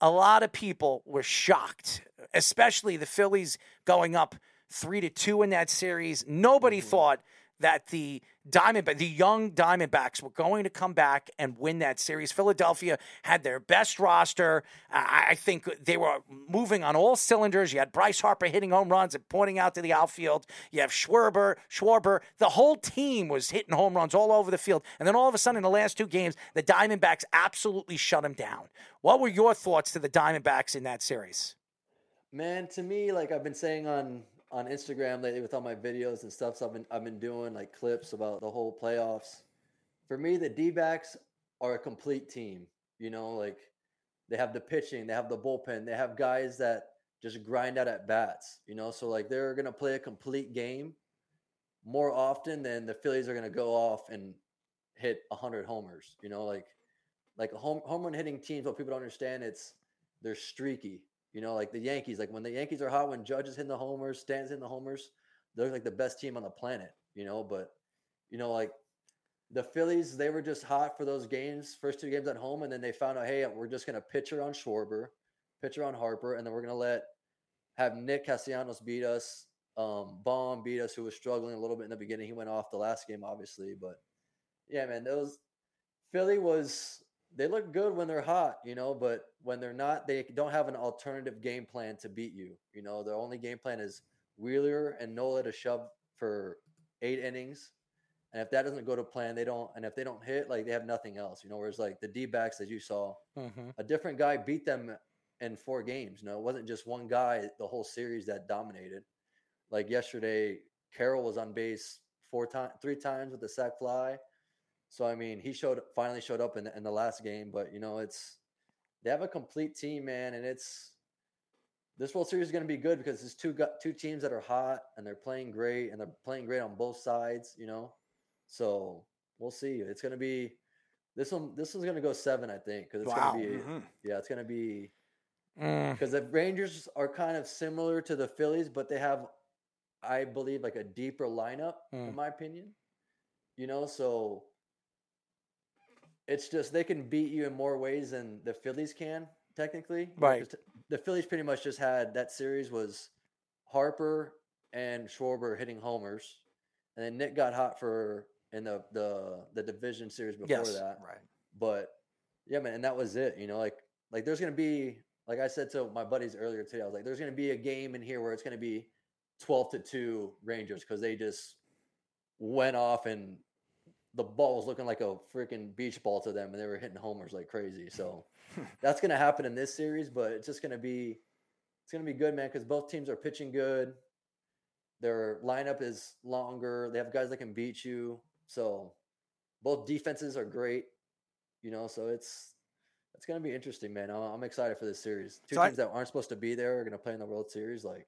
D: A lot of people were shocked, especially the Phillies going up three to two in that series. Nobody thought that the Diamondback, the young Diamondbacks, were going to come back and win that series. Philadelphia had their best roster. I, I think they were moving on all cylinders. You had Bryce Harper hitting home runs and pointing out to the outfield. You have Schwarber, Schwarber. The whole team was hitting home runs all over the field. And then all of a sudden, in the last two games, the Diamondbacks absolutely shut them down. What were your thoughts to the Diamondbacks in that series?
G: Man, to me, like I've been saying on on Instagram lately with all my videos and stuff, so I've been I've been doing like clips about the whole playoffs. For me, the D backs are a complete team. You know, like they have the pitching, they have the bullpen, they have guys that just grind out at bats. You know, so like they're gonna play a complete game more often than the Phillies are gonna go off and hit hundred homers. You know, like like a home home run hitting teams. What people don't understand, it's they're streaky. You know, like the Yankees. Like when the Yankees are hot, when Judge is hitting the homers, Stan's hitting the homers, they're like the best team on the planet. You know, but you know, like the Phillies, they were just hot for those games, first two games at home, and then they found out, hey, we're just gonna pitcher on Schwarber, pitcher on Harper, and then we're gonna let have Nick Castellanos beat us, um, Bohm beat us, who was struggling a little bit in the beginning. He went off the last game, obviously, but yeah, man, those Philly was they look good when they're hot, you know, but when they're not, they don't have an alternative game plan to beat you. You know, their only game plan is Wheeler and Nola to shove for eight innings. And if that doesn't go to plan, they don't. And if they don't hit, like they have nothing else. You know, whereas like the D backs that you saw,
D: Mm-hmm.
G: a different guy beat them in four games. You know, it wasn't just one guy the whole series that dominated. like yesterday, Carroll was on base four times, three times with the sac fly. So I mean, he showed finally showed up in the, in the last game, but you know, it's they have a complete team, man, and it's this World Series is going to be good because there's two two teams that are hot and they're playing great and they're playing great on both sides, you know. So we'll see. It's going to be this one. This one's going to go seven, I think, because it's
F: Wow.
G: going to be
F: Mhm.
G: yeah, it's going to be
D: Mm,
G: because the Rangers are kind of similar to the Phillies, but they have, I believe, like a deeper lineup,
D: Mm.
G: in my opinion. You know, so it's just they can beat you in more ways than the Phillies can, technically.
D: Right.
G: The Phillies pretty much just had that series was Harper and Schwarber hitting homers, and then Nick got hot for in the the the division series before
D: Yes.
G: that.
F: Right.
G: But yeah, man, and that was it. You know, like like there's gonna be like I said to my buddies earlier today, I was like, there's gonna be a game in here where it's gonna be twelve to two Rangers because they just went off and the ball was looking like a freaking beach ball to them and they were hitting homers like crazy. So that's gonna happen in this series, but it's just gonna be it's gonna be good, man, because both teams are pitching good. Their lineup is longer. They have guys that can beat you. So both defenses are great. You know, so it's it's gonna be interesting, man. I'm, I'm excited for this series. Two
F: So I-
G: teams that aren't supposed to be there are gonna play in the World Series. Like,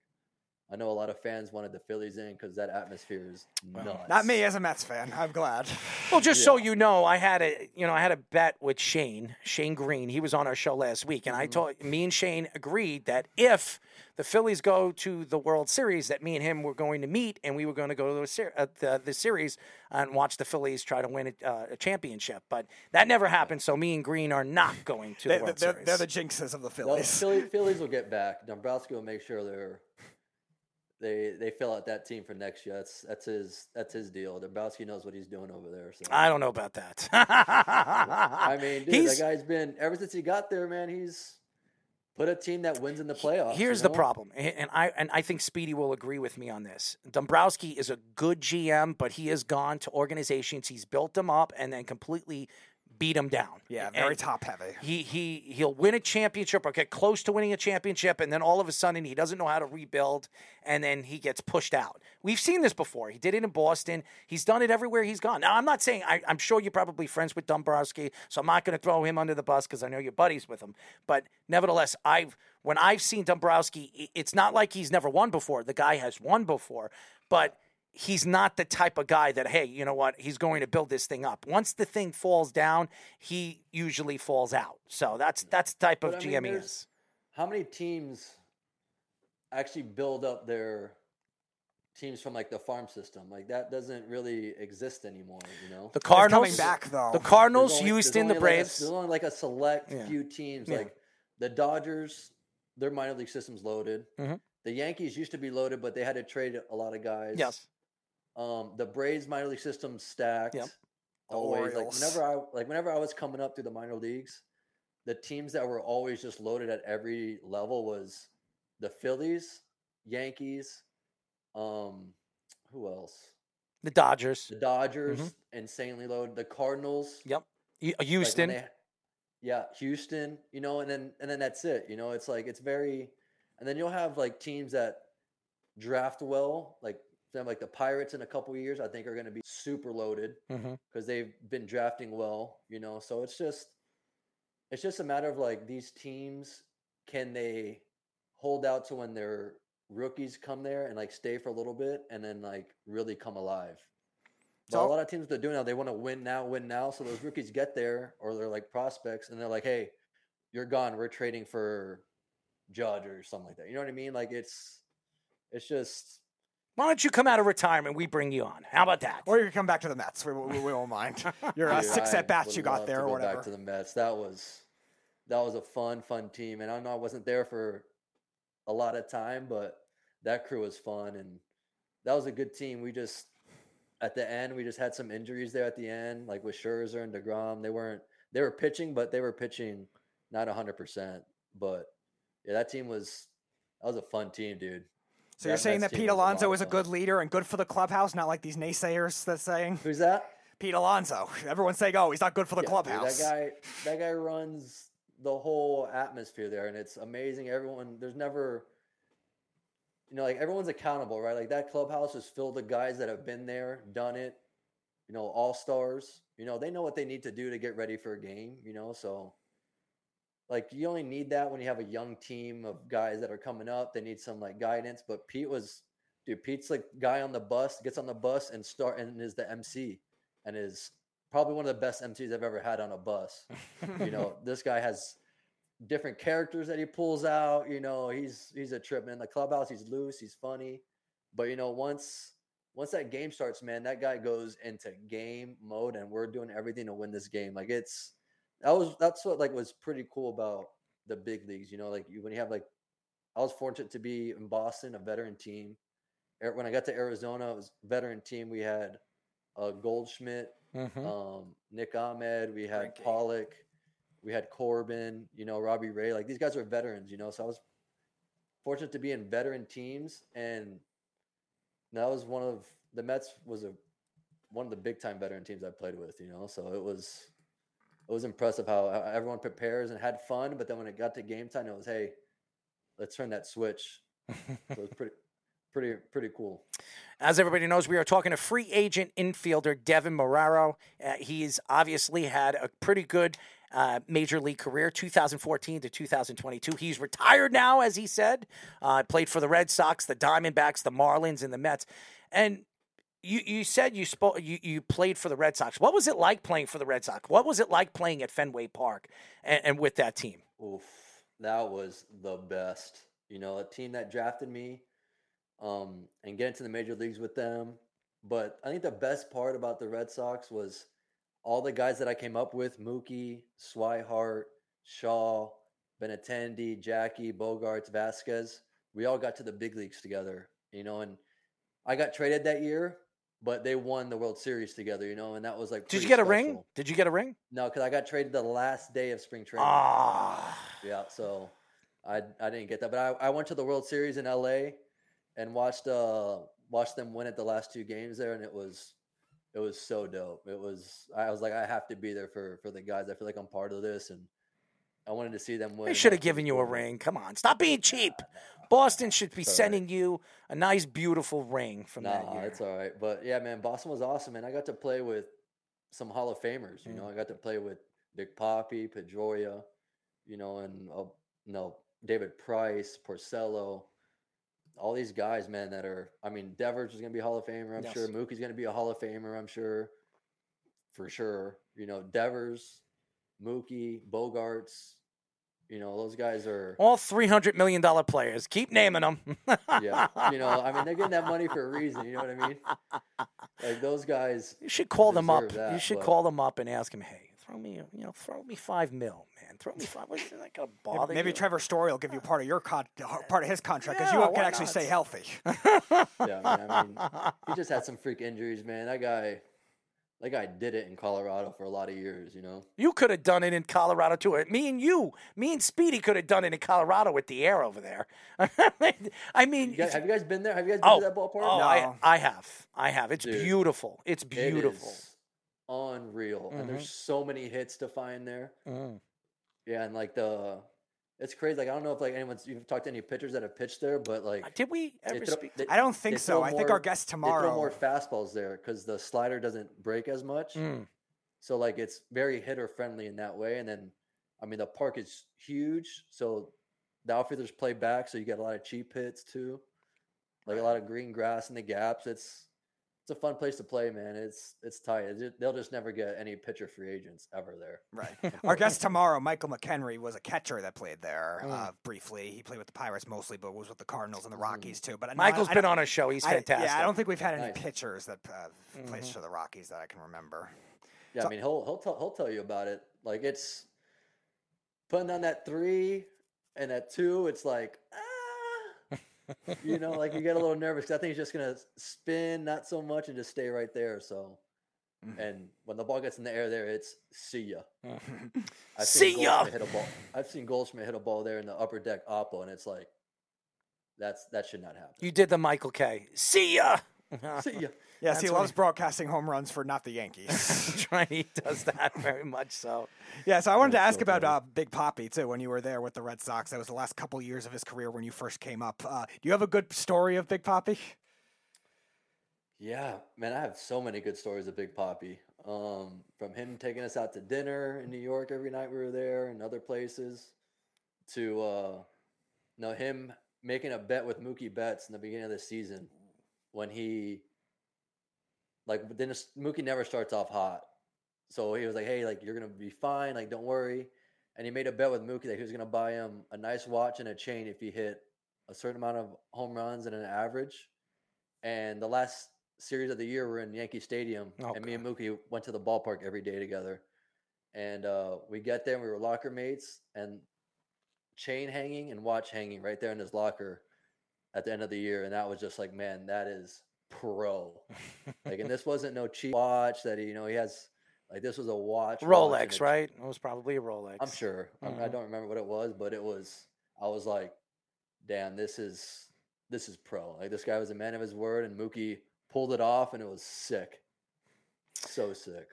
G: I know a lot of fans wanted the Phillies in because that atmosphere is nuts.
F: Not me as a Mets fan. I'm glad.
D: Well, just so you know, I had a you know I had a bet with Shane Shane Greene. He was on our show last week, and I told me and Shane agreed that if the Phillies go to the World Series, that me and him were going to meet, and we were going to go to the, ser- uh, the, the series and watch the Phillies try to win a, uh, a championship. But that never happened. So me and Greene are not going to
F: They,
D: the World
F: they're,
D: Series.
F: they're the jinxes of the
G: Well,
F: Phillies.
G: Philly, Phillies will get back. Dombrowski will make sure they're they they fill out that team for next year. That's that's his that's his deal. Dombrowski knows what he's doing over there. So
D: I don't know about that.
G: I mean, dude,
D: He's-
G: that guy's been ever since he got there, man. He's put a team that wins in the playoffs.
D: Here's
G: you
D: the problem, and I and I think Speedy will agree with me on this. Dombrowski is a good GM, but he has gone to organizations, he's built them up, and then completely beat him down.
F: yeah, very
D: And
F: top heavy.
D: He he he'll win a championship or get close to winning a championship, and then all of a sudden he doesn't know how to rebuild, and then he gets pushed out. We've seen this before. He did it in Boston. He's done it everywhere he's gone. Now I'm not saying I, I'm sure you're probably friends with Dombrowski, so I'm not going to throw him under the bus because I know you're buddies with him. But nevertheless, I've when I've seen Dombrowski, it's not like he's never won before. The guy has won before, but he's not the type of guy that hey you know what he's going to build this thing up once the thing falls down he usually falls out so that's that's the type of
G: But, I mean,
D: gm he is
G: How many teams actually build up their teams from like the farm system? Like that doesn't really exist anymore. You know,
D: the
F: It's
D: cardinals
F: coming back though.
D: the cardinals
G: only- there's
D: houston the
G: only like a-
D: braves
G: there's only like a select
D: Yeah.
G: few teams.
D: Yeah.
G: Like the Dodgers, their minor league system's loaded.
D: Mhm.
G: The Yankees used to be loaded, but they had to trade a lot of guys.
D: yes
G: Um, the Braves minor league system stacked.
D: Yep.
G: Always like whenever I like whenever I was coming up through the minor leagues, the teams that were always just loaded at every level was the Phillies, Yankees, um, who else?
D: the dodgers
G: The Dodgers, insanely loaded. The Cardinals,
D: yep
G: like, when
D: houston
G: they- yeah, Houston, you know, and then and then that's it. You know, it's like it's very, and then you'll have like teams that draft well, like them like the Pirates in a couple years. I think are going to be super loaded
D: mm-hmm.
G: because they've been drafting well. You know, so it's just it's just a matter of like these teams can they hold out to when their rookies come there and like stay for a little bit and then like really come alive. But
F: So-
G: a lot of teams they're doing now, they want to win now, win now. So those rookies get there, or they're like prospects, and they're like, "Hey, you're gone. We're trading for Judge or something like that." You know what I mean? Like it's, it's just
D: why don't you come out of retirement we bring you on how about that
F: Or you come back to the Mets. We, we, we won't mind. Your uh, six
G: I
F: at bats you got
G: love
F: there
G: to
F: or
G: go
F: whatever.
G: Back to the Mets. That was that was a fun, fun team, and I know I wasn't there for a lot of time, but that crew was fun, and that was a good team. We just at the end we just had some injuries there at the end, like with Scherzer and Degrom. They weren't they were pitching, but they were pitching not hundred percent. But yeah, that team was that was a fun team, dude.
F: So you're saying that Pete Alonso is a good leader and good for the clubhouse, not like these naysayers that's saying
G: Who's that?
F: Pete Alonso. Everyone's saying, "Oh, he's not good for the
G: Yeah, dude,
F: clubhouse."
G: that guy, that guy runs the whole atmosphere there, and it's amazing. Everyone, there's never, you know, like everyone's accountable, right? Like that clubhouse is filled with guys that have been there, done it, you know, all stars. You know, they know what they need to do to get ready for a game, you know, so like you only need that when you have a young team of guys that are coming up. They need some like guidance. But Pete was dude, Pete's like guy on the bus, gets on the bus and start and is the MC and is probably one of the best MCs I've ever had on a bus. you know, this guy has different characters that he pulls out. You know, he's he's a trip, man. The clubhouse, he's loose, he's funny. But you know, once once that game starts, man, that guy goes into game mode and we're doing everything to win this game. Like it's that was that's what like was pretty cool about the big leagues. You know, like you, when you have like I was fortunate to be in Boston, a veteran team. When I got to Arizona, it was veteran team. We had uh, Goldschmidt,
D: Mhm.
G: um, Nick Ahmed, we had
F: game.
G: Pollock, we had Corbin, you know, Robbie Ray. Like these guys are veterans, you know. So I was fortunate to be in veteran teams, and that was one of the Mets was a one of the big time veteran teams I played with, you know. So it was it was impressive how everyone prepares and had fun, but then when it got to game time, it was hey, let's turn that switch. so it was pretty pretty pretty cool.
D: As everybody knows, we are talking to free agent infielder Deven Marrero. Uh, he's obviously had a pretty good uh, major league career, 2014 to 2022. He's retired now, as he said. Uh, played for the Red Sox, the Diamondbacks, the Marlins, and the Mets. And you, you said you, spoke, you you played for the Red Sox. What was it like playing for the Red Sox? What was it like playing at Fenway Park and, and with that team?
G: Oof, that was the best. You know, a team that drafted me, um, and get into the major leagues with them. But I think the best part about the Red Sox was all the guys that I came up with: Mookie, Swihart, Shaw, Benintendi, Jackie, Bogaerts, Vázquez. We all got to the big leagues together. You know, and I got traded that year, but they won the World Series together. You know, and that was like.
D: Did you get a ring? Did you get a ring?
G: No, because I got traded the last day of spring training.
D: Ah.
G: Yeah, so I I didn't get that, but I, I went to the World Series in LA and watched uh watched them win it the last two games there, and it was it was so dope. It was I was like I have to be there for for the guys. I feel like I'm part of this, and I wanted to see them win.
D: They should have given you a ring. Come on, stop being cheap. Boston should be
G: all right.
D: sending you a nice, beautiful ring from that
G: Nah,
D: year.
G: it's all right. But yeah, man, Boston was awesome, and I got to play with some Hall of Famers. You know,
D: Mm.
G: I got to play with Big Papi, Pedroia, you know, and uh, you know David Price, Porcello, all these guys, man. That are, I mean, Devers is gonna be a Hall of Famer. I'm sure
D: Yes.
G: Mookie's gonna be a Hall of Famer. I'm sure, for sure. You know, Devers, Mookie, Bogaerts. You know, those guys are.
D: All three hundred million dollar players. Keep naming them.
G: Yeah, you know, I mean, they're getting that money for a reason. You know what I mean? Like those guys.
D: You should call them up.
G: deserve
D: you should
G: but-
D: call them up and ask them, hey, throw me, you know, throw me five mil, man. Throw me five. What's that gonna bother
F: Maybe
D: you?
F: Trevor Story will give you part of your con- part of his contract because
D: Yeah,
F: you can actually
D: not?
F: stay healthy.
G: Yeah, man, I mean, he just had some freak injuries, man. That guy, that guy did it in Colorado for a lot of years. You know,
D: You could have done it in Colorado too. Me and you, me and Speedy could have done it in Colorado with the air over there. I mean,
G: you guys, have you guys been there? Have you guys been
D: oh,
G: to that ballpark?
D: oh, I,
F: No.
D: I have, I have. It's
G: Dude,
D: beautiful. It's beautiful.
G: is unreal, and
D: Mhm.
G: there's so many hits to find there.
D: Mm.
G: Yeah, and like the, it's crazy. Like I don't know if like anyone's you've talked to any pitchers that have pitched there, but like
D: Did we ever
G: throw-
D: speak?
G: they-
F: I don't think so.
G: throw
F: I think our guest
G: They throw
F: tomorrow.
G: more fastballs there because the slider doesn't break as much.
D: Mm.
G: So like it's very hitter friendly in that way. And then I mean the park is huge, so the outfielders play back, so you get a lot of cheap hits too. Like a lot of green grass in the gaps. It's a fun place to play, man. It's it's tight. They'll just never get any pitcher free agents ever there.
F: Right. Our guest tomorrow, Michael McHenry, was a catcher that played there
D: Mm.
F: uh, briefly. He played with the Pirates mostly, but was with the Cardinals and the Rockies too. But no, I-
D: Michael's
F: I
D: been on a show. He's
F: I-
D: fantastic.
F: yeah, I don't think we've had any
G: Nice.
F: pitchers that uh, plays
D: Mhm.
F: for the Rockies that I can remember.
G: Yeah,
F: So-
G: I mean he'll he'll tell he'll tell you about it. Like it's putting on that three and that two. It's like ah, you know, like you get a little nervous. 'cause I think he's just gonna spin not so much and just stay right there. So,
F: Mhm.
G: and when the ball gets in the air, there it's see ya. I've
D: See ya!
G: Hit a ball. I've seen Goldschmidt hit a ball there in the upper deck oppo, and it's like that's that should not happen.
D: You did the Michael Kay See ya.
G: See ya.
F: Yes, he
D: That's what
F: loves broadcasting home runs for not the Yankees.
D: Right, he does that very much so.
F: yeah, so I wanted to ask
G: so
F: about uh, Big Papi too. When you were there with the Red Sox, that was the last couple years of his career when you first came up. Uh, do you have a good story of Big Papi?
G: Yeah, man, I have so many good stories of Big Papi. Um, from him taking us out to dinner in New York every night we were there and other places, to uh, you know him making a bet with Mookie Betts in the beginning of the season when he like then Mookie never starts off hot, so he was like, "Hey, like you're gonna be fine, like don't worry." And he made a bet with Mookie that he was gonna buy him a nice watch and a chain if he hit a certain amount of home runs and an average. And the last series of the year, we're in Yankee Stadium,
D: Oh,
G: and me and Mookie went to the ballpark every day together. And uh, we get there, and we were locker mates, and chain hanging and watch hanging right there in his locker at the end of the year, and that was just like, man, that is pro. like, and this wasn't no cheap watch that he, you know, he has. Like this was a watch, watch
D: Rolex,
G: a ch-
D: right? It was probably a Rolex.
G: I'm sure. I'm- I
D: Mhm.
G: don't remember what it was, but it was. I was like, "Damn, this is this is pro." Like this guy was a man of his word, and Mookie pulled it off, and it was sick. So sick.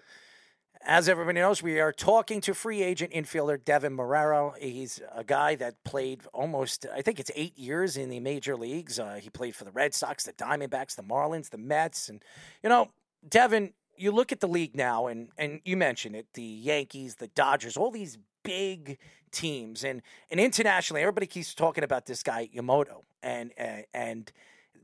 D: As everybody knows, we are talking to free agent infielder Deven Marrero. He's a guy that played almost, I think it's eight years in the major leagues. Uh, he played for the Red Sox, the Diamondbacks, the Marlins, the Mets. And, you know, Deven, you look at the league now, and, and you mentioned it the Yankees, the Dodgers, all these big teams. And, and internationally, everybody keeps talking about this guy, Yamoto. And, and,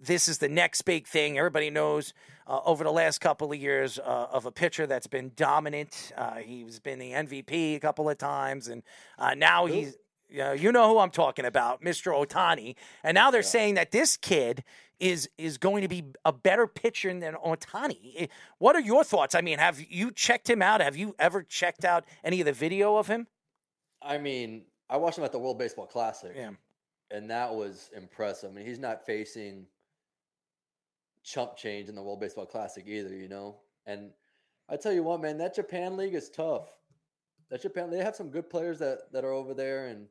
D: this is the next big thing. Everybody knows uh, over the last couple of years uh, of a pitcher that's been dominant. Uh, he's been the MVP a couple of times, and uh, now he's. You know, you know who I'm talking about, Mr. Ohtani. And now they're saying that this kid is is going to be a better pitcher than Ohtani. What are your thoughts? I mean, have you checked him out? Have you ever checked out any of the video of him?
G: I mean, I watched him at the World Baseball Classic,
D: Yeah.
G: and that was impressive. I mean, he's not facing chump change in the World Baseball Classic either, you know. And I tell you what, man, that Japan league is tough. That Japan, they have some good players that that are over there, and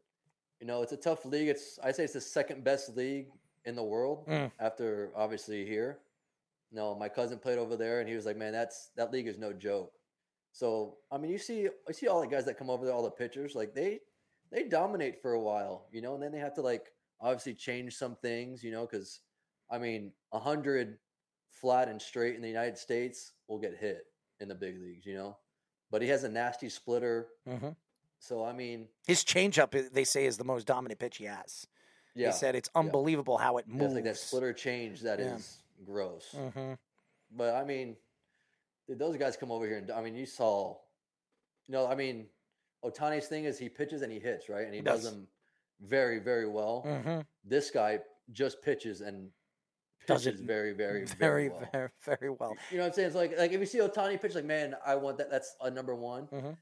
G: you know, it's a tough league. It's I say it's the second best league in the world
D: Mm.
G: after obviously here. No, my cousin played over there, and he was like, "Man, that's that league is no joke." So I mean, you see, I see all the guys that come over there, all the pitchers, like they they dominate for a while, you know, and then they have to like obviously change some things, you know, because I mean, a hundred flat and straight in the United States will get hit in the big leagues, you know. But he has a nasty splitter,
D: Mm-hmm.
G: so I mean,
D: His changeup, eh, they say, is the most dominant pitch he has.
G: yeah,
D: They said it's unbelievable how it moves.
G: like that splitter change that is
D: Yeah.
G: gross.
D: hmm
G: But I mean, dude, those guys come over here and I mean, you saw, you know, I mean, Ohtani's thing is he pitches and he hits, right? And he does
D: Yes.
G: them very, very well.
D: hmm
G: This guy just pitches and
D: Does it
G: very, very,
D: very,
G: very well.
D: very, very well.
G: You know what I'm saying? It's like like if you see Ohtani pitch, like man, I want that. That's a number one.
D: Mhm.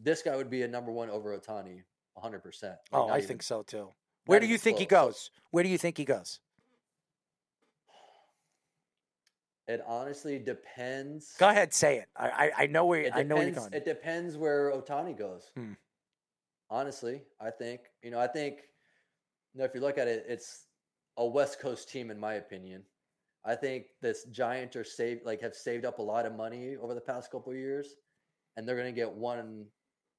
G: This guy would be a number one over Ohtani, 100. percent
D: Oh, I think so too. Where do you think he goes? Where do you think he goes?
G: It honestly depends.
D: Go ahead, say it. I I, I know where
G: It
D: I know where you're
G: depends.
D: going.
G: It depends where Ohtani goes.
D: Hmm.
G: Honestly, I think you know. I think you know if you look at it, it's a West Coast team, in my opinion. I think this Giants are saved, like have saved up a lot of money over the past couple of years, and they're going to get one,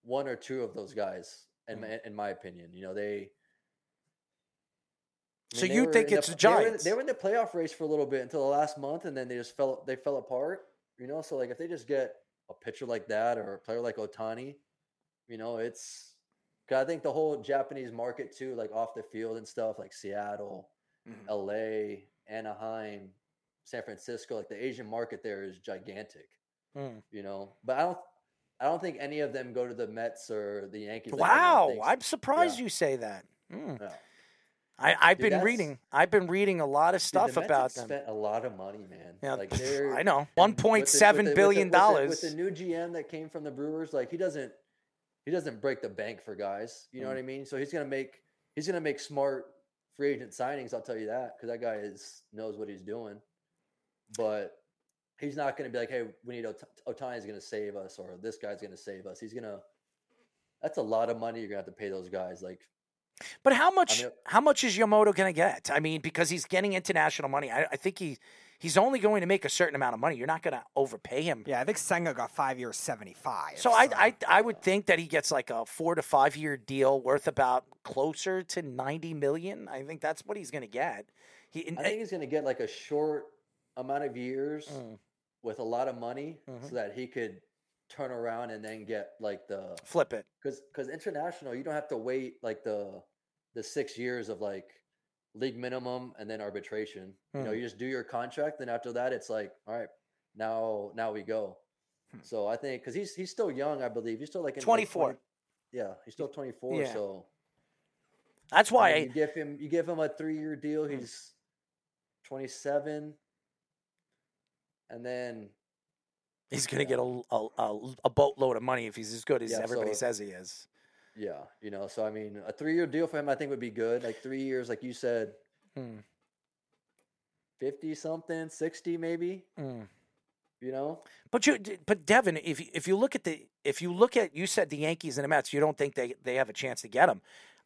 G: one or two of those guys. In
D: hmm.
G: my, in my opinion, you know they. I
D: So
G: mean, they
D: you think
G: in the-
D: it's the
G: they were in-
D: Giants?
G: They were in the playoff race for a little bit until the last month, and then they just fell. They fell apart. You know, so like if they just get a pitcher like that or a player like Ohtani, you know, it's. 'cause I think the whole Japanese market too, like off the field and stuff, like Seattle,
F: Mhm.
G: L.A., Anaheim, San Francisco, like the Asian market there is gigantic.
D: Mm.
G: You know, but I don't. I don't think any of them go to the Mets or the Yankees.
D: Wow. I'm surprised
G: Yeah.
D: you say that. Mm.
G: Yeah.
D: I, I've
G: Dude,
D: been reading. I've been reading a lot of
G: Dude,
D: stuff
G: the Mets
D: about
G: have
D: them.
G: Spent a lot of money, man.
D: Yeah,
G: like
D: I know. one
G: point seven
D: billion
G: with
D: with
G: with the- the-
D: dollars.
G: with the new GM that came from the Brewers. Like he doesn't, he doesn't break the bank for guys. You know
D: Mm.
G: what I mean? So he's gonna make, he's gonna make smart free agent signings. I'll tell you that because that guy is knows what he's doing. But he's not gonna be like, hey, we need Ot- Ohtani's gonna save us or this guy's gonna save us. He's gonna. That's a lot of money you're gonna have to pay those guys. Like
D: But how much?
G: mean-
D: how much is Yamamoto going to get? I mean, because he's getting international money. I, I think he he's only going to make a certain amount of money. You're not going to overpay him.
F: Yeah, I think Senga got five years, seventy-five.
D: So I, I I would think that he gets like a four to five year deal worth about closer to ninety million. I think that's what he's going to get. He,
G: I think he's going to get like a short amount of years
D: Mm.
G: with a lot of money,
D: Mhm.
G: so that he could turn around and then get like the
D: flip it.
G: because because international you don't have to wait like the the six years of like league minimum and then arbitration. You know,
D: Hmm.
G: you just do your contract, then after that, it's like, all right, now now we go.
F: Hmm.
G: So I think because he's he's still young, I believe he's still like
D: 24.
G: 20 yeah, he's still twenty four.
D: Yeah.
G: So
D: That's
G: I
D: why
G: mean,
D: I,
G: you give him you give him a three year deal. He's twenty seven, and then
D: he's going to get a, a, a, a boatload of money if he's as good as
G: Yeah,
D: everybody
G: so-
D: says he is.
G: Yeah, you know. So I mean, a three year deal for him, I think would be good. Like three years, like you said,
D: Mm.
G: fifty something, sixty maybe.
D: Mm.
G: You know,
D: But you, but Deven, if you- if you look at the, if you look at, you said the Yankees and the Mets, you don't think they they have a chance to get him.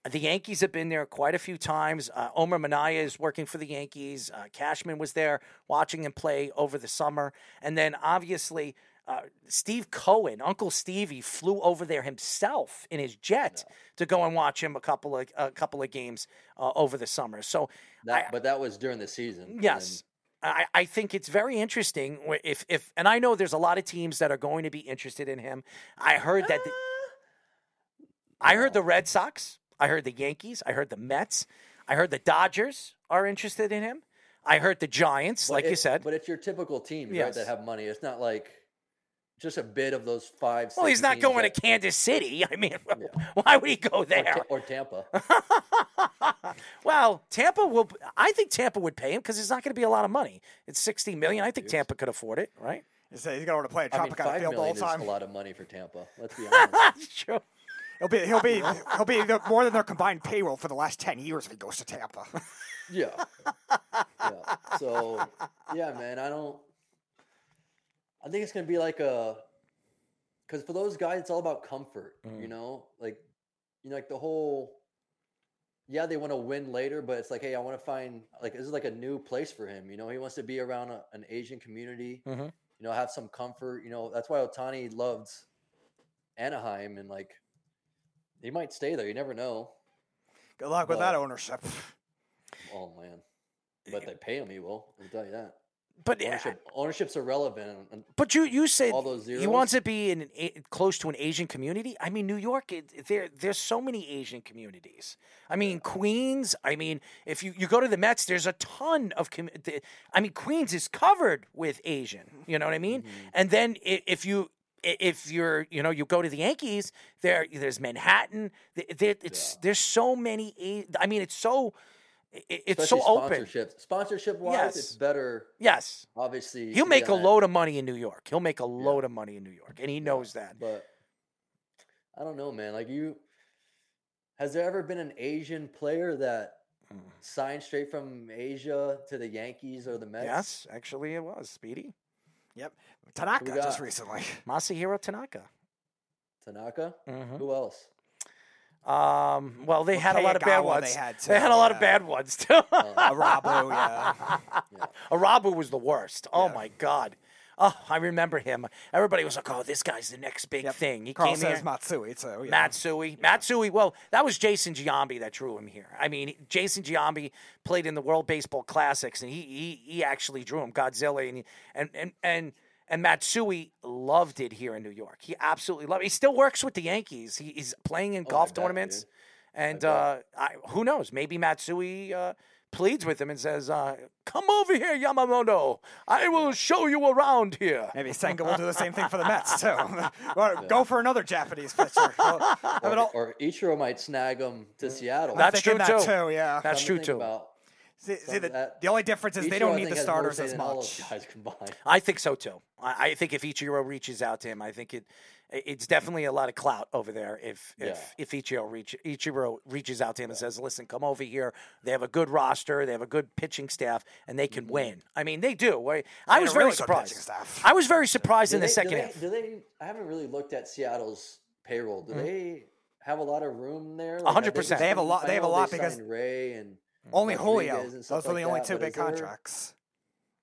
D: The Yankees have been there quite a few times. Uh, Omer Minaya is working for the Yankees. Uh, Cashman was there watching him play over the summer, and then obviously uh, Steve Cohen, Uncle Stevie, flew over there himself in his jet to go and watch him a couple of a couple of games uh, over the summer. So
G: that but that was during the season. and
D: Yes. I, I think it's very interesting if if and I know there's a lot of teams that are going to be interested in him. I heard that the, I heard the Red Sox, I heard the Yankees, I heard the Mets, I heard the Dodgers are interested in him. I heard the Giants,
G: But
D: like you said.
G: But it's your typical team, right? That have money. It's not like just a bit of those five.
D: Well, he's not going
G: that-
D: to Kansas City. I mean, why would he go
G: or, Ta-
D: there?
G: or Tampa.
D: well, Tampa will. I think Tampa would pay him because it's not going to be a lot of money. It's sixty million. I think Tampa could afford it, right?
F: He's, he's going to play a
G: I mean,
F: Tropicana
G: five
F: field all
G: million
F: the
G: is
F: time.
G: a lot of money for Tampa. Let's be honest.
D: True.
F: He'll be he'll be he'll be the, more than their combined payroll for the last ten years if he goes to Tampa.
G: yeah. Yeah. So yeah, man. I don't. I think it's gonna be like a. Because for those guys, it's all about comfort.
D: Mm.
G: You know, like, you know, like the whole. Yeah, they want to win later, but it's like, hey, I want to find like this is like a new place for him. You know, he wants to be around a, an Asian community.
D: Mhm.
G: You know, have some comfort. You know, that's why Ohtani loved Anaheim, and like, he might stay there. You never know.
F: Good luck with that ownership.
G: Oh man, but they pay him. He will. I'll tell you that.
D: But yeah,
G: Ownership, ownership's irrelevant.
D: But you you said
G: All those
D: he
G: zeros?
D: wants to be in an, a- close to an Asian community. I mean, New York, it, there there's so many Asian communities. I mean, Queens. I mean, if you, you go to the Mets, there's a ton of. Com- the- I mean, Queens is covered with Asian. You know what I mean?
G: Mm-hmm.
D: And then if you if you're you know you go to the Yankees, there there's Manhattan. There, it's there's so many. I mean, it's so it's
G: Especially
D: so open.
G: Sponsorship, sponsorship wise,
D: Yes.
G: it's better.
D: Yes.
G: Obviously,
D: He'll make a load of money in New York. He'll make a load of money in New York, and he knows that.
G: But I don't know, man. Like you, has there ever been an Asian player that
D: Hmm.
G: signed straight from Asia to the Yankees or the Mets?
D: Yes, actually, it was Speedy
F: Yep, Tanaka just recently.
D: Masahiro Tanaka.
G: Tanaka.
D: Mhm.
G: Who else?
D: Um, well, they had a lot of bad ones.
F: they had
D: They had
F: too,
D: a lot of bad ones too.
F: Irabu, yeah.
D: Irabu was the worst. Oh my god. Oh, I remember him. Everybody was like, "Oh, this guy's the next big thing." He
F: Carl
D: came
F: says
D: here.
F: Matsui too. Yeah.
D: Matsui. Matsui. Well, that was Jason Giambi that drew him here. I mean, Jason Giambi played in the World Baseball Classics, and he he, he actually drew him Godzilla, and and and and and Matsui loved it here in New York. He absolutely loved. it. He still works with the Yankees. He, he's playing in
G: Oh, I
D: golf
G: bet,
D: tournaments,
G: dude.
D: and uh, I, who knows? Maybe Matsui. Uh, Pleads with him and says, uh, "Come over here, Yamamoto. I will show you around here."
F: Maybe Senga will do the same thing for the Mets too. Well, Go for another Japanese pitcher. Well, have it
G: Or,
F: all-
G: or Ichiro might snag him to Seattle.
D: That's true
F: that
D: too.
F: too, yeah.
D: That's true too.
G: about.
F: See, see, the, the only difference is they don't need the starters as much.
G: guys.
D: I think so too. I, I think if Ichiro reaches out to him, I think it it's definitely a lot of clout over there. If if if Ichiro reach Ichiro reaches out to him and says, "Listen, come over here. They have a good roster. They have a good pitching staff, and they can win." I mean, they do. I, I was very
F: really
D: surprised.
F: staff.
D: I was very surprised
G: Do
D: in the
G: they- do
D: second
G: they-
D: half.
G: Do they? I haven't really looked at Seattle's payroll. Do
D: Mhm.
G: they have a lot of room there?
D: One hundred percent.
F: They have a lot- they have a
G: know
F: lot because
G: signed Ray and
F: Mm.
G: Only
F: Julio. Those are the
G: like
F: only
G: that,
F: two big
G: is there-
F: contracts.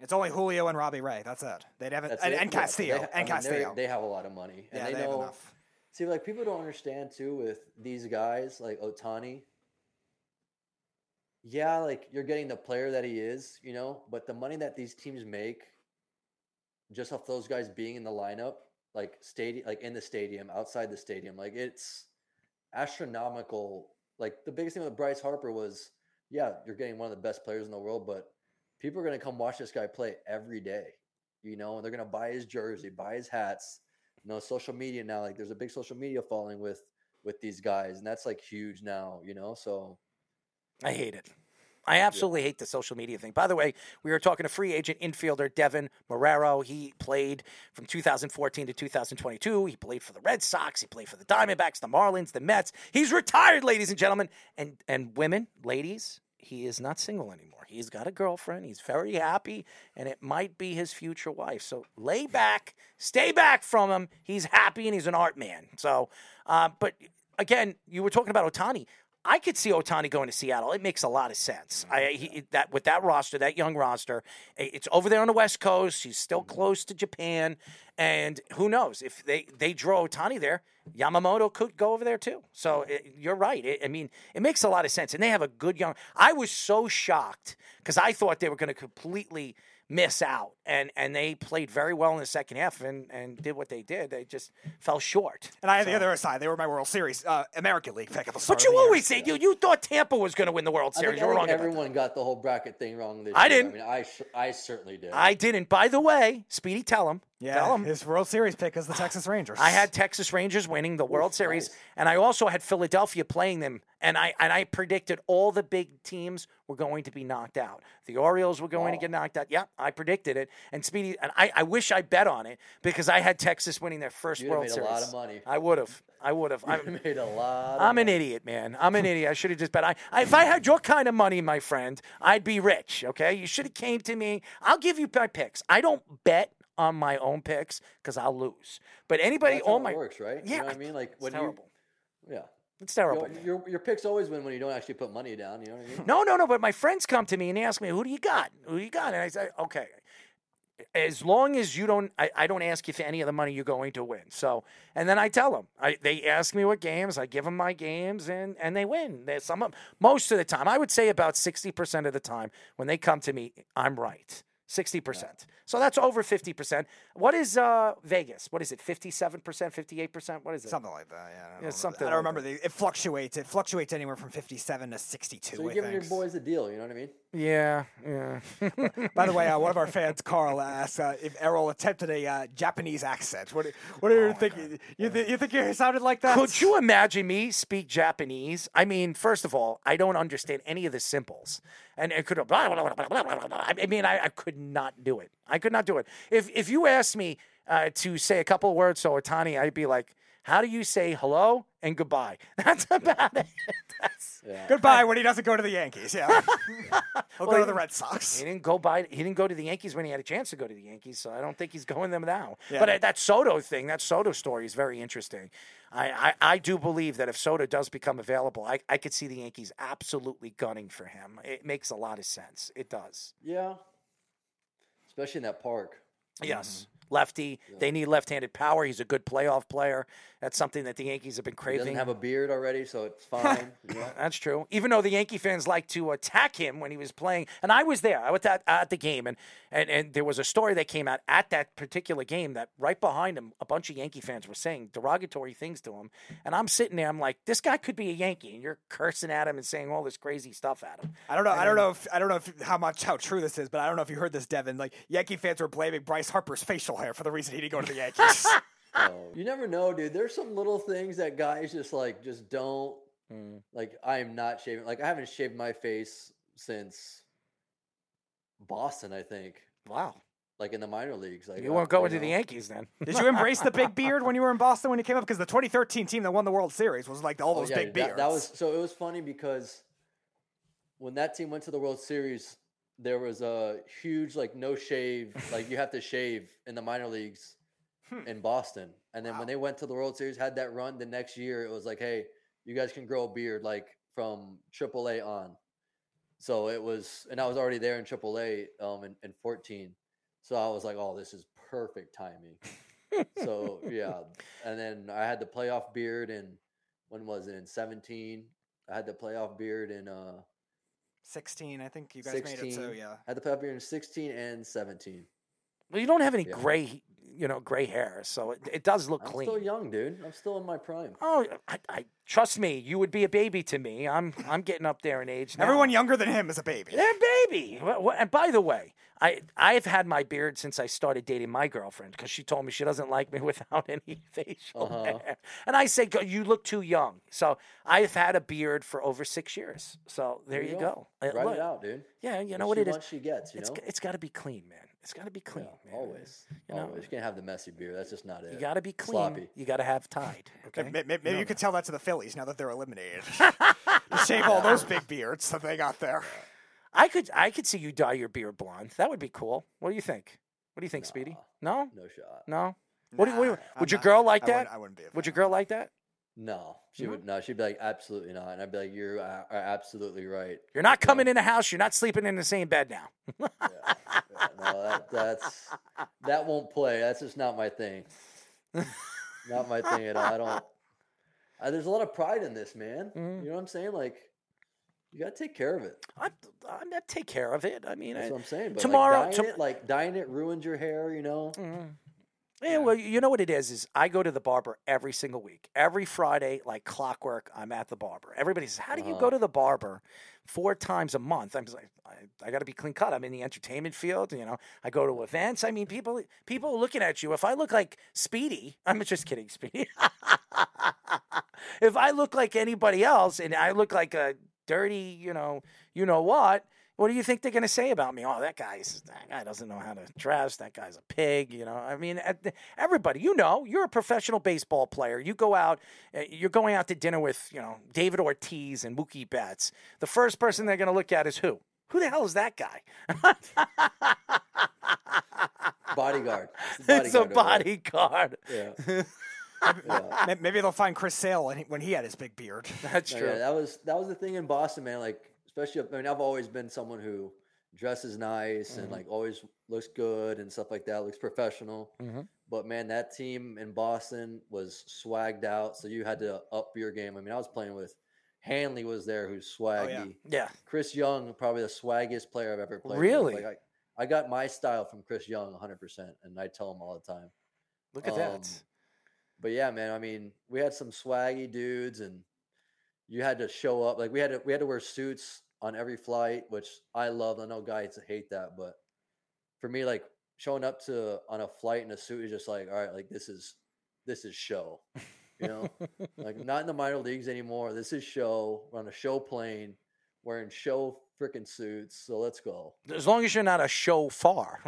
F: It's only Julio and Robbie Ray. That's it. They'd have it,
G: That's
F: and,
G: it.
F: and
G: Yeah,
F: Castillo.
G: they ha- I
F: and
G: mean, they're-
F: Castillo.
G: They have a lot of money, and
F: yeah,
G: they,
F: they, have
G: know.
F: enough.
G: See, like people don't understand too with these guys like Ohtani. Yeah, like you're getting the player that he is, you know, but the money that these teams make just off those guys being in the lineup, like stadium, like in the stadium, outside the stadium, like it's astronomical. Like the biggest thing with Bryce Harper was, yeah, you're getting one of the best players in the world, but people are going to come watch this guy play every day, you know, and they're going to buy his jersey, buy his hats. You know, social media now, like there's a big social media following with with these guys, and that's like huge now, you know. So
D: I hate it. I absolutely hate the social media thing. By the way, we were talking to free agent infielder Deven Marrero. He played from 2014 to 2022. He played for the Red Sox. He played for the Diamondbacks, the Marlins, the Mets. He's retired, ladies and gentlemen. And and women, ladies, he is not single anymore. He's got a girlfriend. He's very happy, and it might be his future wife. So lay back, stay back from him. He's happy and he's an art man. So, uh, but again, you were talking about Ohtani. I could see Ohtani going to Seattle. It makes a lot of sense. I mm-hmm. he, that with that roster, that young roster, it's over there on the West Coast. He's still mm-hmm. close to Japan, and who knows if they they draw Ohtani there, Yamamoto could go over there too. So it, you're right. It, I mean, it makes a lot of sense, and they have a good young. I was so shocked because I thought they were going to completely miss out, and and they played very well in the second half and and did what they did. They just fell short.
F: And I had the other side. They were my World Series, uh, American League pick at the start.
D: But you
F: the year.
D: always say you you thought Tampa was going to win the World
G: I
D: Series.
G: think,
D: You're
G: I
D: wrong
G: think
D: about
G: everyone got the whole bracket thing wrong this
D: I
G: year.
D: didn't.
G: I mean, I sh- I certainly did.
D: I didn't. By the way, Speedy, tell him.
F: Yeah,
D: tell him.
F: his World Series pick is the Texas Rangers.
D: I had Texas Rangers winning the World Series,
G: nice.
D: and I also had Philadelphia playing them. And I and I predicted all the big teams were going to be knocked out. The Orioles were going to get knocked out. Yep, I predicted it. And Speedy, and I, I wish I bet on it because I had Texas winning their 1st
G: You'd have
D: World
G: made a
D: Series.
G: lot of money.
D: I would have. I would have. I'm,
G: made a lot.
D: I'm an
G: money.
D: idiot, man. I'm an idiot. I should have just bet. I, I, if I had your kind of money, my friend, I'd be rich. Okay, you should have came to me. I'll give you my picks. I don't bet on my own picks because I'll lose. But anybody,
G: That's it
D: my
G: works, right?
D: Yeah,
G: You know what I mean? Like when
D: terrible.
G: you, yeah.
D: It's terrible.
G: know, your your picks always win when you don't actually put money down. You know what I mean?
D: No, no, no. But my friends come to me and they ask me, "Who do you got? Who do you got?" And I say, "Okay." As long as you don't, I, I don't ask you for any of the money you're going to win. So, and then I tell them. I, they ask me what games. I give them my games, and and they win. Some of, most of the time, I would say about sixty percent of the time, when they come to me, I'm right. Sixty percent. So that's over fifty percent. What is uh, Vegas? What is it? Fifty-seven percent? Fifty-eight percent? What is it?
F: something like that. Yeah, I don't remember.
D: something
F: I don't
D: like
F: remember. The, it fluctuates. It fluctuates anywhere from fifty-seven to sixty-two.
G: So you're
F: I
G: giving your boys a deal. You know what I mean?
D: Yeah, yeah.
F: By the way, uh, one of our fans, Carl, asked uh, if Errol attempted a uh, Japanese accent. What, what do you think? You, th- you think you sounded like that?
D: Could you imagine me speak Japanese? I mean, first of all, I don't understand any of the symbols, and it could. Blah, blah, blah, blah, blah, blah, blah. I mean, I, I could not do it. I could not do it. If if you asked me uh, to say a couple of words to Ohtani, I'd be like, "How do you say hello and goodbye?" That's about it. That's,
G: Yeah.
F: Goodbye when he doesn't go to the Yankees. Yeah, he'll go to the Red Sox.
D: He didn't go by. He didn't go to the Yankees when he had a chance to go to the Yankees, so I don't think he's going them now.
F: Yeah.
D: But uh, that Soto thing, that Soto story is very interesting. I, I, I do believe that if Soto does become available, I, I could see the Yankees absolutely gunning for him. It makes a lot of sense. It does.
G: Yeah. Especially in that park.
D: Yes. Lefty. They need left-handed power. He's a good playoff player. That's something that the Yankees have been
G: He
D: craving.
G: doesn't have a beard already, so it's fine. you know?
D: That's true. Even though the Yankee fans like to attack him when he was playing, and I was there. I was at, at the game, and, and and there was a story that came out at that particular game that right behind him, a bunch of Yankee fans were saying derogatory things to him, and I'm sitting there. I'm like, this guy could be a Yankee, and you're cursing at him and saying all this crazy stuff at him.
F: I don't know. I don't know if I don't know if how much how true this is, but I don't know if you heard this, Deven. Like Yankee fans were blaming Bryce Harper's facial hair for the reason he didn't go to the Yankees.
G: So, you never know, dude. There's some little things that guys just like just don't hmm. like. I am not shaving. Like I haven't shaved my face since Boston. I think.
D: Wow.
G: Like in the minor leagues. Like
D: You
G: I-
D: won't go
G: you
D: into the. Yankees then.
F: Did you embrace the big beard when you were in Boston when you came up? Because the 2013 team that won the World Series was like all
G: Oh,
F: those
G: yeah,
F: big
G: that,
F: beards.
G: that was so. It was funny because when that team went to the World Series, there was a huge like no shave, like you have to shave in the minor leagues
F: Hmm.
G: in Boston. And then when they went to the World Series, had that run the next year, it was like, hey, you guys can grow a beard like from AAA on. So it was, and I was already there in AAA um, in, in 14. So I was like, oh, this is perfect timing. so yeah, and then I had the playoff beard in when was it in 17? I had the playoff beard in uh
F: 16, I think you guys
G: 16.
F: made it. So yeah.
G: I had the playoff beard in 16 and 17.
D: Well, you don't have any
G: Yeah.
D: gray, you know, gray hair, so it, it does look clean.
G: I'm
D: clean.
G: still young, dude. I'm still in my prime.
D: Oh, I, I trust me. You would be a baby to me. I'm I'm getting up there in age now.
F: Everyone younger than him is a baby.
D: They're baby. Wha- wha- And by the way, I I've had my beard since I started dating my girlfriend because she told me she doesn't like me without any facial
G: Uh-huh.
D: hair. And I say, you look too young. So I've had a beard for over six years. So there, you go. Uh,
G: Write
D: look,
G: it out, dude.
D: Yeah, you know
G: What
D: what
G: she
D: it is.
G: wants, she gets. You
D: It's
G: know,
D: it's got to be clean, man. It's got to be clean.
G: Yeah, always.
D: You know?
G: always. You can't have the messy beer. That's just not it.
D: You got to be clean.
G: Sloppy.
D: You got to have Tide. Okay.
F: Maybe, maybe you could tell that to the Phillies now that they're eliminated. You shave all those big beards that they got there.
D: I could I could see you dye your beard blonde. That would be cool. What do you think? What do you think, Speedy? No,
G: No shot.
D: no. What do you, what do you,
F: Nah, I'm
D: would your
F: not-
D: girl like
F: I
D: that?
F: wouldn't- I wouldn't be a
D: Would your girl like that?
G: No, she would. No, she'd be like, absolutely not. And I'd be like, you're uh, absolutely right.
D: You're not coming in the house. You're not sleeping in the same bed now.
G: Yeah, no, that, that's that won't play. That's just not my thing. not my thing at all. I don't. I, there's a lot of pride in this, man.
D: Mm-hmm.
G: You know what I'm saying? Like, you gotta take care of it.
D: I, I'm gonna take care of it. I mean,
G: That's
D: I,
G: what I'm saying. But
D: tomorrow-
G: like, dyeing it, like dyeing it ruins your hair. You know.
D: Yeah, well, you know what it is? Is I go to the barber every single week. Every Friday, like clockwork, I'm at the barber. Everybody says, "How do you
G: Uh-huh.
D: go to the barber four times a month?" I'm just like, I, I got to be clean cut. I'm in the entertainment field. You know, I go to events. I mean, people people are looking at you. If I look like Speedy, I'm just kidding, Speedy. if I look like anybody else and I look like a dirty, you know, you know what? What do you think they're going to say about me? Oh, that guy's that guy doesn't know how to dress. That guy's a pig. You know, I mean, everybody, you know, you're a professional baseball player. You go out, uh, you're going out to dinner with, you know, David Ortiz and Mookie Betts. The first person they're going to look at is who? Who the hell is that guy?
G: Bodyguard. It's, the
D: it's a bodyguard.
G: Yeah. yeah.
F: Maybe they'll find Chris Sale when he- had his big beard.
D: That's
G: No,
D: true.
G: yeah, that was that was the thing in Boston, man. Like, especially, I mean, I've always been someone who dresses nice
D: Mm-hmm.
G: and like always looks good and stuff like that. Looks professional.
D: Mhm.
G: But man, that team in Boston was swagged out, so you had to up your game. I mean, I was playing with Hanley was there, who's swaggy.
D: yeah.
G: Chris Young, probably the swaggiest player I've ever played. with.
D: Really?
G: Like, I, I got my style from Chris Young 100%, and I tell him all the time.
D: Look at
G: Um,
D: that.
G: But yeah, man, I mean, we had some swaggy dudes, and you had to show up. Like we had to, we had to wear suits on every flight, which I loved. I know guys hate that, but for me, like showing up to on a flight in a suit is just like, all right, like this is this is show, you know, like not in the minor leagues anymore. This is show. We're on a show plane, wearing show freaking suits. So let's go.
D: As long as you're not a shofar.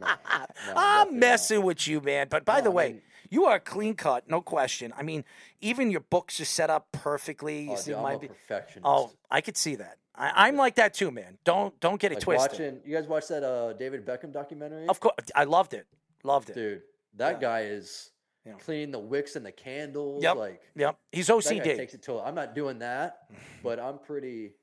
G: No, no,
D: I'm
G: definitely not.
D: messing with you, man. But by
G: No,
D: the
G: I
D: way,
G: mean-
D: you are clean cut, no question. I mean, even your books are set up perfectly. You
G: Oh,
D: see
G: dude,
D: my
G: a
D: be-
G: perfectionist.
D: Oh, I could see that. I, I'm like that too, man. Don't don't get it
G: like
D: twisted.
G: watching. You guys watch that uh, David Beckham documentary?
D: Of course, I loved it. Loved it.
G: dude. That guy is
D: Yeah.
G: cleaning the wicks and the candles.
D: Yep.
G: Like
D: Yep. He's OCD.
G: takes it to. I'm not doing that, but I'm pretty,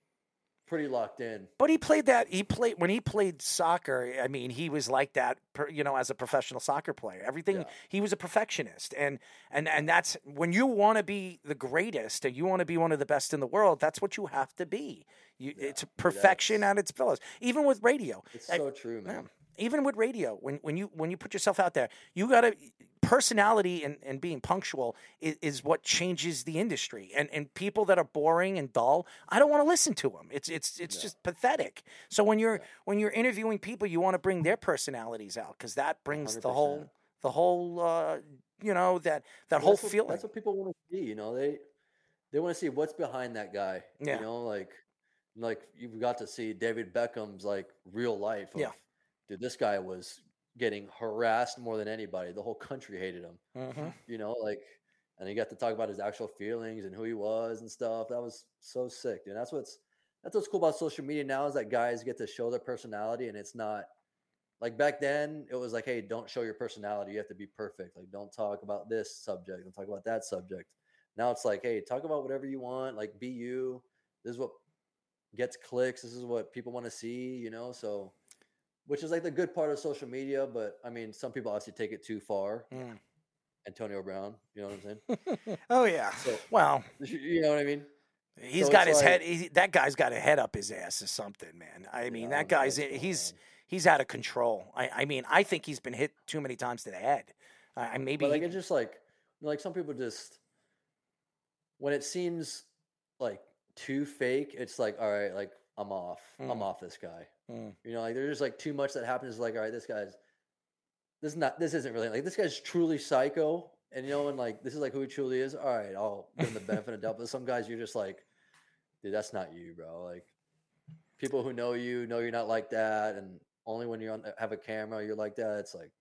G: pretty locked in.
D: But he played that. He played when he played soccer. I mean, he was like that. You know, as a professional soccer player, everything
G: Yeah.
D: he was a perfectionist, and and and that's when you want to be the greatest, and you want to be one of the best in the world. That's what you have to be. You, it's perfection at its fullest. Even with radio,
G: It's
D: I-
G: so true, man.
D: yeah. Even with radio, when when you when you put yourself out there, you gotta personality and, and being punctual is, is what changes the industry. And and people that are boring and dull, I don't want to listen to them. It's it's it's just pathetic. So when you're when you're interviewing people, you want to bring their personalities out because that brings the whole
G: 100%.
D: the whole uh, you know that that
G: Well,
D: whole
G: that's what. That's what people want to see. You know, they they want to see what's behind that guy.
D: Yeah.
G: You know, like like you've got to see David Beckham's like real life. Of,
D: Yeah.
G: Dude, this guy was getting harassed more than anybody. The whole country hated him.
D: Mhm.
G: you know, like, and he got to talk about his actual feelings and who he was and stuff. That was so sick, and that's what's that's what's cool about social media now is that guys get to show their personality, and it's not like back then. It was like, hey, don't show your personality. You have to be perfect. Like, don't talk about this subject. Don't talk about that subject. Now it's like, hey, talk about whatever you want. Like, be you. This is what gets clicks. This is what people want to see, you know. So, which is like the good part of social media. But I mean, some people obviously take it too far.
D: Mm.
G: Antonio Brown, you know what I'm saying?
F: Oh yeah.
G: So
D: Well,
G: you know what I mean?
D: he's
G: So
D: got his head. He, that guy's got a head up his ass or something, man. I mean,
G: Yeah,
D: that guy's he's
G: on.
D: he's out of control. I, I mean, I think he's been hit too many times to the head. I I maybe
G: But like it's just like like some people just when it seems like too fake, it's like all right, like I'm off. I'm
D: Mm.
G: off this guy.
D: Mm.
G: You know, like there's just like too much that happens. Like all right, this guy's this is not this isn't really like this guy's truly psycho. And you know, and like this is like who he truly is. All right, I'll give him the benefit of doubt. But some guys, you're just like, dude, that's not you, bro. Like people who know you know you're not like that, and only when you on have a camera, you're like that. It's like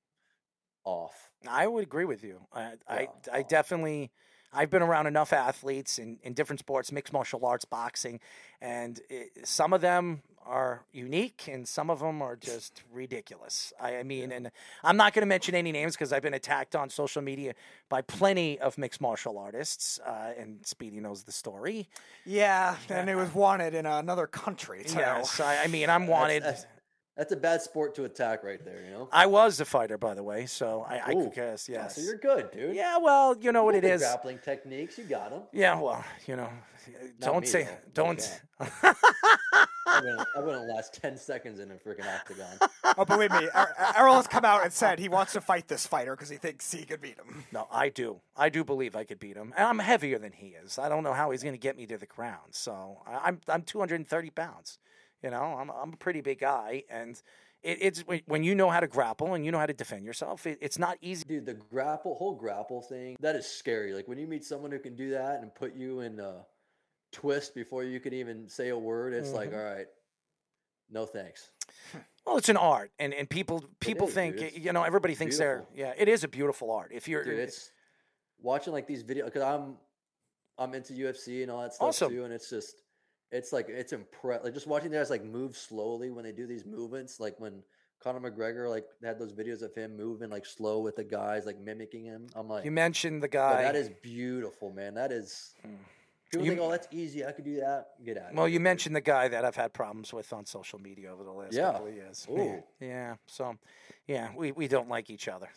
G: off.
D: I would agree with you. I, I,
G: Yeah,
D: I
G: um,
D: definitely, I've been around enough athletes in, in different sports, mixed martial arts, boxing, and it, some of them are unique and some of them are just ridiculous. I, I mean, and I'm not going to mention any names because I've been attacked on social media by plenty of mixed martial artists, uh, and Speedy knows the story.
F: Yeah, and it was wanted in another country too.
D: Yes, I, I mean, I'm wanted.
G: That's, that's a bad sport to attack right there. You know.
D: I was a fighter, by the way, so I, I guess.
G: yeah,
D: Yes.
G: So you're good, dude.
D: yeah, well, you know what it is.
G: Grappling techniques, you got them.
D: Yeah, well, you know, don't
G: me,
D: say,
G: though.
D: don't.
G: I wouldn't, I wouldn't last ten seconds in a freaking octagon.
F: Oh, believe me, Er- Errol has come out and said he wants to fight this fighter because he thinks he could beat him.
D: No, I do. I do believe I could beat him, and I'm heavier than he is. I don't know how he's going to get me to the ground. So I, I'm I'm 230 pounds. You know, I'm I'm a pretty big guy, and it, it's when- when you know how to grapple and you know how to defend yourself. It, it's not easy.
G: Dude, the grapple, whole grapple thing, that is scary. Like when you meet someone who can do that and put you in a twist before you can even say a word, it's like,
D: Mm-hmm.
G: all right, no thanks.
D: Well, it's an art, and and people people
G: is,
D: think
G: dude.
D: You know everybody thinks they're yeah. It is a beautiful art. If you're
G: Dude, it's watching like these videos because I'm I'm into UFC and all that stuff
D: Awesome.
G: too, and it's just it's like it's impress like just watching the guys like move slowly when they do these movements, like when Conor McGregor like had those videos of him moving like slow with the guys, like mimicking him. I'm like,
D: you mentioned the
G: "Yo,
D: guy.
G: that is beautiful, man. That is. People
D: You-
G: think, oh, that's easy. I could do that. Get out.
D: Well, you mentioned the guy that I've had problems with on social media over the last
G: Yeah.
D: couple of years. Yeah,
G: Ooh.
D: yeah. So, yeah, we, we don't like each other.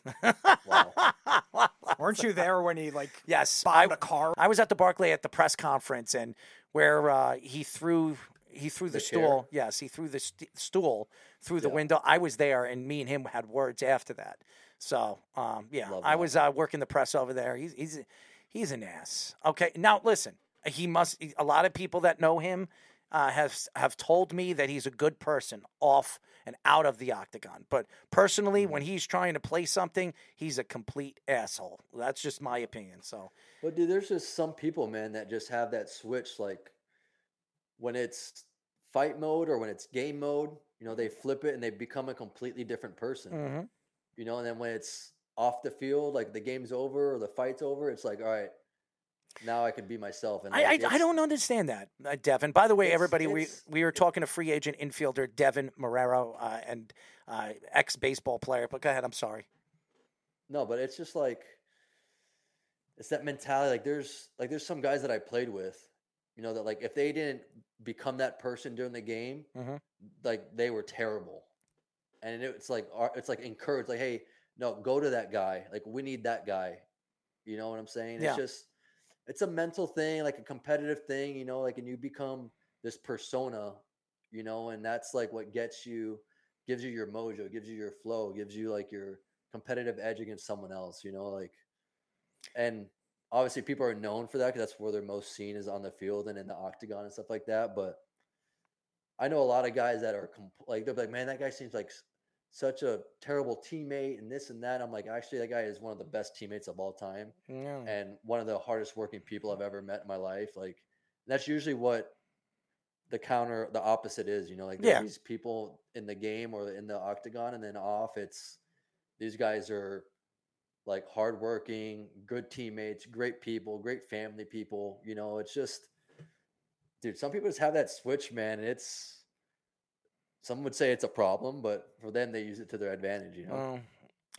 G: Wow.
F: Weren't you there when he like
D: yes,
F: bombed
D: I,
F: a car?
D: I was at the Barclay at the press conference, and where uh, he threw he threw the,
G: The
D: stool.
G: chair?
D: Yes, he threw the st- stool through the
G: Yeah.
D: window. I was there, and me and him had words after that. So, um, yeah, I was uh, working the press over there. He's he's he's an ass. Okay, now listen. He must. A lot of people that know him uh, have have told me that he's a good person off and out of the octagon. But personally, when
G: Mm-hmm.
D: he's trying to play something, he's a complete asshole. That's just my opinion. So.
G: But dude, there's just some people, man, that just have that switch. Like when it's fight mode or when it's game mode, you know, they flip it and they become a completely different person.
D: hmm
G: You know, and then when it's off the field, like the game's over or the fight's over, it's like, all right, now I can be myself. And
D: I,
G: like,
D: I, I don't understand that, uh, Deven. By the way,
G: It's-
D: everybody, we,
G: it's-
D: we were talking to free agent infielder Deven Marrero uh, and uh, ex baseball player. But go ahead. I'm sorry.
G: No, but it's just like it's that mentality. Like there's like there's some guys that I played with, you know, that like if they didn't become that person during the game,
D: Mhm.
G: like they were terrible. And it's like it's like encouraged, like, hey, no, go to that guy. Like we need that guy. You know what I'm saying?
D: Yeah.
G: It's just it's a mental thing, like a competitive thing, you know, like and you become this persona, you know, and that's like what gets you gives you your mojo, gives you your flow, gives you like your competitive edge against someone else, you know, like and obviously people are known for that because that's where they're most seen is on the field and in the octagon and stuff like that. But I know a lot of guys that are compl- like they're like, man, that guy seems like such a terrible teammate and this and that. I'm like, actually, that guy is one of the best teammates of all time
D: Yeah.
G: and one of the hardest working people I've ever met in my life. Like that's usually what the counter, the opposite is. You know, like
D: Yeah.
G: these people in the game or in the octagon, and then off, it's these guys are like hardworking, good teammates, great people, great family people. You know, it's just, dude. Some people just have that switch, man. and It's some would say it's a problem, but for them, they use it to their advantage. You know.
D: Well,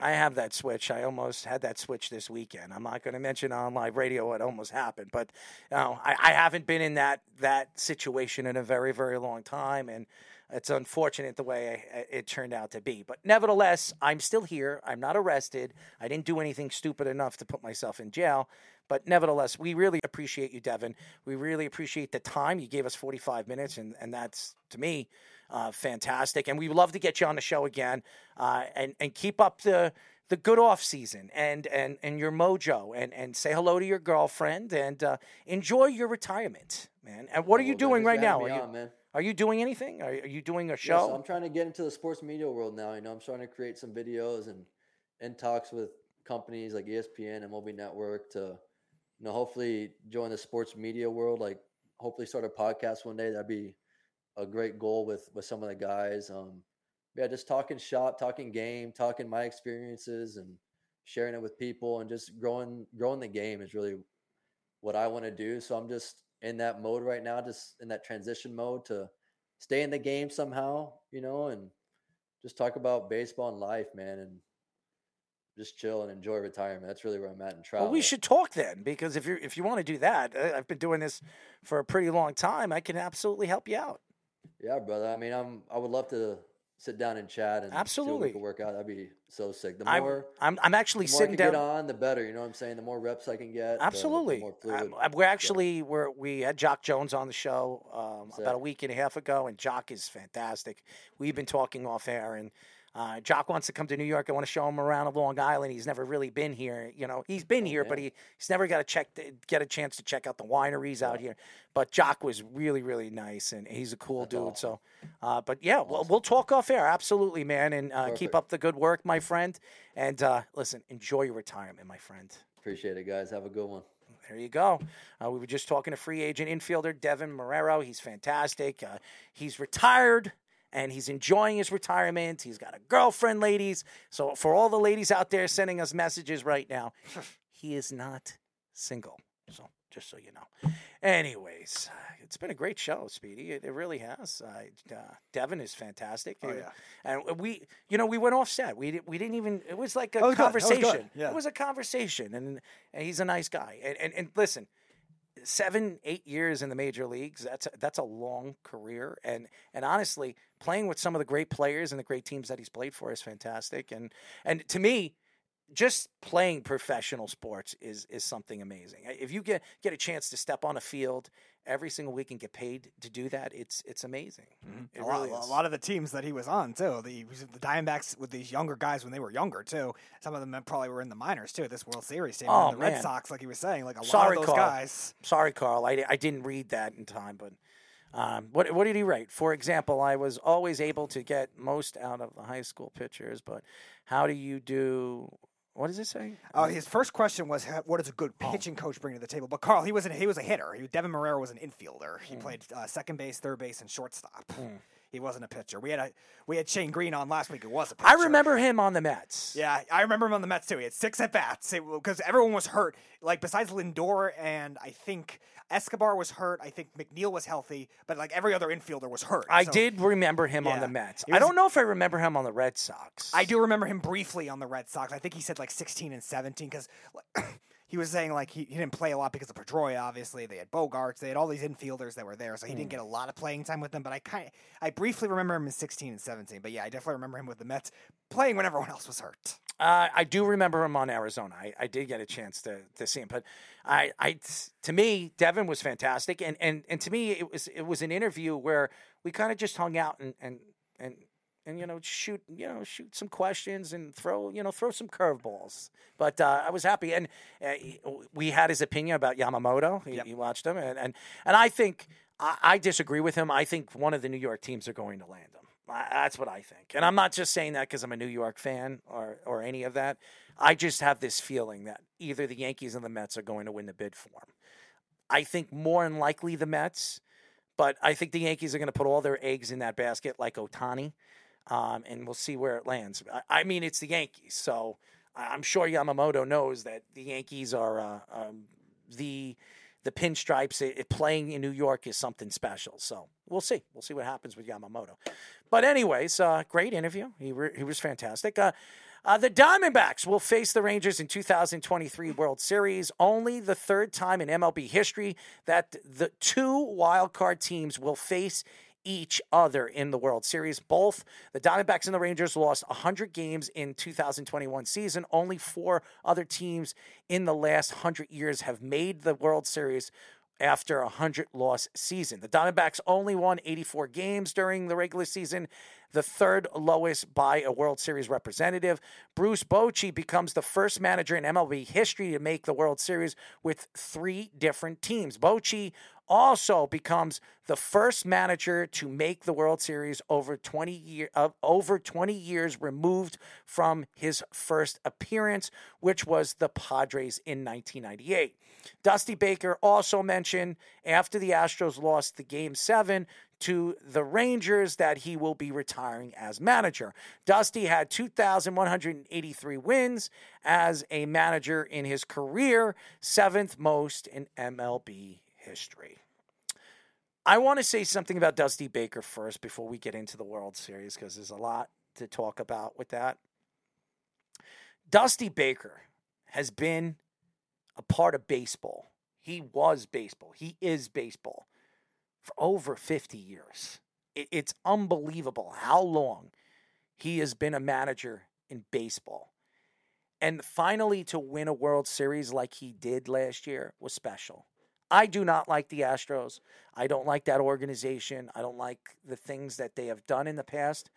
D: I have that switch. I almost had that switch this weekend. I'm not going to mention on live radio what almost happened, but you know, I, I haven't been in that that situation in a very very long time, and it's unfortunate the way I, it turned out to be. But nevertheless, I'm still here. I'm not arrested. I didn't do anything stupid enough to put myself in jail. But nevertheless, we really appreciate you, Deven. We really appreciate the time. You gave us 45 minutes, and, and that's, to me, uh, fantastic. And we would love to get you on the show again uh, and, and keep up the the good off season and and and your mojo and and say hello to your girlfriend and uh, enjoy your retirement, man. And what are you doing right now? Are you
G: on,
D: are you doing anything? Are, are you doing a
G: Yeah,
D: show?
G: so I'm trying to get into the sports media world now. You know, I'm trying to create some videos and in talks with companies like ESPN, MLB Network to, you know, hopefully join the sports media world. Like, hopefully start a podcast one day. That'd be a great goal with with some of the guys. Um, yeah, just talking shop, talking game, talking my experiences, and sharing it with people, and just growing growing the game is really what I want to do. So I'm just in that mode right now, just in that transition mode to stay in the game somehow, you know, and just talk about baseball and life, man, and just chill and enjoy retirement. That's really where I'm at in travel.
D: Well, we should talk then, because if you if you want to do that, I've been doing this for a pretty long time. I can absolutely help you out.
G: Yeah, brother. I mean, I'm. I would love to sit down and chat and see
D: Absolutely.
G: could work out. That'd be so sick. The
D: I'm
G: more,
D: I'm, I'm actually
G: the more I
D: sitting down.
G: get on, the better. You know what I'm saying? The more reps I can get,
D: Absolutely.
G: more
D: Um,
G: fluid.
D: we're actually we're, we had Jock Jones on the show um, about a week and a half ago, and Jock is fantastic. We've been talking off air, and uh, Jock wants to come to New York. I want to show him around Long Island. He's never really been here. You know, he's been here, but he, he's never got to check the, get a chance to check out the wineries out here. But Jock was really really nice, and he's a cool dude. So, uh, but yeah, we'll, we'll talk off air. Absolutely, man, and uh, keep up the good work, my friend. And uh, listen, enjoy your retirement, my friend.
G: Appreciate it, guys. Have a good one.
D: There you go. Uh, we were just talking to free agent infielder Deven Marrero. He's fantastic. Uh, he's retired and he's enjoying his retirement. He's got a girlfriend, ladies. So, for all the ladies out there sending us messages right now, he is not single. So, just so you know. Anyways, it's been a great show, Speedy. It, it really has. Uh, uh, Deven is fantastic.
F: Oh,
D: Uh,
F: yeah.
D: And we, you know, we went off set. We, we didn't even, it was like a
F: was good. Was
D: conversation.
F: Yeah.
D: It was a conversation. And, and he's a nice guy. And, and, and listen, seven, eight years in the major leagues, that's a, that's a long career. And, and honestly, playing with some of the great players and the great teams that he's played for is fantastic. And, and to me, just playing professional sports is is something amazing. If you get get a chance to step on a field every single week and get paid to do that, it's it's amazing. It
F: a, lot,
D: really
F: a lot of the teams that he was on too. The, the Diamondbacks with these younger guys when they were younger too. Some of them probably were in the minors too. This World Series team.
D: Oh,
F: and the Red. Sox, like he was saying, like a
D: Sorry,
F: lot of those
D: Carl.
F: guys.
D: Sorry, Carl. I, I didn't read that in time, but um, what what did he write? For example, I was always able to get most out of the high school pitchers, but how do you do? What does it say?
F: Oh, his first question was, "Ha- "What does a good
D: Oh.
F: pitching coach bring to the table?" But Carl, he was an, he was a hitter. He, Deven Marrero was an infielder. He hmm. played uh, second base, third base, and shortstop. Hmm. He wasn't a pitcher. We had a we had Shane Greene on last week. Who was a pitcher.
D: I remember him on the Mets.
F: Yeah, I remember him on the Mets too. He had six at bats because everyone was hurt. Like besides Lindor and I think Escobar was hurt. I think McNeil was healthy, but like every other infielder was hurt.
D: I
F: So
D: did remember him on the Mets.
F: He
D: I don't know if I remember him on the Red Sox.
F: I do remember him briefly on the Red Sox. I think he said like 16 and 17 because he was saying like he, he didn't play a lot because of Pedroia. Obviously, they had Bogaerts. They had all these infielders that were there, so he
D: Hmm.
F: didn't get a lot of playing time with them. But I kind I briefly remember him in 16 and 17. But yeah, I definitely remember him with the Mets playing when everyone else was hurt.
D: Uh, I do remember him on Arizona. I, I did get a chance to, to see him, but I, I to me Deven was fantastic, and, and, and to me it was it was an interview where we kind of just hung out and and and and you know shoot you know shoot some questions and throw you know throw some curveballs. But uh, I was happy, and uh, we had his opinion about Yamamoto. He, he watched him, and and, and I think I, I disagree with him. I think one of the New York teams are going to land him. I- That's what I think. And I'm not just saying that because I'm a New York fan or, or any of that. I just have this feeling that either the Yankees and the Mets are going to win the bid for him. I think more than likely the Mets, but I think the Yankees are going to put all their eggs in that basket like Ohtani, um, and we'll see where it lands. I, I mean, it's the Yankees, so I'm sure Yamamoto knows that the Yankees are uh, um, the the pinstripes. It, it- playing in New York is something special. So we'll see. We'll see what happens with Yamamoto. But anyways, uh, great interview. He re- he was fantastic. Uh, Uh, the Diamondbacks will face the Rangers in 2023 World Series. Only the third time in MLB history that the two wild card teams will face each other in the World Series. Both the Diamondbacks and the Rangers lost 100 games in 2021 season. Only four other teams in the last 100 years have made the World Series after a 100 loss season. The Diamondbacks only won 84 games during the regular season, the third lowest by a World Series representative. Bruce Bochy becomes the first manager in MLB history to make the World Series with three different teams. Bochy also becomes the first manager to make the World Series over 20 year uh, over 20 years removed from his first appearance, which was the Padres in 1998. Dusty Baker also mentioned after the Astros lost the game 7 to the Rangers that he will be retiring as manager. Dusty had 2,183 wins as a manager in his career, seventh most in MLB history. I want to say something about Dusty Baker first before we get into the World Series because there's a lot to talk about with that. Dusty Baker has been a part of baseball. He was baseball. He is baseball for over 50 years. it's unbelievable how long he has been a manager in baseball. And finally, to win a World Series like he did last year was special. I do not like the Astros. I don't like that organization. I don't like the things that they have done in the past.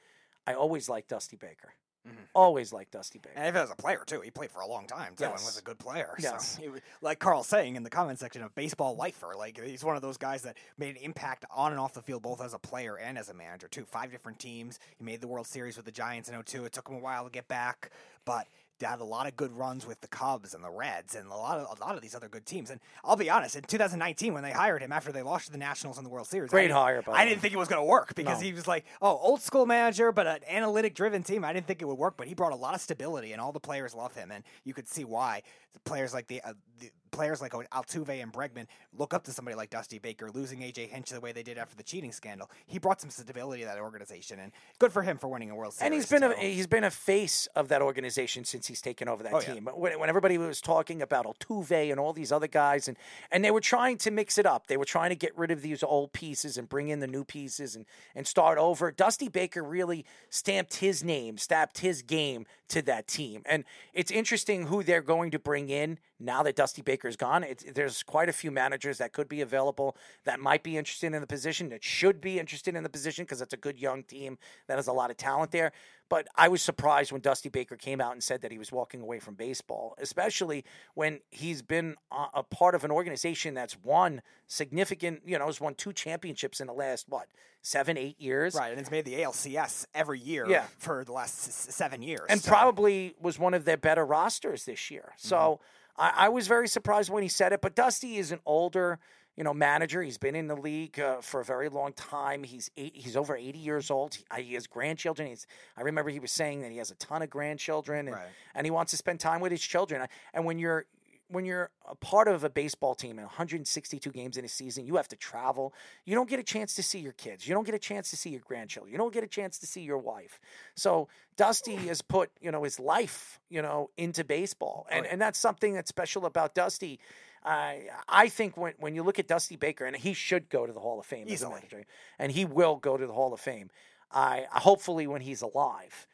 D: I always like Dusty Baker. Mm-hmm. Always like Dusty Baker.
F: And even as a player too, he played for a long time too, yes. and was a good player.
D: Yes. So,
F: like Carl's saying in the comment section, of baseball lifer. Like he's one of those guys that made an impact on and off the field, both as a player and as a manager too. Five different teams. He made the World Series with the Giants in 02. It took him a while to get back, but had a lot of good runs with the Cubs and the Reds and a lot of a lot of these other good teams. And I'll be honest, in 2019 when they hired him after they lost to the Nationals in the World Series,
D: great I hire.
F: I didn't think it was going to work because no. he was like, oh, old school manager, but an analytic driven team. I didn't think it would work, but he brought a lot of stability, and all the players love him, and you could see why. Players like the, uh, the players like Altuve and Bregman look up to somebody like Dusty Baker, losing AJ Hinch the way they did after the cheating scandal. He brought some stability to that organization, and good for him for winning a World Series.
D: And he's been so. a he's been a face of that organization since he's taken over that oh, team. Yeah. When, when everybody was talking about Altuve and all these other guys, and and they were trying to mix it up. They were trying to get rid of these old pieces and bring in the new pieces and and start over. Dusty Baker really stamped his name, stamped his game to that team, and it's interesting who they're going to bring in now that Dusty Baker's gone, there's quite a few managers that could be available that might be interested in the position, that should be interested in the position because it's a good young team that has a lot of talent there. But I was surprised when Dusty Baker came out and said that he was walking away from baseball, especially when he's been a part of an organization that's won significant, you know, has won two championships in the last, what, seven, eight years?
F: Right. And it's made the ALCS every year yeah. for the last seven years.
D: And so. probably was one of their better rosters this year. So. Mm-hmm I, I was very surprised when he said it. But Dusty is an older, you know, manager. He's been in the league uh, for a very long time. He's eight, he's over eighty years old. He, he has grandchildren. He's, I remember he was saying that he has a ton of grandchildren, and, right. and he wants to spend time with his children. And when you're when you're a part of a baseball team and 162 games in a season, you have to travel. You don't get a chance to see your kids. You don't get a chance to see your grandchildren. You don't get a chance to see your wife. So Dusty has put, you know, his life, you know, into baseball. And, and that's something that's special about Dusty. I I think when, when you look at Dusty Baker, and he should go to the Hall of Fame
F: Easily.
D: manager, and he will go to the Hall of Fame. I hopefully when he's alive.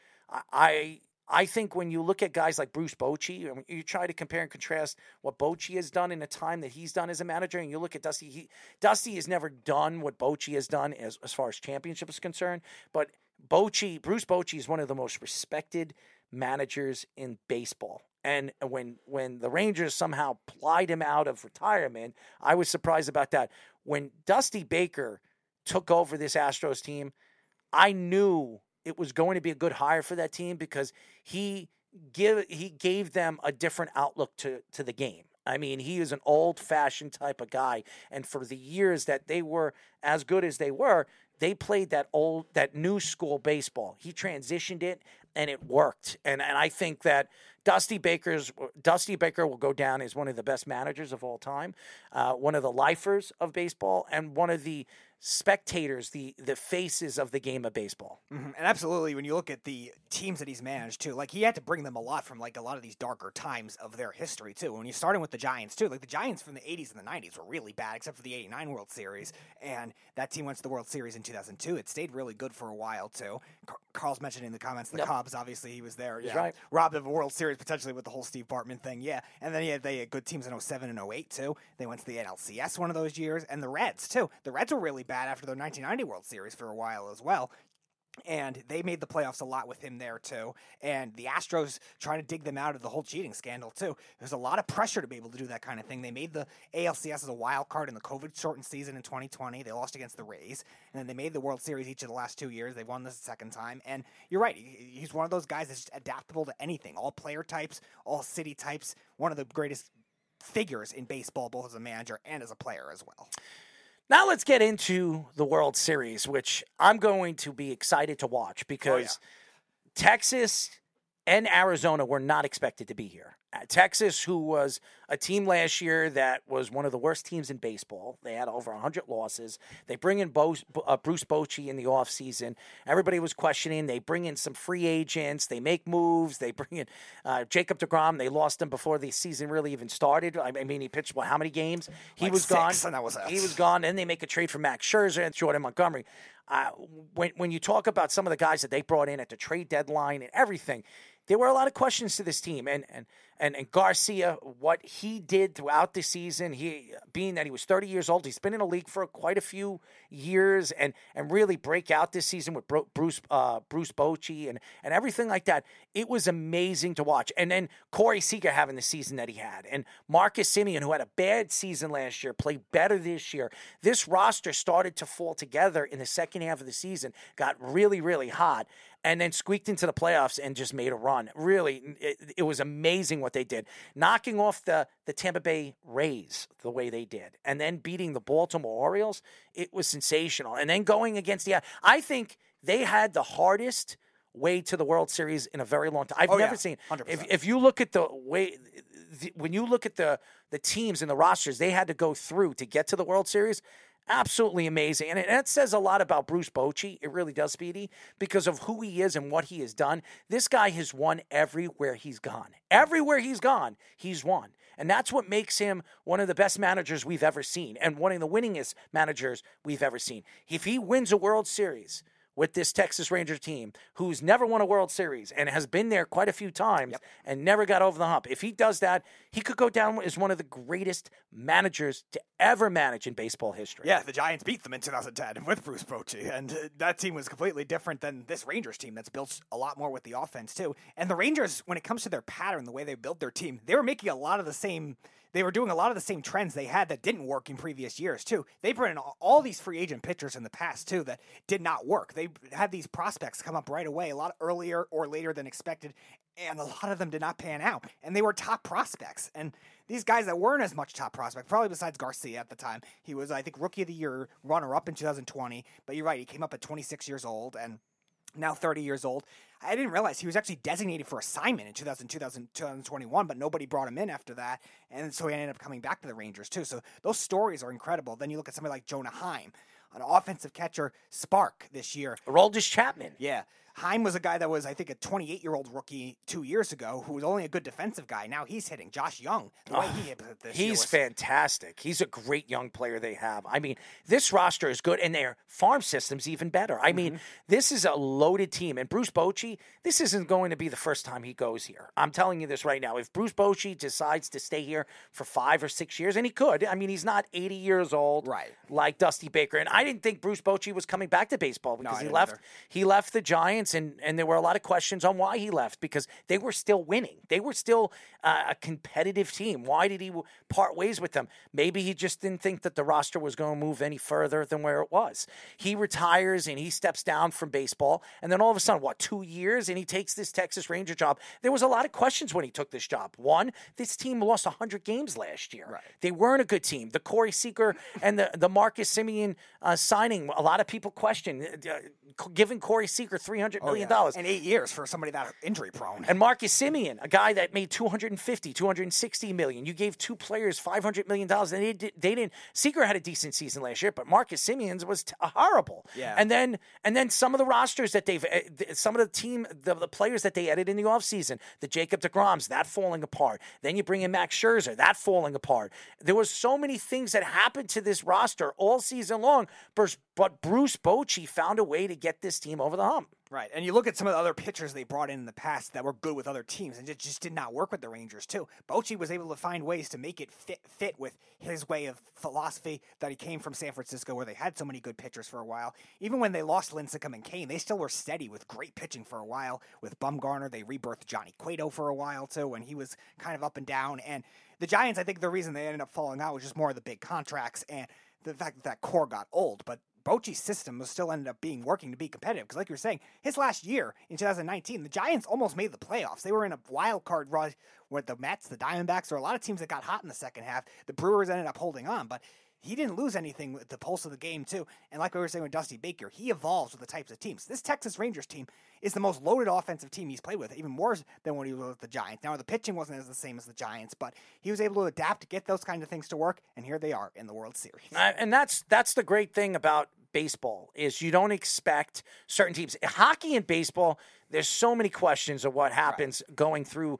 D: I I think when you look at guys like Bruce Bochy, you try to compare and contrast what Bochy has done in the time that he's done as a manager, and you look at Dusty. He, Dusty has never done what Bochy has done as, as far as championship is concerned, but Bochy, Bruce Bochy is one of the most respected managers in baseball. And when when the Rangers somehow plied him out of retirement, I was surprised about that. When Dusty Baker took over this Astros team, I knew it was going to be a good hire for that team because he give he gave them a different outlook to to the game. I mean, he is an old fashioned type of guy, and for the years that they were as good as they were, they played that old that new school baseball. He transitioned it and it worked. And and I think that Dusty Baker's Dusty Baker will go down as one of the best managers of all time, uh, one of the lifers of baseball, and one of the spectators the the faces of the game of baseball.
F: Mhm. And absolutely, when you look at the teams that he's managed too, like he had to bring them a lot from like a lot of these darker times of their history too. When you're starting with the Giants too, like the Giants from the 80s and the 90s were really bad, except for the '89 World Series, and that team went to the World Series in 2002. It stayed really good for a while too. Car- Carl's mentioned in the comments the
D: Yep.
F: Cubs, obviously he was there. Yeah.
D: right.
F: Robbed of a World Series potentially with the whole Steve Bartman thing, yeah. And then yeah, they had good teams in 07 and 08 too. They went to the NLCS one of those years, and the Reds too. The Reds were really bad after their 1990 World Series for a while as well and they made the playoffs a lot with him there too. And the Astros trying to dig them out of the whole cheating scandal too. There's a lot of pressure to be able to do that kind of thing. They made the ALCS as a wild card in the COVID shortened season in 2020. They lost against the Rays, and then they made the World Series each of the last two years. They've won this second time, and you're right. He's one of those guys that's adaptable to anything, all player types, all city types. One of the greatest figures in baseball, both as a manager and as a player as well.
D: Now let's get into the World Series, which I'm going to be excited to watch oh, because Texas and Arizona were not expected to be here. Uh, Texas, who was a team last year that was one of the worst teams in baseball, they had over 100 losses. They bring in Bo- uh, Bruce Bochy in the offseason. Everybody was questioning. They bring in some free agents. They make moves. They bring in uh, Jacob DeGrom. They lost him before the season really even started. I mean, he pitched, well, how many games? He
F: Like
D: was gone.
F: and that was.
D: He was gone. Then they make a trade for Max Scherzer and Jordan Montgomery. Uh, when when you talk about some of the guys that they brought in at the trade deadline and everything, there were a lot of questions to this team. And and and, and Garcia, what he did throughout the season, he being that he was 30 years old, he's been in the league for quite a few years, and and really break out this season with Bruce uh, Bruce Bochy and and everything like that. It was amazing to watch. And then Corey Seager having the season that he had, and Marcus Semien, who had a bad season last year, played better this year. This roster started to fall together in the second half of the season, got really really hot and then squeaked into the playoffs and just made a run. Really, it, it was amazing what they did, knocking off the the Tampa Bay Rays the way they did, and then beating the Baltimore Orioles. It was sensational, and then going against the. I think they had the hardest way to the World Series in a very long time. I've
F: Oh,
D: never
F: yeah.
D: seen.
F: 100%.
D: If if you look at the way. The, when you look at the the teams and the rosters they had to go through to get to the World Series, absolutely amazing. And it, that says a lot about Bruce Bochy. It really does, Speedy, because of who he is and what he has done. This guy has won everywhere he's gone. Everywhere he's gone, he's won. And that's what makes him one of the best managers we've ever seen and one of the winningest managers we've ever seen. If he wins a World Series, with this Texas Ranger team who's never won a World Series and has been there quite a few times and never got over the hump. If he does that, he could go down as one of the greatest managers to ever manage in baseball history.
F: Yeah, the Giants beat them in 2010 with Bruce Bochy, and uh, that team was completely different than this Rangers team that's built a lot more with the offense too. And the Rangers, when it comes to their pattern, the way they build their team, they were making a lot of the same. They were doing a lot of the same trends they had that didn't work in previous years too. They brought in all- these free agent pitchers in the past too that did not work. They had these prospects come up right away, a lot earlier or later than expected, and a lot of them did not pan out. And they were top prospects. And these guys that weren't as much top prospect, probably besides Garcia at the time, he was, I think, rookie of the year runner up in 2020. But you're right, he came up at 26 years old and now 30 years old. I didn't realize he was actually designated for assignment in 2000, 2000, 2021, but nobody brought him in after that. And so he ended up coming back to the Rangers, too. So those stories are incredible. Then you look at somebody like Jonah Heim, an offensive catcher spark this year.
D: Roldis Chapman.
F: Yeah. Heim was a guy that was, I think, a 28 year old rookie two years ago who was only a good defensive guy. Now he's hitting Josh Jung. The way he hit this year
D: He's
F: was-
D: fantastic. He's a great young player they have. I mean, this roster is good, and their farm system's even better. I
F: Mm-hmm.
D: mean, this is a loaded team. And Bruce Bochy, this isn't going to be the first time he goes here. I'm telling you this right now. If Bruce Bochy decides to stay here for five or six years, and he could, I mean, he's not 80 years old,
F: Right.
D: Like Dusty Baker. And I didn't think Bruce Bochy was coming back to baseball because
F: I
D: he left.
F: either.
D: He left the Giants, and and there were a lot of questions on why he left because they were still winning. They were still uh, a competitive team. Why did he part ways with them? Maybe he just didn't think that the roster was going to move any further than where it was. He retires and he steps down from baseball, and then all of a sudden, what two years, and he takes this Texas Ranger job. There was a lot of questions when he took this job. One, this team lost 100 games last year.
F: Right.
D: They weren't a good team. The Corey Seager and the, the Marcus Semien uh, signing, a lot of people questioned, uh, giving Corey Seager $300 hundred million dollars.
F: in eight years for somebody that injury prone.
D: And Marcus Semien, a guy that made 250, 260 million. You gave two players 500 million dollars and they, did, they didn't Seager had a decent season last year, but Marcus Semien's was t- horrible.
F: Yeah.
D: And then and then some of the rosters that they've eh, some of the team the, the players that they added in the offseason, the Jacob DeGroms, that falling apart. Then you bring in Max Scherzer, that falling apart. There was so many things that happened to this roster all season long, but but Bruce Bochy found a way to get this team over the hump.
F: Right, and you look at some of the other pitchers they brought in in the past that were good with other teams, and it just did not work with the Rangers too. Bochy was able to find ways to make it fit fit with his way of philosophy that he came from San Francisco, where they had so many good pitchers for a while. Even when they lost Lincecum and Cain, they still were steady with great pitching for a while. With Bumgarner, they rebirthed Johnny Cueto for a while too, when he was kind of up and down. And the Giants, I think the reason they ended up falling out was just more of the big contracts and the fact that that core got old, but Bochy's system was still ended up being working to be competitive. Because, like you were saying, his last year in 2019, the Giants almost made the playoffs. They were in a wild card run with the Mets, the Diamondbacks. or a lot of teams that got hot in the second half. The Brewers ended up holding on, but he didn't lose anything with the pulse of the game, too. And like we were saying with Dusty Baker, he evolves with the types of teams. This Texas Rangers team is the most loaded offensive team he's played with, even more than when he was with the Giants. Now, the pitching wasn't as the same as the Giants, but he was able to adapt get those kind of things to work, and here they are in the World Series.
D: And that's that's the great thing about baseball is you don't expect certain teams. Hockey and baseball, there's so many questions of what happens right. going through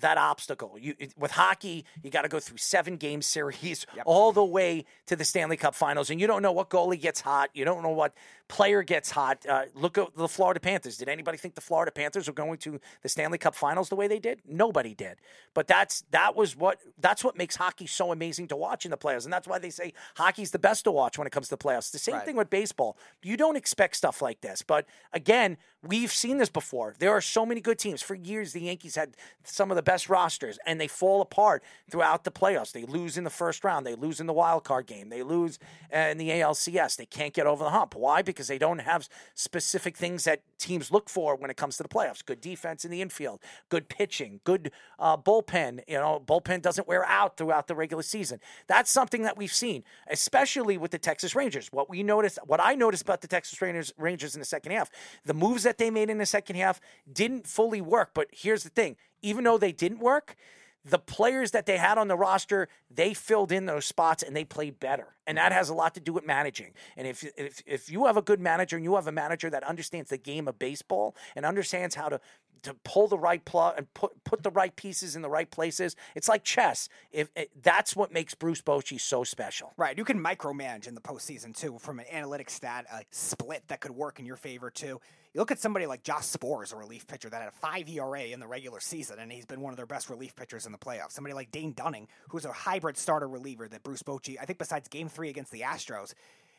D: that obstacle. You with hockey, you got to go through seven game series yep. all the way to the Stanley Cup Finals, and you don't know what goalie gets hot. You don't know what player gets hot. Uh, look at the Florida Panthers. Did anybody think the Florida Panthers were going to the Stanley Cup Finals the way they did? Nobody did. But that's that was what that's what makes hockey so amazing to watch in the playoffs, and that's why they say hockey's the best to watch when it comes to the playoffs. The same right. thing with baseball. You don't expect stuff like this, but again, we've seen this before. There are so many good teams. For years, the Yankees had some of the best rosters, and they fall apart throughout the playoffs. They lose in the first round. They lose in the wild card game. They lose in the ALCS. They can't get over the hump. Why? Because they don't have specific things that teams look for when it comes to the playoffs. Good defense in the infield, good pitching, good uh, bullpen. You know, bullpen doesn't wear out throughout the regular season. That's something that we've seen, especially with the Texas Rangers. What we noticed, what I noticed about the Texas Rangers, Rangers in the second half, the moves that they made in the second half didn't fully work. But here's the thing: even though they didn't work, the players that they had on the roster, they filled in those spots and they played better. And that mm-hmm. has a lot to do with managing. And if, if, if you have a good manager and you have a manager that understands the game of baseball and understands how to, to pull the right plug and put, put the right pieces in the right places, it's like chess. If it, That's what makes Bruce Bochy so special.
F: Right. You can micromanage in the postseason, too, from an analytic stat, a split that could work in your favor, too. You look at somebody like Josh Sborz, a relief pitcher that had a five ERA in the regular season, and he's been one of their best relief pitchers in the playoffs. Somebody like Dane Dunning, who's a hybrid starter reliever that Bruce Bochy, I think, besides Game Three against the Astros,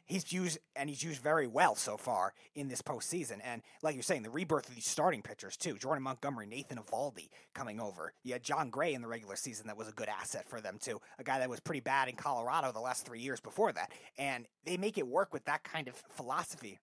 F: he's used and he's used very well so far in this postseason. And like you're saying, the rebirth of these starting pitchers too. Jordan Montgomery, Nathan Eovaldi coming over. You had Jon Gray in the regular season that was a good asset for them too. A guy that was pretty bad in Colorado the last three years before that. And they make it work with that kind of philosophy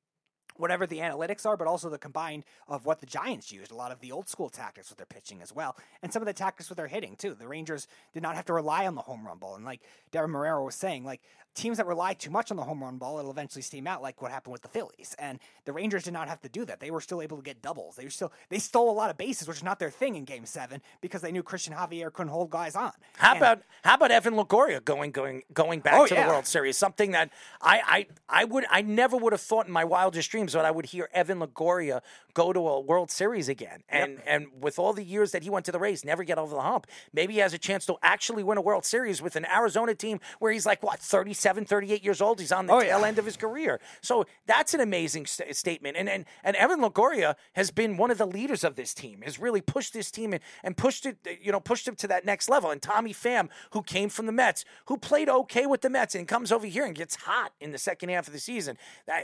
F: whatever the analytics are, but also the combined of what the Giants used. A lot of the old school tactics with their pitching as well, and some of the tactics with their hitting too. The Rangers did not have to rely on the home run ball, and like Deven Marrero was saying, like teams that rely too much on the home run ball, it'll eventually steam out, like what happened with the Phillies. And the Rangers did not have to do that. They were still able to get doubles. They were still they stole a lot of bases, which is not their thing in Game Seven because they knew Cristian Javier couldn't hold guys on.
D: How and, about how about Evan Longoria going going going back
F: oh,
D: to
F: yeah.
D: the World Series? Something that I, I I would I never would have thought in my wildest dreams that I would hear Evan Longoria go to a World Series again. And
F: Yep.
D: and with all the years that he went to the race, never get over the hump. Maybe he has a chance to actually win a World Series with an Arizona team where he's like what 37, 38 years old. He's on the
F: Oh,
D: tail
F: yeah.
D: end of his career. So that's an amazing st- statement. And, and and Evan Longoria has been one of the leaders of this team. Has really pushed this team and, and pushed it, you know, pushed it to that next level. And Tommy Pham, who came from the Mets, who played okay with the Mets and comes over here and gets hot in the second half of the season.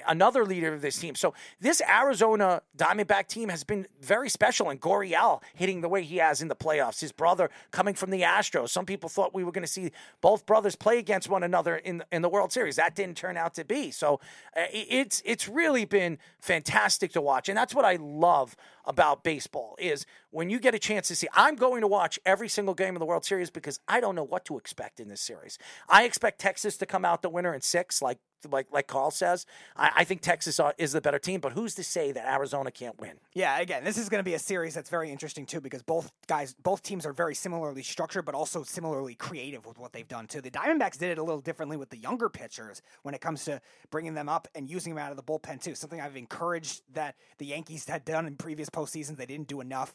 D: Another leader of this team. So this Arizona Diamondback team has been very special. And Gurriel hitting the way he has in the playoffs. His brother coming from the Astros. Some people thought we were going to see both brothers play against one another in in the World Series. That didn't turn out to be. So uh, it's it's really been fantastic to watch, and that's what I love about baseball is when you get a chance to see. I'm going to watch every single game of the World Series because I don't know what to expect in this series. I expect Texas to come out the winner in six, like like like Carl says. I, I think Texas uh, is the better team, but who's to say that Arizona can't win?
F: Yeah, again, this is going to be a series that's very interesting too because both guys, both teams are very similarly structured, but also similarly creative with what they've done too. The Diamondbacks did it a little differently with the younger pitchers when it comes to bringing them up and using them out of the bullpen too. Something I've encouraged that the Yankees had done in previous postseasons, they didn't do enough.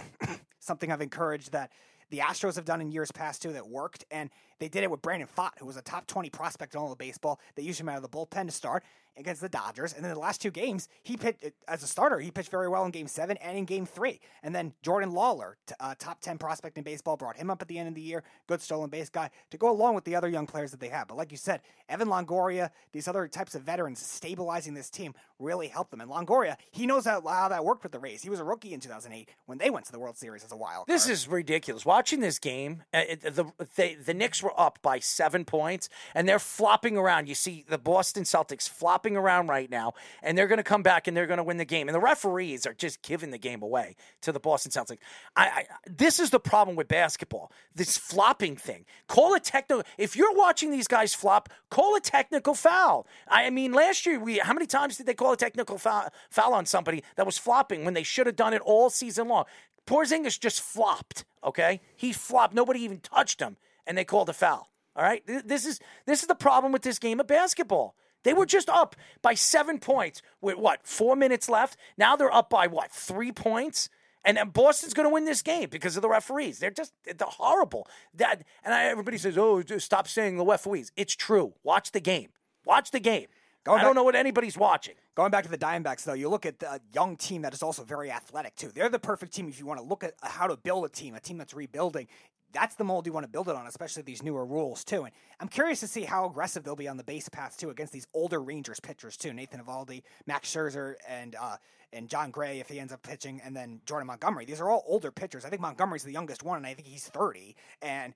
F: Something I've encouraged that the Astros have done in years past too that worked, and they did it with Brandon Pfaadt, who was a top 20 prospect in all of baseball. They used him out of the bullpen to start against the Dodgers, and then the last two games, he pitched as a starter. He pitched very well in Game Seven and in Game Three. And then Jordan Lawlar, t- uh, top 10 prospect in baseball, brought him up at the end of the year. Good stolen base guy to go along with the other young players that they have. But like you said, Evan Longoria, these other types of veterans stabilizing this team really helped them. And Longoria, he knows how, how that worked with the Rays. He was a rookie in 2008 when they went to the World Series as a wild. Card.
D: This is ridiculous. Watching this game, uh, the, the the Knicks were up by seven points, and they're flopping around. You see the Boston Celtics flopping around right now, and they're going to come back and they're going to win the game. And the referees are just giving the game away to the Boston Celtics. I, I this is the problem with basketball. This flopping thing. Call a technical. If you're watching these guys flop, call a technical foul. I mean, last year we how many times did they call a technical foul, foul on somebody that was flopping when they should have done it all season long? Porzingis just flopped. Okay, he flopped. Nobody even touched him, and they called a foul. All right, this is this is the problem with this game of basketball. They were just up by seven points with what four minutes left. Now they're up by what three points, and then Boston's going to win this game because of the referees. They're just they're horrible. That and I, everybody says, "Oh, just stop saying the referees." It's true. Watch the game. Watch the game.
F: Going
D: I don't
F: back-
D: know what anybody's watching.
F: Going back to the Diamondbacks, though, you look at the young team that is also very athletic too. They're the perfect team if you want to look at uh, how to build a team, a team that's rebuilding. That's the mold you want to build it on, especially these newer rules too. And I'm curious to see how aggressive they'll be on the base paths too against these older Rangers pitchers too. Nathan Eovaldi, Max Scherzer, and uh, and Jon Gray if he ends up pitching, and then Jordan Montgomery. These are all older pitchers. I think Montgomery's the youngest one, and I think he's 30. And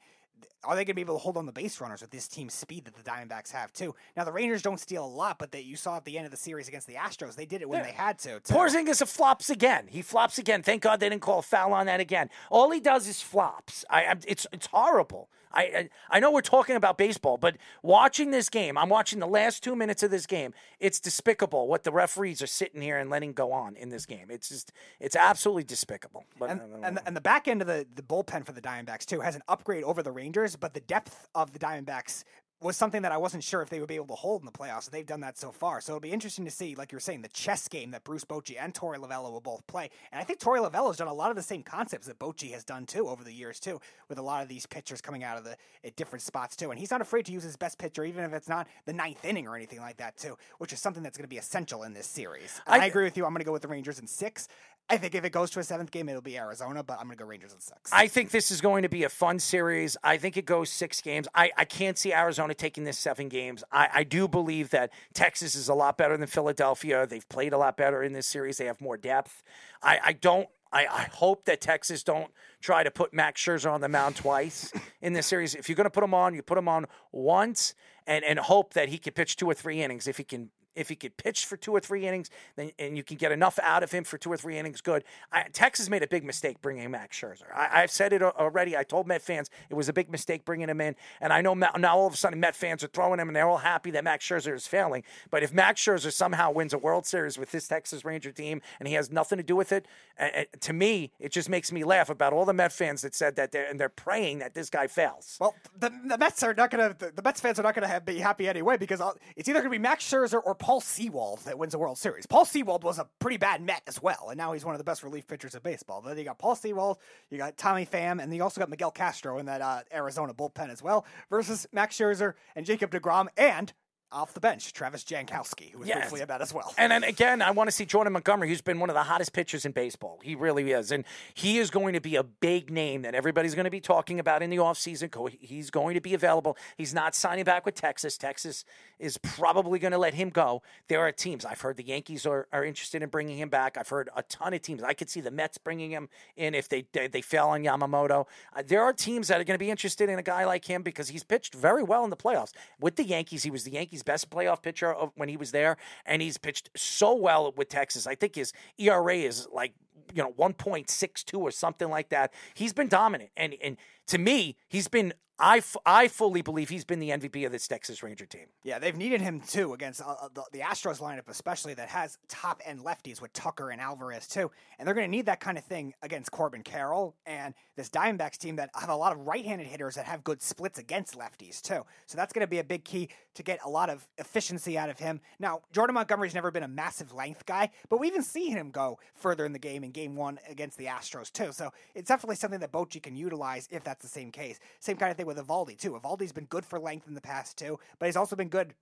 F: are they going to be able to hold on the base runners with this team speed that the Diamondbacks have too? Now the Rangers don't steal a lot, but that you saw at the end of the series against the Astros, they did it when they had to. too.
D: Porzingis flops again. He flops again. Thank God they didn't call a foul on that again. All he does is flops. I, I it's it's horrible. I, I I know we're talking about baseball, but watching this game, I'm watching the last two minutes of this game. It's despicable what the referees are sitting here and letting go on in this game. It's just it's absolutely despicable. But
F: and, uh, uh, and, and the back end of the, the bullpen for the Diamondbacks too has an upgrade over the Rangers, but the depth of the Diamondbacks was something that I wasn't sure if they would be able to hold in the playoffs. They've done that so far, so it'll be interesting to see, like you're saying, the chess game that Bruce Bochy and Torey Lovullo will both play. And I think Torey Lovullo has done a lot of the same concepts that Bochy has done too over the years too, with a lot of these pitchers coming out of the at different spots too. And he's not afraid to use his best pitcher, even if it's not the ninth inning or anything like that too, which is something that's going to be essential in this series. And I,
D: I-
F: agree with you. I'm going to go with the Rangers in six. I think if it goes to a seventh game, it'll be Arizona, but I'm going to go Rangers in six.
D: I think this is going to be a fun series. I think it goes six games. I, I can't see Arizona taking this seven games. I, I do believe that Texas is a lot better than Philadelphia. They've played a lot better in this series. They have more depth. I, I don't. I, I hope that Texas don't try to put Max Scherzer on the mound twice in this series. If you're going to put him on, you put him on once and, and hope that he can pitch two or three innings. If he can if he could pitch for two or three innings, then and you can get enough out of him for two or three innings, good. I, Texas made a big mistake bringing Max Scherzer. I, I've said it already. I told Met fans it was a big mistake bringing him in, and I know now all of a sudden Met fans are throwing him, and they're all happy that Max Scherzer is failing. But if Max Scherzer somehow wins a World Series with this Texas Ranger team, and he has nothing to do with it, uh, uh, to me it just makes me laugh about all the Met fans that said that they're and they're praying that this guy fails.
F: Well, the, the Mets are not going to. The, the Mets fans are not going to be happy anyway because I'll- it's either going to be Max Scherzer or Paul Sewald that wins a World Series. Paul Sewald was a pretty bad Met as well, and now he's one of the best relief pitchers in baseball. Then you got Paul Sewald, you got Tommy Pham, and you also got Miguel Castro in that uh, Arizona bullpen as well. Versus Max Scherzer and Jacob deGrom, and off the bench, Travis Jankowski, who was
D: Yes.
F: briefly about as well.
D: And then again, I want to see Jordan Montgomery, who's been one of the hottest pitchers in baseball. He really is. And he is going to be a big name that everybody's going to be talking about in the offseason. He's going to be available. He's not signing back with Texas. Texas is probably going to let him go. There are teams. I've heard the Yankees are, are interested in bringing him back. I've heard a ton of teams. I could see the Mets bringing him in if they they, they fail on Yamamoto. Uh, there are teams that are going to be interested in a guy like him because he's pitched very well in the playoffs. With the Yankees, he was the Yankees' best playoff pitcher of when he was there, and he's pitched so well with Texas. I think his ERA is like you know, 1.62 or something like that. He's been dominant. And, and to me, he's been I, f- I fully believe he's been the MVP of this Texas Ranger team.
F: Yeah, they've needed him too against uh, uh, the, the Astros lineup, especially that has top end lefties with Tucker and Alvarez too, and they're going to need that kind of thing against Corbin Carroll and this Diamondbacks team that have a lot of right-handed hitters that have good splits against lefties too. So that's going to be a big key to get a lot of efficiency out of him. Now, Jordan Montgomery's never been a massive length guy, but we even seen him go further in the game in Game One against the Astros too. So it's definitely something that Bochy can utilize if that's the same case. Same kind of thing with Eovaldi too. Eovaldi's been good for length in the past too, but he's also been good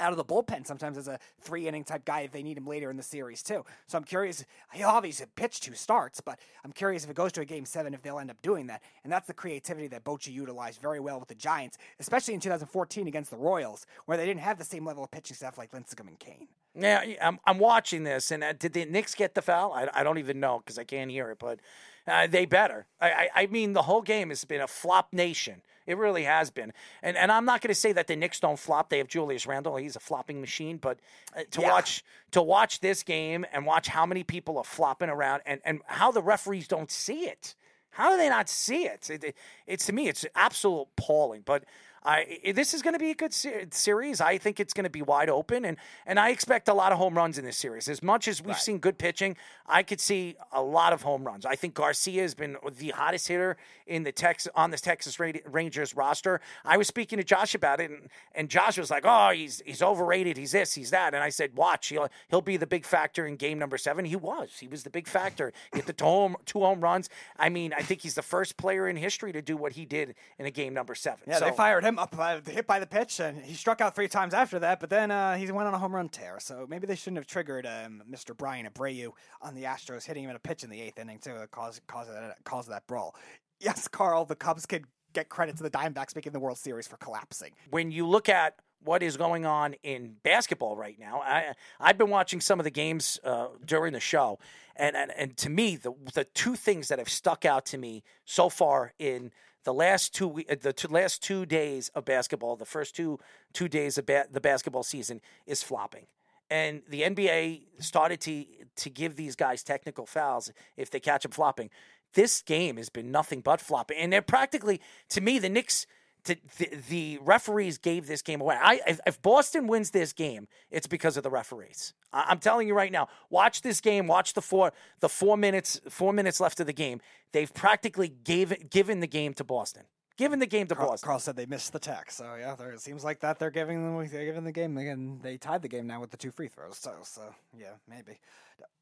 F: out of the bullpen sometimes as a three inning type guy if they need him later in the series too. So I'm curious. He'll obviously pitch two starts, but I'm curious if it goes to a game seven if they'll end up doing that. And that's the creativity that Bochy utilized very well with the Giants, especially in 2014 against the Royals, where they didn't have the same level of pitching staff like Lincecum and Cain.
D: Yeah, I'm, I'm watching this, and uh, did the Knicks get the foul? I, I don't even know because I can't hear it, but uh, they better. I, I, I mean, the whole game has been a flop nation. It really has been. And and I'm not going to say that the Knicks don't flop. They have Julius Randle. He's a flopping machine. But uh, to
F: Yeah.
D: watch to watch this game and watch how many people are flopping around and, and how the referees don't see it. How do they not see it? It- it- it's to me, it's absolute appalling. But I, this is going to be a good se- series. I think it's going to be wide open, and and I expect a lot of home runs in this series. As much as we've seen good pitching, I could see a lot of home runs. I think Garcia has been the hottest hitter in the Tex on the Texas Rangers roster. I was speaking to Josh about it, and, and Josh was like, "Oh, he's he's overrated. He's this, he's that." And I said, "Watch, he'll he'll be the big factor in game number seven. He was. He was the big factor. Hit the two home two home runs. I mean, I think he's the first player in history to do what he did in a game number seven.
F: Yeah,
D: so,
F: they fired him up by, hit by the pitch, and he struck out three times after that. But then uh, he went on a home run tear. So maybe they shouldn't have triggered um, Mr. Bryan Abreu on the Astros, hitting him in a pitch in the eighth inning too, cause caused that caused that brawl. Yes, Carl, the Cubs could get credit to the Diamondbacks making the World Series for collapsing.
D: when you look at what is going on in basketball right now, I I've been watching some of the games uh, during the show, and, and and to me, the the two things that have stuck out to me so far in the last two uh, the two, last two days of basketball, the first two two days of ba- the basketball season is flopping. And the NBA started to to give these guys technical fouls if they catch them flopping. This game has been nothing but flopping, and they're practically to me the Knicks to, the, the referees gave this game away. I, if, if Boston wins this game, it's because of the referees. I, I'm telling you right now. Watch this game. Watch the four the four minutes four minutes left of the game. They've practically gave it, given the game to Boston. Given the game to
F: Carl,
D: Boston.
F: Carl said they missed the tech, so yeah, there, it seems like that they're giving them they're giving the game again. They tied the game now with the two free throws, so so yeah, maybe.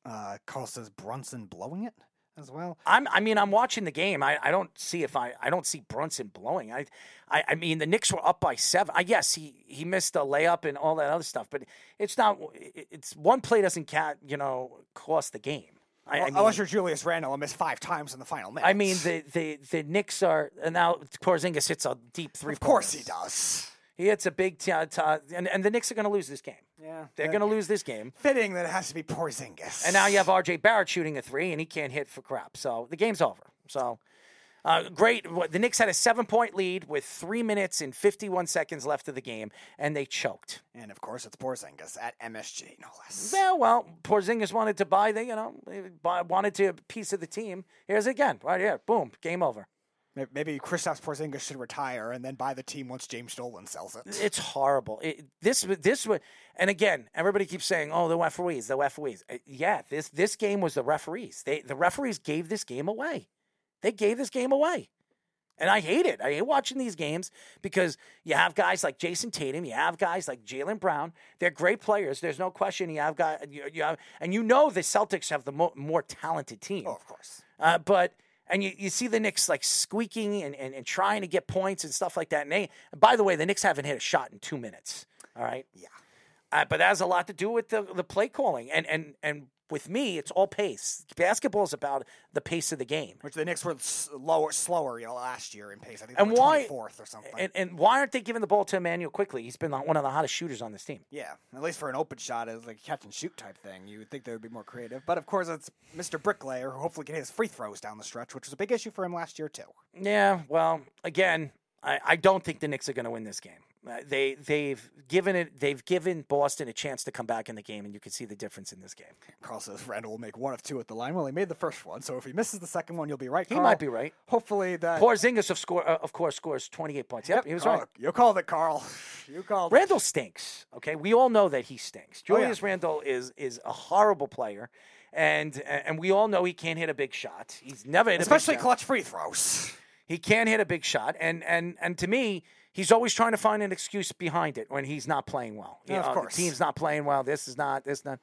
F: Uh, Carl says Brunson blowing it as well.
D: I'm, I mean, I'm watching the game. I, I don't see if I, I don't see Brunson blowing. I, I, I mean, the Knicks were up by seven. I guess he, he missed a layup and all that other stuff, but it's not. It's one play doesn't count. you know, cost the game. I, I mean,
F: Unless you're Julius Randle and missed five times in the final minute.
D: I mean, the, the, the Knicks are and now Porzingis hits a deep three.
F: of course he does.
D: He hits a big t- t- and and the Knicks are going to lose this game.
F: Yeah,
D: They're going to lose this game.
F: Fitting that it has to be Porzingis.
D: And now you have R.J. Barrett shooting a three, and he can't hit for crap. So the game's over. So uh, great. The Knicks had a seven point lead with three minutes and 51 seconds left of the game, and they choked.
F: and of course it's Porzingis at MSG, no less.
D: Yeah, well, Porzingis wanted to buy the, you know, buy- wanted to a piece of the team. Here's it again, right here. Boom, game over.
F: May- Maybe Kristaps Porzingis should retire and then buy the team once James Dolan sells it.
D: It's horrible. It, this this and again, everybody keeps saying, "Oh, the referees, the referees." Uh, Yeah, this this game was the referees. They the referees gave this game away. They gave this game away, and I hate it. I hate watching these games because you have guys like Jayson Tatum, you have guys like Jaylen Brown. They're great players. There's no question. You have guys, you, you have, and you know the Celtics have the mo- more talented team.
F: Oh, of course.
D: Uh, but and you, you see the Knicks like squeaking and, and, and trying to get points and stuff like that. And they, and by the way, the Knicks haven't hit a shot in two minutes. All right.
F: Yeah.
D: Uh, but that has a lot to do with the, the play calling. And, and, and with me, it's all pace. Basketball is about the pace of the game.
F: Which the Knicks were lower, slower you know, last year in pace. I think
D: And
F: they were
D: why-
F: 24th or something.
D: And, and why aren't they giving the ball to Immanuel Quickley? He's been one of the hottest shooters on this team.
F: yeah, at least for an open shot, as like a catch and shoot type thing, you would think they would be more creative. But of course, it's Mr. Bricklayer who hopefully can hit his free throws down the stretch, which was a big issue for him last year too.
D: Yeah, well, again, I, I don't think the Knicks are going to win this game. Uh, They they've given it they've given Boston a chance to come back in the game, and you can see the difference in this game.
F: Carl says Randle will make one of two at the line. Well, he made the first one, so if he misses the second one, you'll be right.
D: He
F: Carl.
D: might be right.
F: Hopefully that.
D: Porzingis of score uh, of course scores 28 points. Yep, he was
F: Carl,
D: right.
F: You called it, Carl. You called it.
D: Randle stinks. Okay, we all know that he stinks.
F: Oh, yeah.
D: Julius Randle is is a horrible player, and and we all know he can't hit a big shot. He's never hit
F: Especially
D: a big shot.
F: clutch free throws.
D: He can't hit a big shot, and and and to me, he's always trying to find an excuse behind it when he's not playing well.
F: Yeah, of uh,
D: know,
F: course.
D: The team's not playing well. This is not. This is not.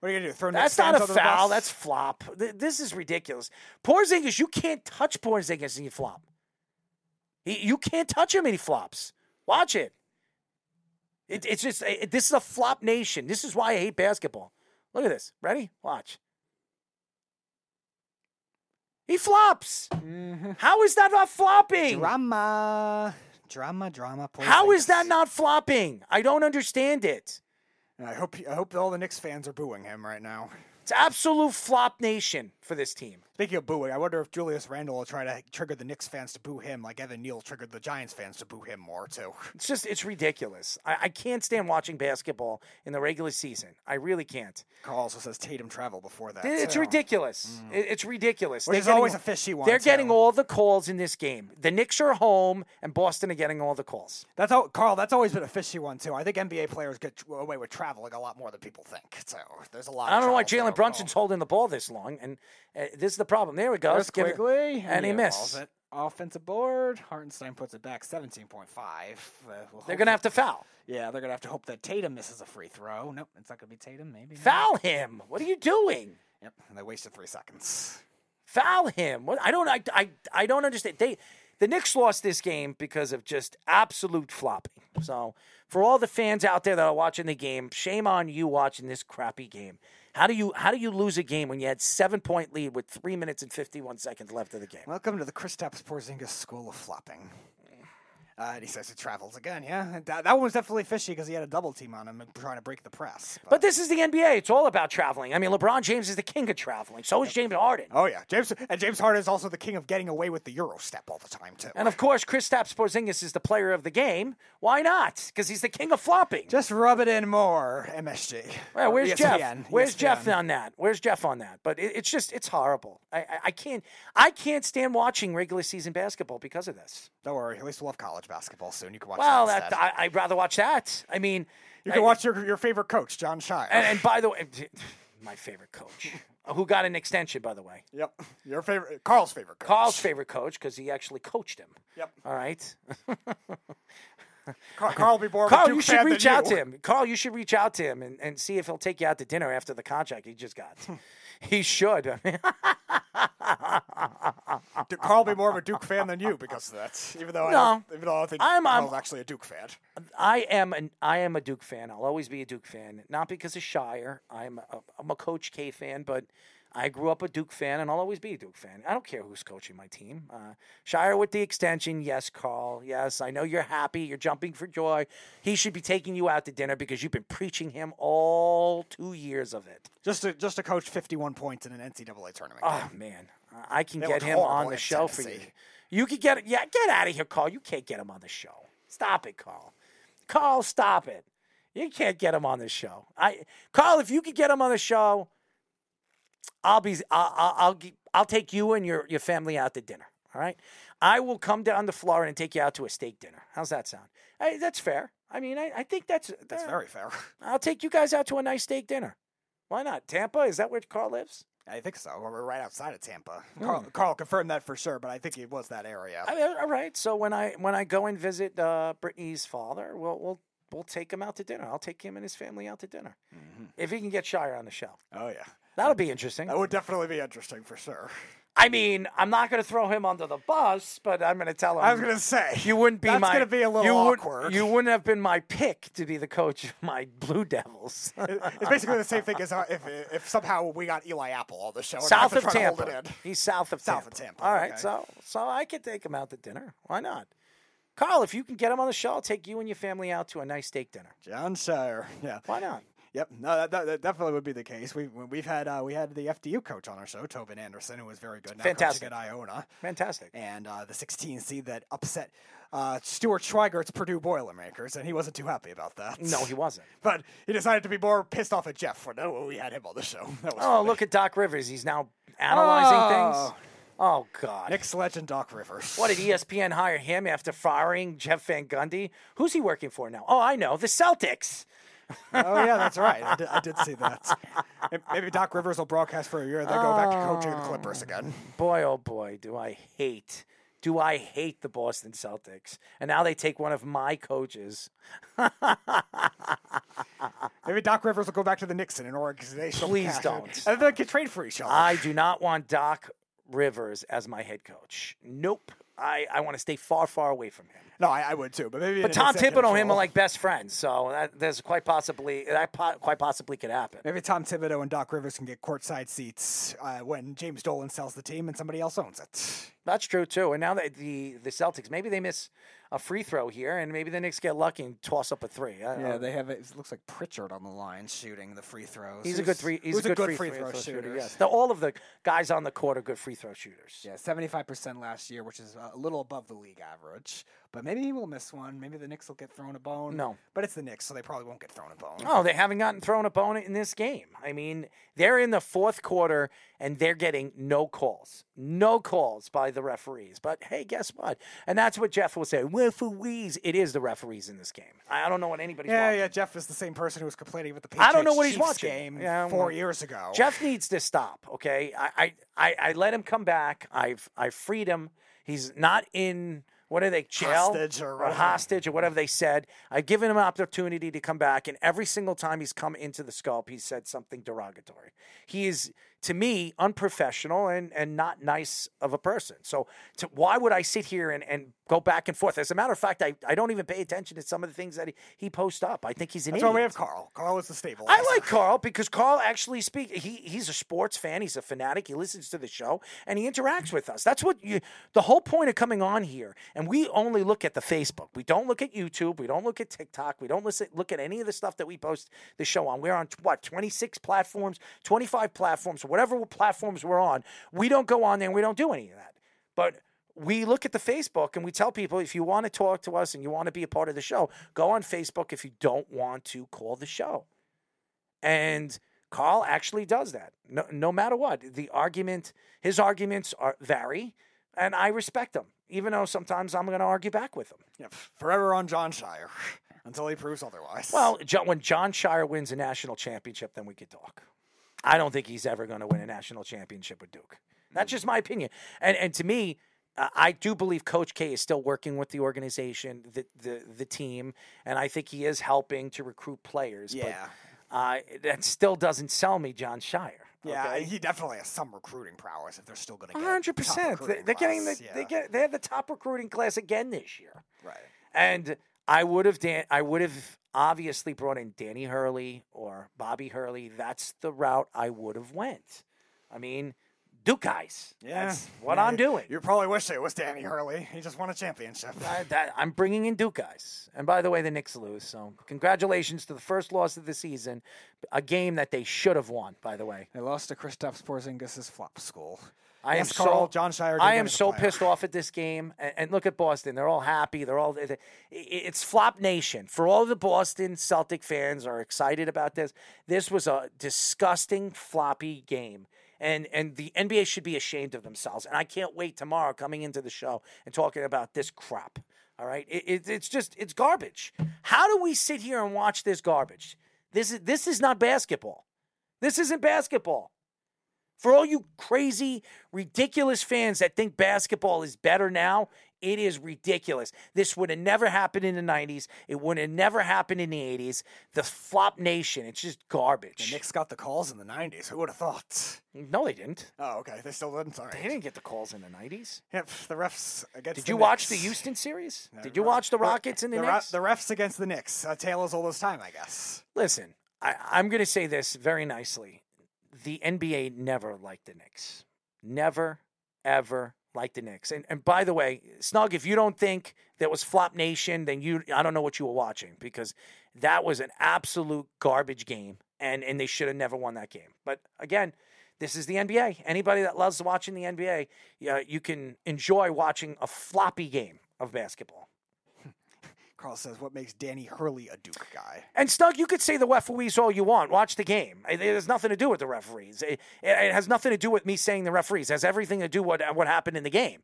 F: What are you gonna do? Throw
D: That's not a foul. That's flop. Th- This is ridiculous. Porzingis, you can't touch Porzingis and you flop. He, you can't touch him and he flops. Watch it. it it's just it, this is a flop nation. This is why I hate basketball. Look at this. Ready? Watch. He flops. Mm-hmm. How is that not flopping?
F: drama, drama, drama.
D: How is that not flopping? I don't understand it.
F: And I hope I hope all the Knicks fans are booing him right now.
D: It's absolute flop nation for this team.
F: Speaking of booing, I wonder if Julius Randle will try to trigger the Knicks fans to boo him, like Evan Neal triggered the Giants fans to boo him more too.
D: It's just it's ridiculous. I, I can't stand watching basketball in the regular season. I really can't.
F: Carl also says Tatum travel before that.
D: It's
F: too.
D: ridiculous. It- it's ridiculous.
F: Mm. Which
D: They're
F: is always a fishy one,
D: They're getting all the calls in this game. The Knicks are home, and Boston are getting all the calls.
F: That's how Carl. That's always been a fishy one too. I think NBA players get away with traveling a lot more than people think. So there's a lot.
D: I don't know why Jalen Brunson's holding the ball this long, and uh, this is the problem. There we go. It-
F: quickly,
D: and he
F: yeah,
D: missed.
F: it. Offensive board. Hartenstein puts it back, seventeen point five. Uh, we'll
D: They're gonna have to foul.
F: Yeah, they're gonna have to hope that Tatum misses a free throw. Nope, it's not gonna be Tatum. Maybe not.
D: Foul him. What are you doing?
F: Yep, and they wasted three seconds.
D: Foul him. What? I don't. I, I. I don't understand. They. The Knicks lost this game because of just absolute flopping. So, for all the fans out there that are watching the game, shame on you watching this crappy game. How do you how do you lose a game when you had seven point lead with three minutes and fifty one seconds left of the game?
F: Welcome to the Kristaps Porzingis School of Flopping. Uh, and he says he travels again. Yeah, that, that one was definitely fishy because he had a double team on him trying to break the press.
D: But this is the NBA. It's all about traveling. I mean, LeBron James is the king of traveling. So is James Harden.
F: oh yeah, James and James Harden is also the king of getting away with the Euro step all the time too.
D: And of course, Chris Kristaps Porzingis is the player of the game. Why not? Because he's the king of flopping.
F: Just rub it in more, MSG.
D: Well, where's Jeff?
F: ESPN,
D: Where's Jeff on that? Where's Jeff on that? But it, it's just it's horrible. I, I, I can't I can't stand watching regular season basketball because of this.
F: Don't worry, at least we'll have college basketball soon. You can watch
D: Well,
F: that.
D: that. I, I'd rather watch that. I mean,
F: you can
D: I-
F: watch your, your favorite coach, Jon Scheyer.
D: And, and by the way, my favorite coach, uh, who got an extension, by the way.
F: yep, your favorite, Carl's favorite coach.
D: Carl's favorite coach because he actually coached him.
F: Yep.
D: All right.
F: Carl, Carl be more
D: Carl, you should
F: fan than
D: reach out
F: you.
D: to him. Carl, you should reach out to him and, and see if he'll take you out to dinner after the contract he just got. he should.
F: Carl be more of a Duke fan than you because of that. Even though I
D: No.
F: don't, even though I don't think
D: I'm- I'm-
F: Carl's actually a Duke fan.
D: I am an I am a Duke fan. I'll always be a Duke fan, not because of Scheyer. I'm a, I'm a Coach K fan, but I grew up a Duke fan, and I'll always be a Duke fan. I don't care who's coaching my team. Uh, Scheyer with the extension, yes, Carl. Yes, I know you're happy. You're jumping for joy. He should be taking you out to dinner because you've been preaching him all two years of it.
F: Just to just to coach 51 points in an NCAA tournament.
D: Oh man, I can
F: They
D: get him on the show for you. You could get yeah, get out of here, Carl. You can't get him on the show. Stop it, Carl. Carl, stop it. You can't get him on the show. I Carl, if you could get him on the show, I'll be I'll I'll I'll, I'll take you and your your family out to dinner. All right, I will come down to Florida and take you out to a steak dinner. How's that sound? Hey, that's fair. I mean, I, I think that's
F: That's
D: uh,
F: very fair.
D: I'll take you guys out to a nice steak dinner. Why not? Tampa? Is that where Carl lives?
F: I think so. We're right outside of Tampa. Carl, Carl confirmed that for sure, but I think it was that area.
D: Hmm. I mean, all right. So when I when I go and visit uh, Brittany's father, we'll we'll we'll take him out to dinner. I'll take him and his family out to dinner if he can get Scheyer on the show.
F: oh yeah,
D: That'll be interesting.
F: that would definitely be interesting for sure.
D: I mean, I'm not going to throw him under the bus, but I'm going to tell him.
F: I was gonna say
D: you wouldn't be
F: that's
D: my.
F: gonna be a little
D: you would-
F: awkward.
D: you wouldn't have been my pick to be the coach of my Blue Devils.
F: It's basically the same thing as uh, if if somehow we got Eli Apple on the show.
D: south of
F: to to
D: Tampa. He's south of
F: South
D: Tampa.
F: of Tampa,
D: All right,
F: okay.
D: so so I could take him out to dinner. Why not? Carl, if you can get him on the show, I'll take you and your family out to a nice steak dinner.
F: Jon Scheyer, yeah.
D: Why not?
F: Yep, no, that, that, that definitely would be the case. We we've had uh, we had the FDU coach on our show, Tobin Anderson, who was very good. Now
D: Fantastic.
F: at Iona,
D: Fantastic.
F: and uh, the 16 seed that upset uh, Stuart Schweigert's Purdue Boilermakers, and he wasn't too happy about that.
D: No, he wasn't.
F: But he decided to be more pissed off at Jeff when oh, we had him on the show. That was
D: Oh,
F: funny.
D: look at Doc Rivers. He's now analyzing
F: Oh.
D: things. Oh God.
F: Knicks legend Doc Rivers.
D: What did ESPN hire him after firing Jeff Van Gundy? Who's he working for now? Oh, I know, the Celtics.
F: Oh yeah, that's right. I did, I did see that. Maybe Doc Rivers will broadcast for a year, and then go back to coaching the Clippers oh, again.
D: Boy, oh boy, do I hate, do I hate the Boston Celtics? And now they take one of my coaches.
F: Maybe Doc Rivers will go back to the Knicks in an organizational.
D: Please don't.
F: And they can trade for each other.
D: I do not want Doc Rivers as my head coach. Nope. I, I want to stay far, far away from him.
F: no, I, I would too. But maybe.
D: But Tom Thibodeau and him are like best friends, so that, there's quite possibly that po- quite possibly could happen.
F: Maybe Tom Thibodeau and Doc Rivers can get courtside seats uh, when James Dolan sells the team and somebody else owns it.
D: That's true too. And now that the the Celtics, maybe they miss a free throw here, and maybe the Knicks get lucky and toss up a three.
F: Yeah,
D: know.
F: they have it. It looks like Pritchard on the line shooting the free throws.
D: He's a good three. He's
F: who's
D: a good,
F: free,
D: throw,
F: throw shooter.
D: Yes, The- all of the guys on the court are good free throw shooters.
F: Yeah, seventy-five percent last year, which is a little above the league average. But maybe he will miss one. Maybe the Knicks will get thrown a bone.
D: No.
F: but it's the Knicks, so they probably won't get thrown a bone.
D: Oh, they haven't gotten thrown a bone in this game. I mean, they're in the fourth quarter and they're getting no calls. No calls by the referees. But hey, guess what? And that's what Jeff will say. Referees. It is the referees in this game. I don't know what anybody's
F: Yeah,
D: watching.
F: yeah. Jeff is the same person who was complaining about the Patriots
D: I don't know what he's
F: Chiefs
D: watching.
F: game
D: Yeah,
F: four years ago.
D: Jeff needs to stop. Okay, I, I, I, I let him come back. I've I freed him. He's not in what are they jail
F: Hostage or whatever.
D: hostage or whatever they said. I've given him an opportunity to come back, and every single time he's come into the scope, he's said something derogatory. He is to me unprofessional and and not nice of a person. So to, why would I sit here and, and go back and forth? As a matter of fact, I, I don't even pay attention to some of the things that he, he posts up. I think he's an
F: That's
D: idiot.
F: why we have Carl. Carl is the stabilizer.
D: I like Carl because Carl actually speak. He he's a sports fan. He's a fanatic. He listens to the show and he interacts with us. That's what you. The whole point of coming on here, and we only look at the Facebook. We don't look at YouTube. We don't look at TikTok. We don't listen look at any of the stuff that we post the show on. We're on what twenty six platforms, twenty five platforms, whatever platforms we're on. We don't go on there and we don't do any of that. But we look at the Facebook and we tell people if you want to talk to us and you want to be a part of the show, go on Facebook if you don't want to call the show. And Carl actually does that. No, no matter what. The argument, his arguments are vary, and I respect them, even though sometimes I'm going to argue back with him.
F: Yep. Forever on Jon Scheyer until he proves otherwise.
D: Well, when Jon Scheyer wins a national championship, then we could talk. I don't think he's ever going to win a national championship with Duke. That's just my opinion. And and to me, uh, I do believe Coach K is still working with the organization, the the the team, and I think he is helping to recruit players.
F: Yeah.
D: But, uh, that still doesn't sell me, Jon Scheyer.
F: yeah,
D: okay?
F: he definitely has some recruiting prowess if they're still going to get.
D: hundred
F: top
D: percent.
F: recruiting
D: They're getting the
F: class,
D: they get they have the top recruiting class again this year.
F: right.
D: And I would have Dan I would have obviously brought in Danny Hurley or Bobby Hurley. That's the route I would have went. I mean, Duke guys.
F: Yeah,
D: That's what
F: Yeah,
D: I'm doing.
F: You probably wish it was Danny Hurley. He just won a championship.
D: I, that, I'm bringing in Duke guys. And by the way, the Knicks lose. So congratulations to the first loss of the season, a game that they should have won. By the way,
F: They lost to Kristaps Porzingis' flop school.
D: I am
F: Carl,
D: so
F: Jon Scheyer.
D: I am so pissed off at this game. And, and look at Boston; they're all happy. They're all it- it's flop nation. For all the Boston Celtic fans are excited about this. This was a disgusting floppy game. And, and the NBA should be ashamed of themselves. And I can't wait tomorrow coming into the show and talking about this crap. All right, it, it, it's just it's garbage. How do we sit here and watch this garbage? This is this is not basketball. This isn't basketball. For all you crazy, ridiculous fans that think basketball is better now, it is ridiculous. This would have never happened in the 90s. It would have never happened in the 80s. The flop nation, it's just garbage. The.
F: Knicks got the calls in the '90s. Who would have thought?
D: No, they didn't.
F: Oh, okay. They still didn't. Sorry.
D: They didn't get the calls in the 90s.
F: Yep. The refs against.
D: Did
F: the
D: you watch the Houston series?
F: No,
D: Did you watch the Rockets and the,
F: the,
D: Knicks?
F: the refs against the Knicks. A tale as old as time, I guess.
D: Listen, I, I'm going to say this very nicely. The NBA never liked the Knicks. Never, ever, liked the Knicks. And and by the way, Snug, if you don't think that was Flop Nation, then you I don't know what you were watching because that was an absolute garbage game, and and they should have never won that game. But again. This is the NBA. Anybody that loves watching the NBA, yeah, you can enjoy watching a floppy game of basketball.
F: Carl says, "What makes Danny Hurley a Duke guy?"
D: And Snug, you could say the referees all you want. Watch the game. It, it has nothing to do with the referees. It, it, it, has nothing to do with me saying the referees. It has everything to do with what what happened in the game.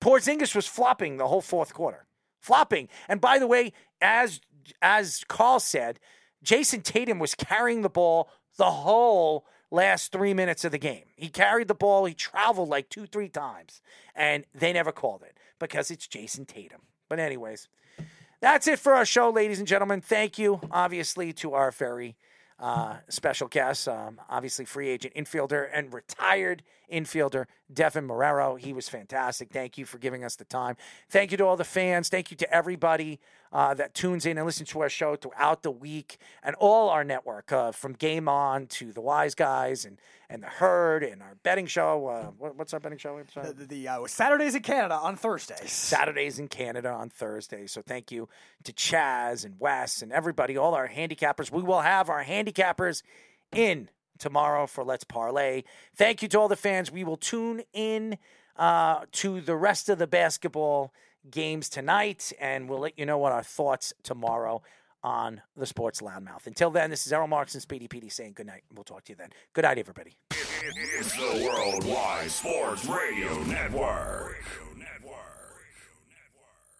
D: Porzingis was flopping the whole fourth quarter, flopping. And by the way, as as Carl said, Jayson Tatum was carrying the ball the whole last three minutes of the game. He carried the ball. He traveled like two, three times, and they never called it because it's Jayson Tatum. But anyways. That's it for our show, ladies and gentlemen. Thank you, obviously, to our very uh, special guest, um, obviously free agent infielder and retired infielder Deven Marrero. He was fantastic. Thank you for giving us the time. Thank you to all the fans. Thank you to everybody uh, that tunes in and listens to our show throughout the week and all our network, uh, from Game On to the Wise Guys and and the Herd and our betting show. Uh, what, what's our betting show?
F: The, the, the uh, Saturdays in Canada on Thursdays.
D: Saturdays in Canada on Thursday. So thank you to Chaz and Wes and everybody, all our handicappers. We will have our handicappers in tomorrow for Let's Parlay. Thank you to all the fans. We will tune in uh, to the rest of the basketball games tonight, and we'll let you know what our thoughts tomorrow on the Sports Loudmouth. Until then, this is Errol Marks and Speedy Petey saying good night. We'll talk to you then. Good night, everybody.
A: It's the Worldwide Sports Radio Network.